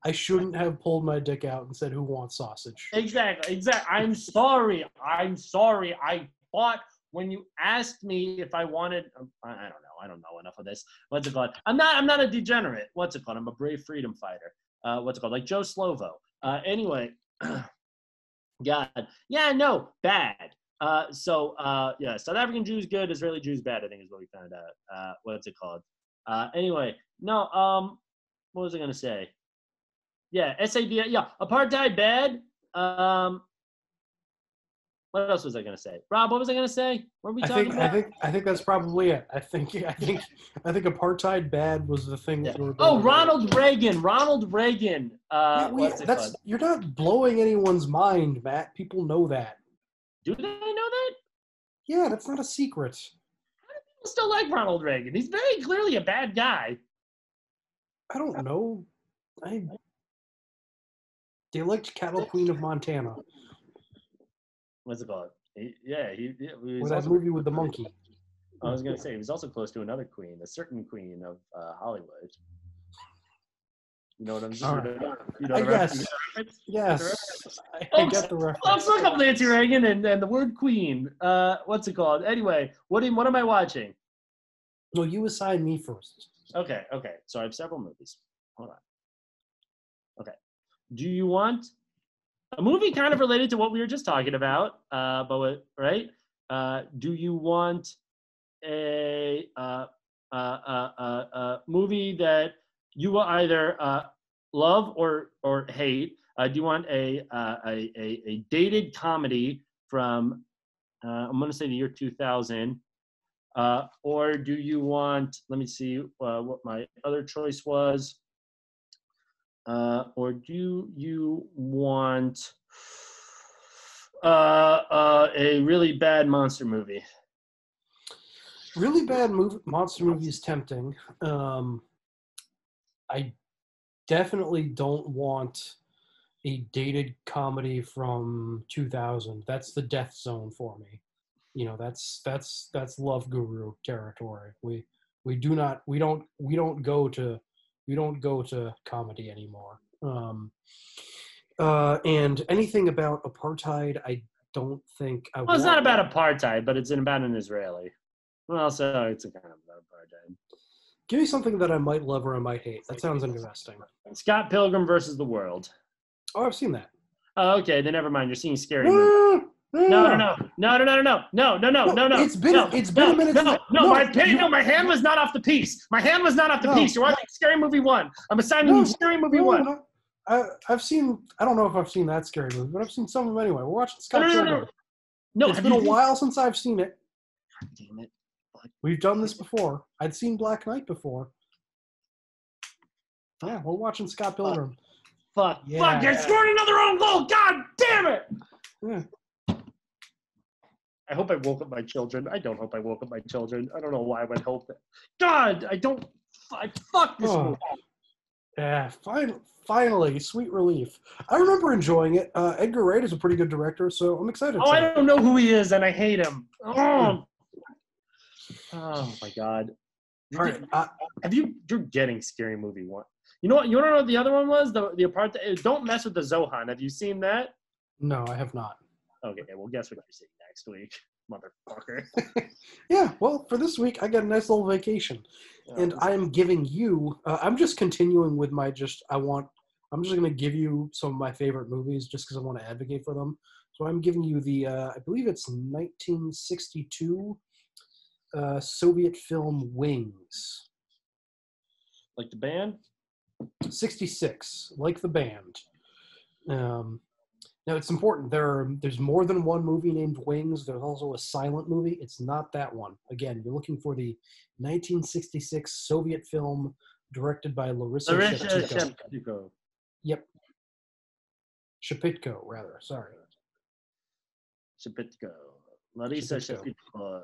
I shouldn't have pulled my dick out and said, "Who wants sausage?" Exactly, exactly. I'm sorry. I'm sorry. I thought when you asked me if I wanted, I I don't know. I don't know enough of this. What's it called? I'm not. I'm not a degenerate. What's it called? I'm a brave freedom fighter. Uh, what's it called? Like Joe Slovo. Uh, anyway, God, yeah, no, bad. Uh, so uh, yeah, South African Jews good, Israeli Jews bad. I think is what we found out. Uh, what's it called? Uh, anyway, no. Um, what was I gonna say? Yeah, SAD. Yeah, apartheid bad. Um, what else was I gonna say? Rob, what was I gonna say? What were we I talking think about? I think I think that's probably it. I think I think I think apartheid bad was the thing that we. Oh, going Ronald Reagan. Ronald Reagan. Uh, Yeah, we- that's called? you're not blowing anyone's mind, Matt. People know that. Do they know that? Yeah, that's not a secret. How do people still like Ronald Reagan. He's very clearly a bad guy. I don't know. I they liked Cattle Queen of Montana What's it called? He, yeah, he, he was that movie with the monkey. I was gonna say he was also close to another queen, a certain queen of uh, Hollywood. You know what I'm saying? right. You know I guess. Yes, I, get the reference. Let's look up Nancy Reagan and, and the word queen. Uh, what's it called? Anyway, what am, what am I watching? No, you assign me first. Okay, okay. So I have several movies. Hold on. Okay. Do you want a movie kind of related to what we were just talking about? Uh, but right? Uh, do you want a uh, uh, uh, movie that you will either love or or hate? Do you want a, a a a dated comedy from uh, I'm going to say the year 2000? Uh, or do you want, let me see uh, what my other choice was. Uh, or do you want uh, uh, a really bad monster movie? Really bad movie, monster movie is tempting. Um, I definitely don't want a dated comedy from 2000. That's the death zone for me. You know, that's that's that's love guru territory. We we do not we don't we don't go to we don't go to comedy anymore. Um, uh, and anything about apartheid, I don't think I. Well, it's not about apartheid, but it's about an Israeli. Well, so it's a kind of about apartheid. Give me something that I might love or I might hate. That sounds interesting. Scott Pilgrim versus the World. Oh, I've seen that. Oh, okay, then never mind. You're seeing scary movie. Mm. No, no, no, no, no, no, no, no, no, no, no, no. It's been- no, it's been a no, minute No, no, no, my you- no, my hand was not off the piece. My hand was not off the No, piece. You're watching Scary Movie One. I'm assigning No, you Scary Movie no, One. no. I, I've seen. I don't know if I've seen that scary movie, but I've seen some of them anyway. We're watching Scott No, no, no, no. No, it's been a while since I've seen it. Damn it. We've done this before. I'd seen Black Knight before. Yeah, we're watching Scott Pilgrim. Fuck. Yeah. Fuck, I scored another own goal. God damn it. Yeah. I hope I woke up my children. I don't hope I woke up my children. I don't know why I would hope that. God, I don't. I fuck this Oh. movie. Yeah, fin- finally, sweet relief. I remember enjoying it. Uh, Edgar Wright is a pretty good director, so I'm excited. Oh, I don't know who he is, and I hate him. Oh, oh my god. All right, uh, Have you? You're getting scary movie one. You know what? You want to know what the other one was? The the apart. Don't mess with the Zohan. Have you seen that? No, I have not. Okay, well, guess what you're seeing next week, motherfucker. Yeah, well, for this week, I got a nice little vacation, and I am giving you. Uh, I'm just continuing with my just. I want. I'm just going to give you some of my favorite movies, just because I want to advocate for them. So I'm giving you the. Uh, I believe it's 1962 uh, Soviet film Wings. Like the band? 66, like the band. Um, now it's important. There are there's more than one movie named Wings. There's also a silent movie. It's not that one. Again, you're looking for the 1966 Soviet film directed by Larissa, Larissa Shepitko. Shepitko. Yep. Shepitko, rather. Sorry. Shepitko. Larissa Shepitko. Shepitko.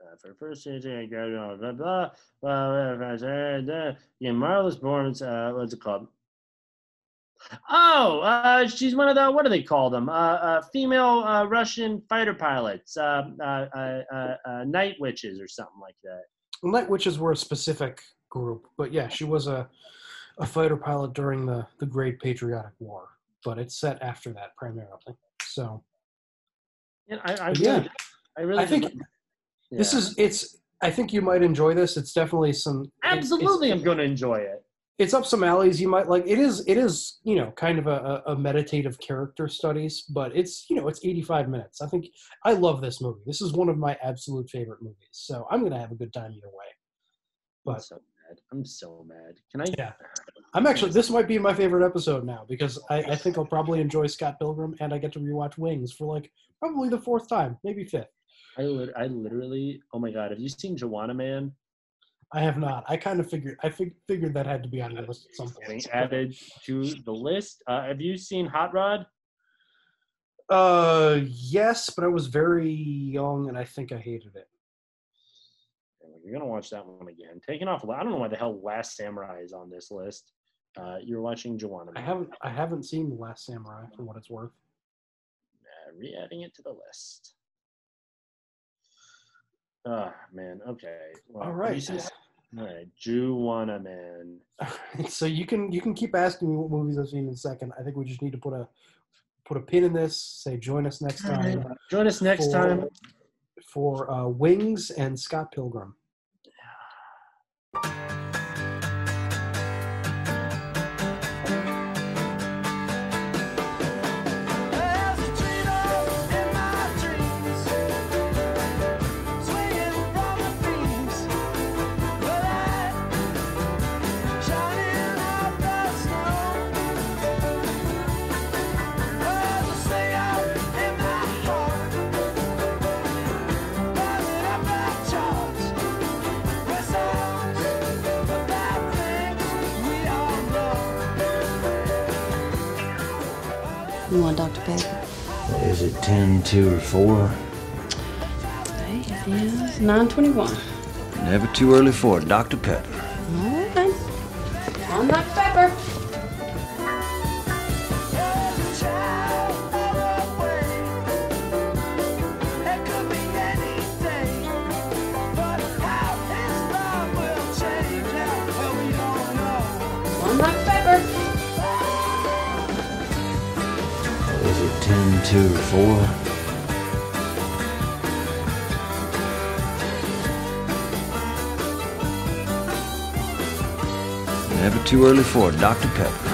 Uh, for first season, blah blah blah blah. blah, blah, blah. Yeah, marvelous performance. Uh, what's it called? Oh, uh, she's one of the what do they call them? Uh, uh, female uh, Russian fighter pilots, uh, uh, uh, uh, uh, night witches or something like that. Night Witches were a specific group, but yeah, she was a a fighter pilot during the the Great Patriotic War. But it's set after that primarily. So Yeah, I, I really, yeah. I really I think this is it's. I think you might enjoy this. It's definitely some. it- absolutely. I'm going to enjoy it. It's up some alleys you might like it is it is you know kind of a, a meditative character studies but it's you know it's 85 minutes i think i love this movie this is one of my absolute favorite movies so i'm gonna have a good time either way I'm so mad. I'm so mad. Can I? yeah i'm actually this might be my favorite episode now because i, I think i'll probably enjoy scott pilgrim and i get to rewatch wings for like probably the fourth time maybe fifth I, lit- I literally. Oh my god! Have you seen Joanna Man? I have not i kind of figured i fig- figured that had to be on your list at some Getting point added to the list. Uh, have you seen Hot Rod? uh yes but i was very young and i think i hated it You're gonna watch that one again. Taking off. I don't know why the hell Last Samurai is on this list. Uh, you're watching Joanna I haven't I haven't seen Last Samurai for what it's worth. Uh, re-adding it to the list. Ah man. Okay. Well, All have right. you seen- All right. Joanna Man. so you can you can keep asking me what movies I've seen in a second. I think we just need to put a put a pin in this. Say join us next time. Join us next for- time. for uh, Wings and Scott Pilgrim. You want Dr. Pepper? Is it 10, 2, or 4? It is 921. Never too early for it, Dr. Pepper. All right then. I'm Dr. it 10, 2, or 4? Never too early for Dr. Pepper.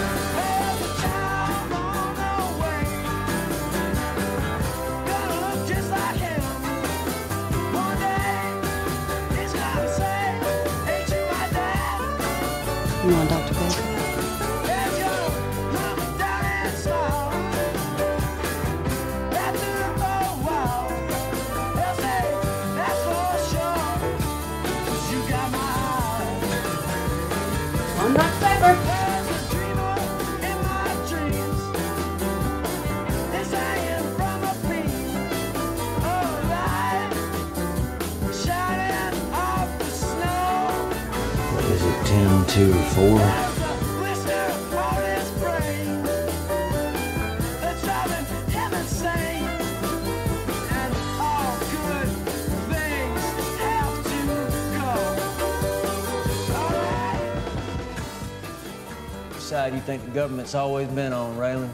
Side you think the government's always been on, Raylan?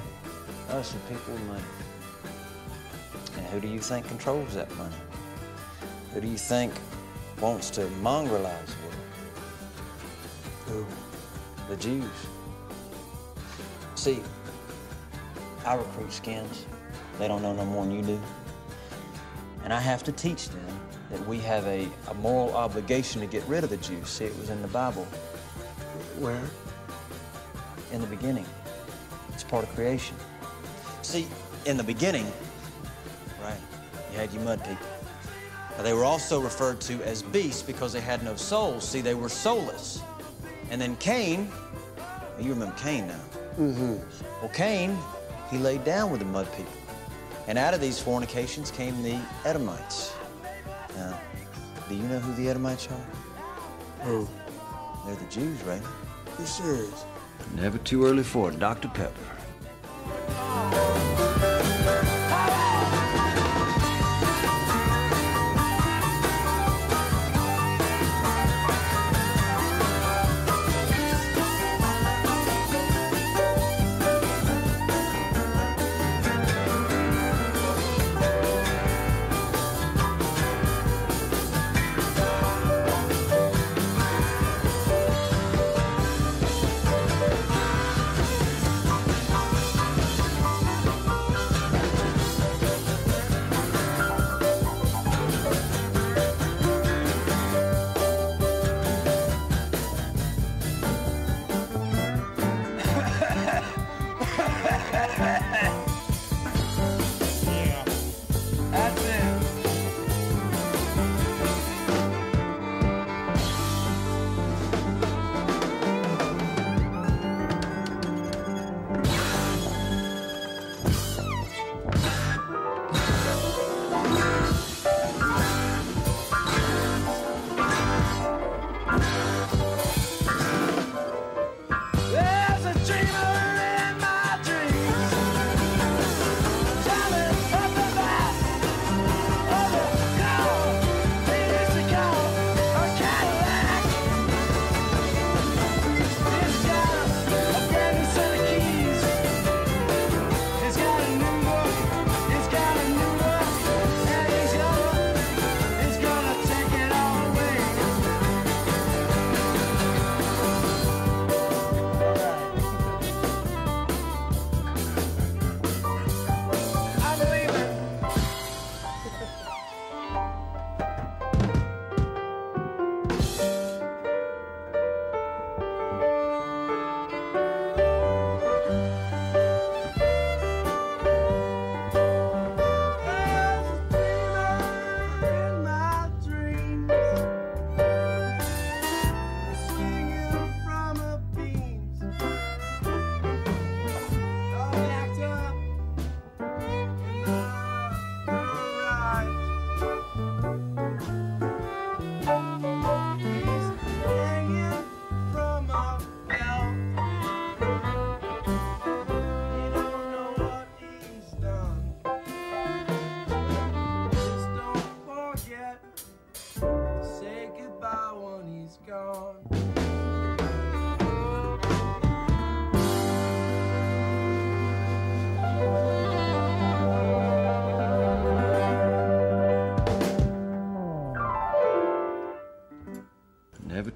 Us, the people with money. And who do you think controls that money? Who do you think wants to mongrelize the world? Who? The Jews. See, I recruit skins. They don't know no more than you do. And I have to teach them that we have a, a moral obligation to get rid of the Jews. See, it was in the Bible. Where? In the beginning. It's part of creation. See, in the beginning, right, you had your mud people. Now, they were also referred to as beasts because they had no souls. See, they were soulless. And then Cain, you remember Cain now. Mm-hmm. Well, Cain, he laid down with the mud people. And out of these fornications came the Edomites. Now, do you know who the Edomites are? Who? They're the Jews, right? You serious? Never too early for Dr. Pepper.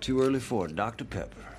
Too early for it, Dr. Pepper.